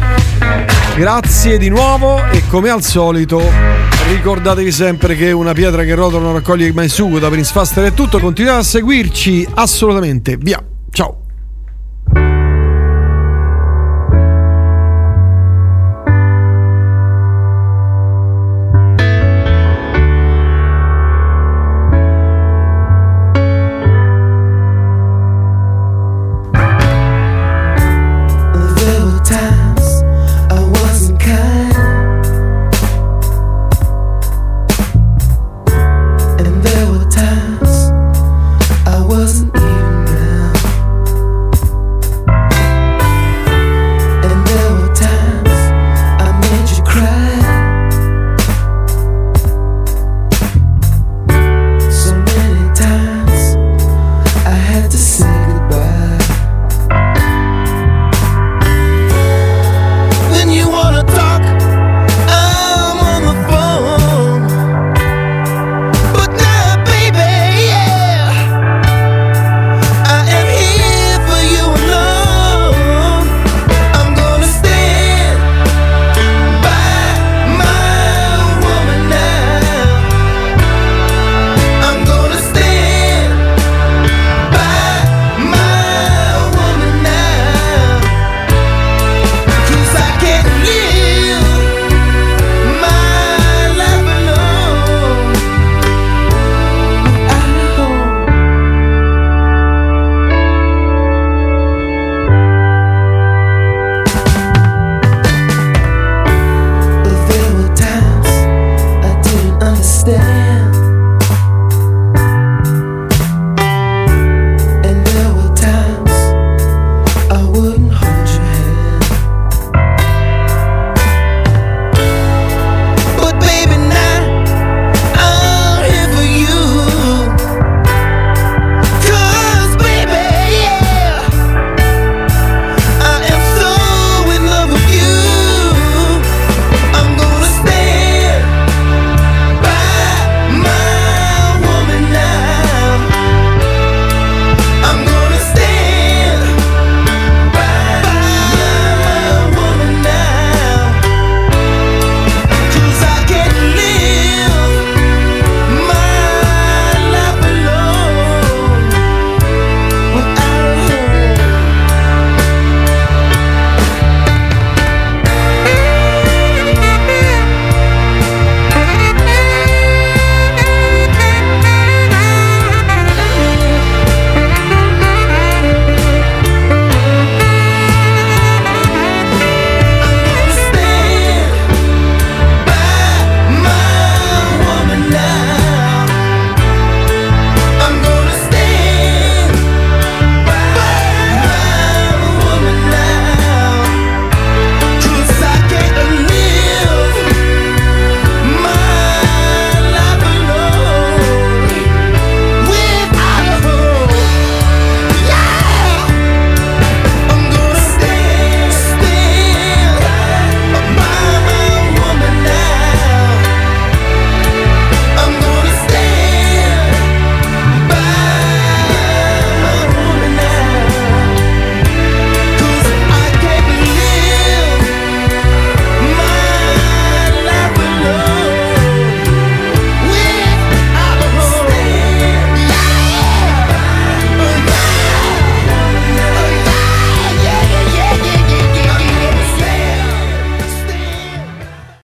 Grazie di nuovo e come al solito ricordatevi sempre che una pietra che rotola non raccoglie mai sugo da Prince Faster è tutto. Continuate a seguirci assolutamente. Via.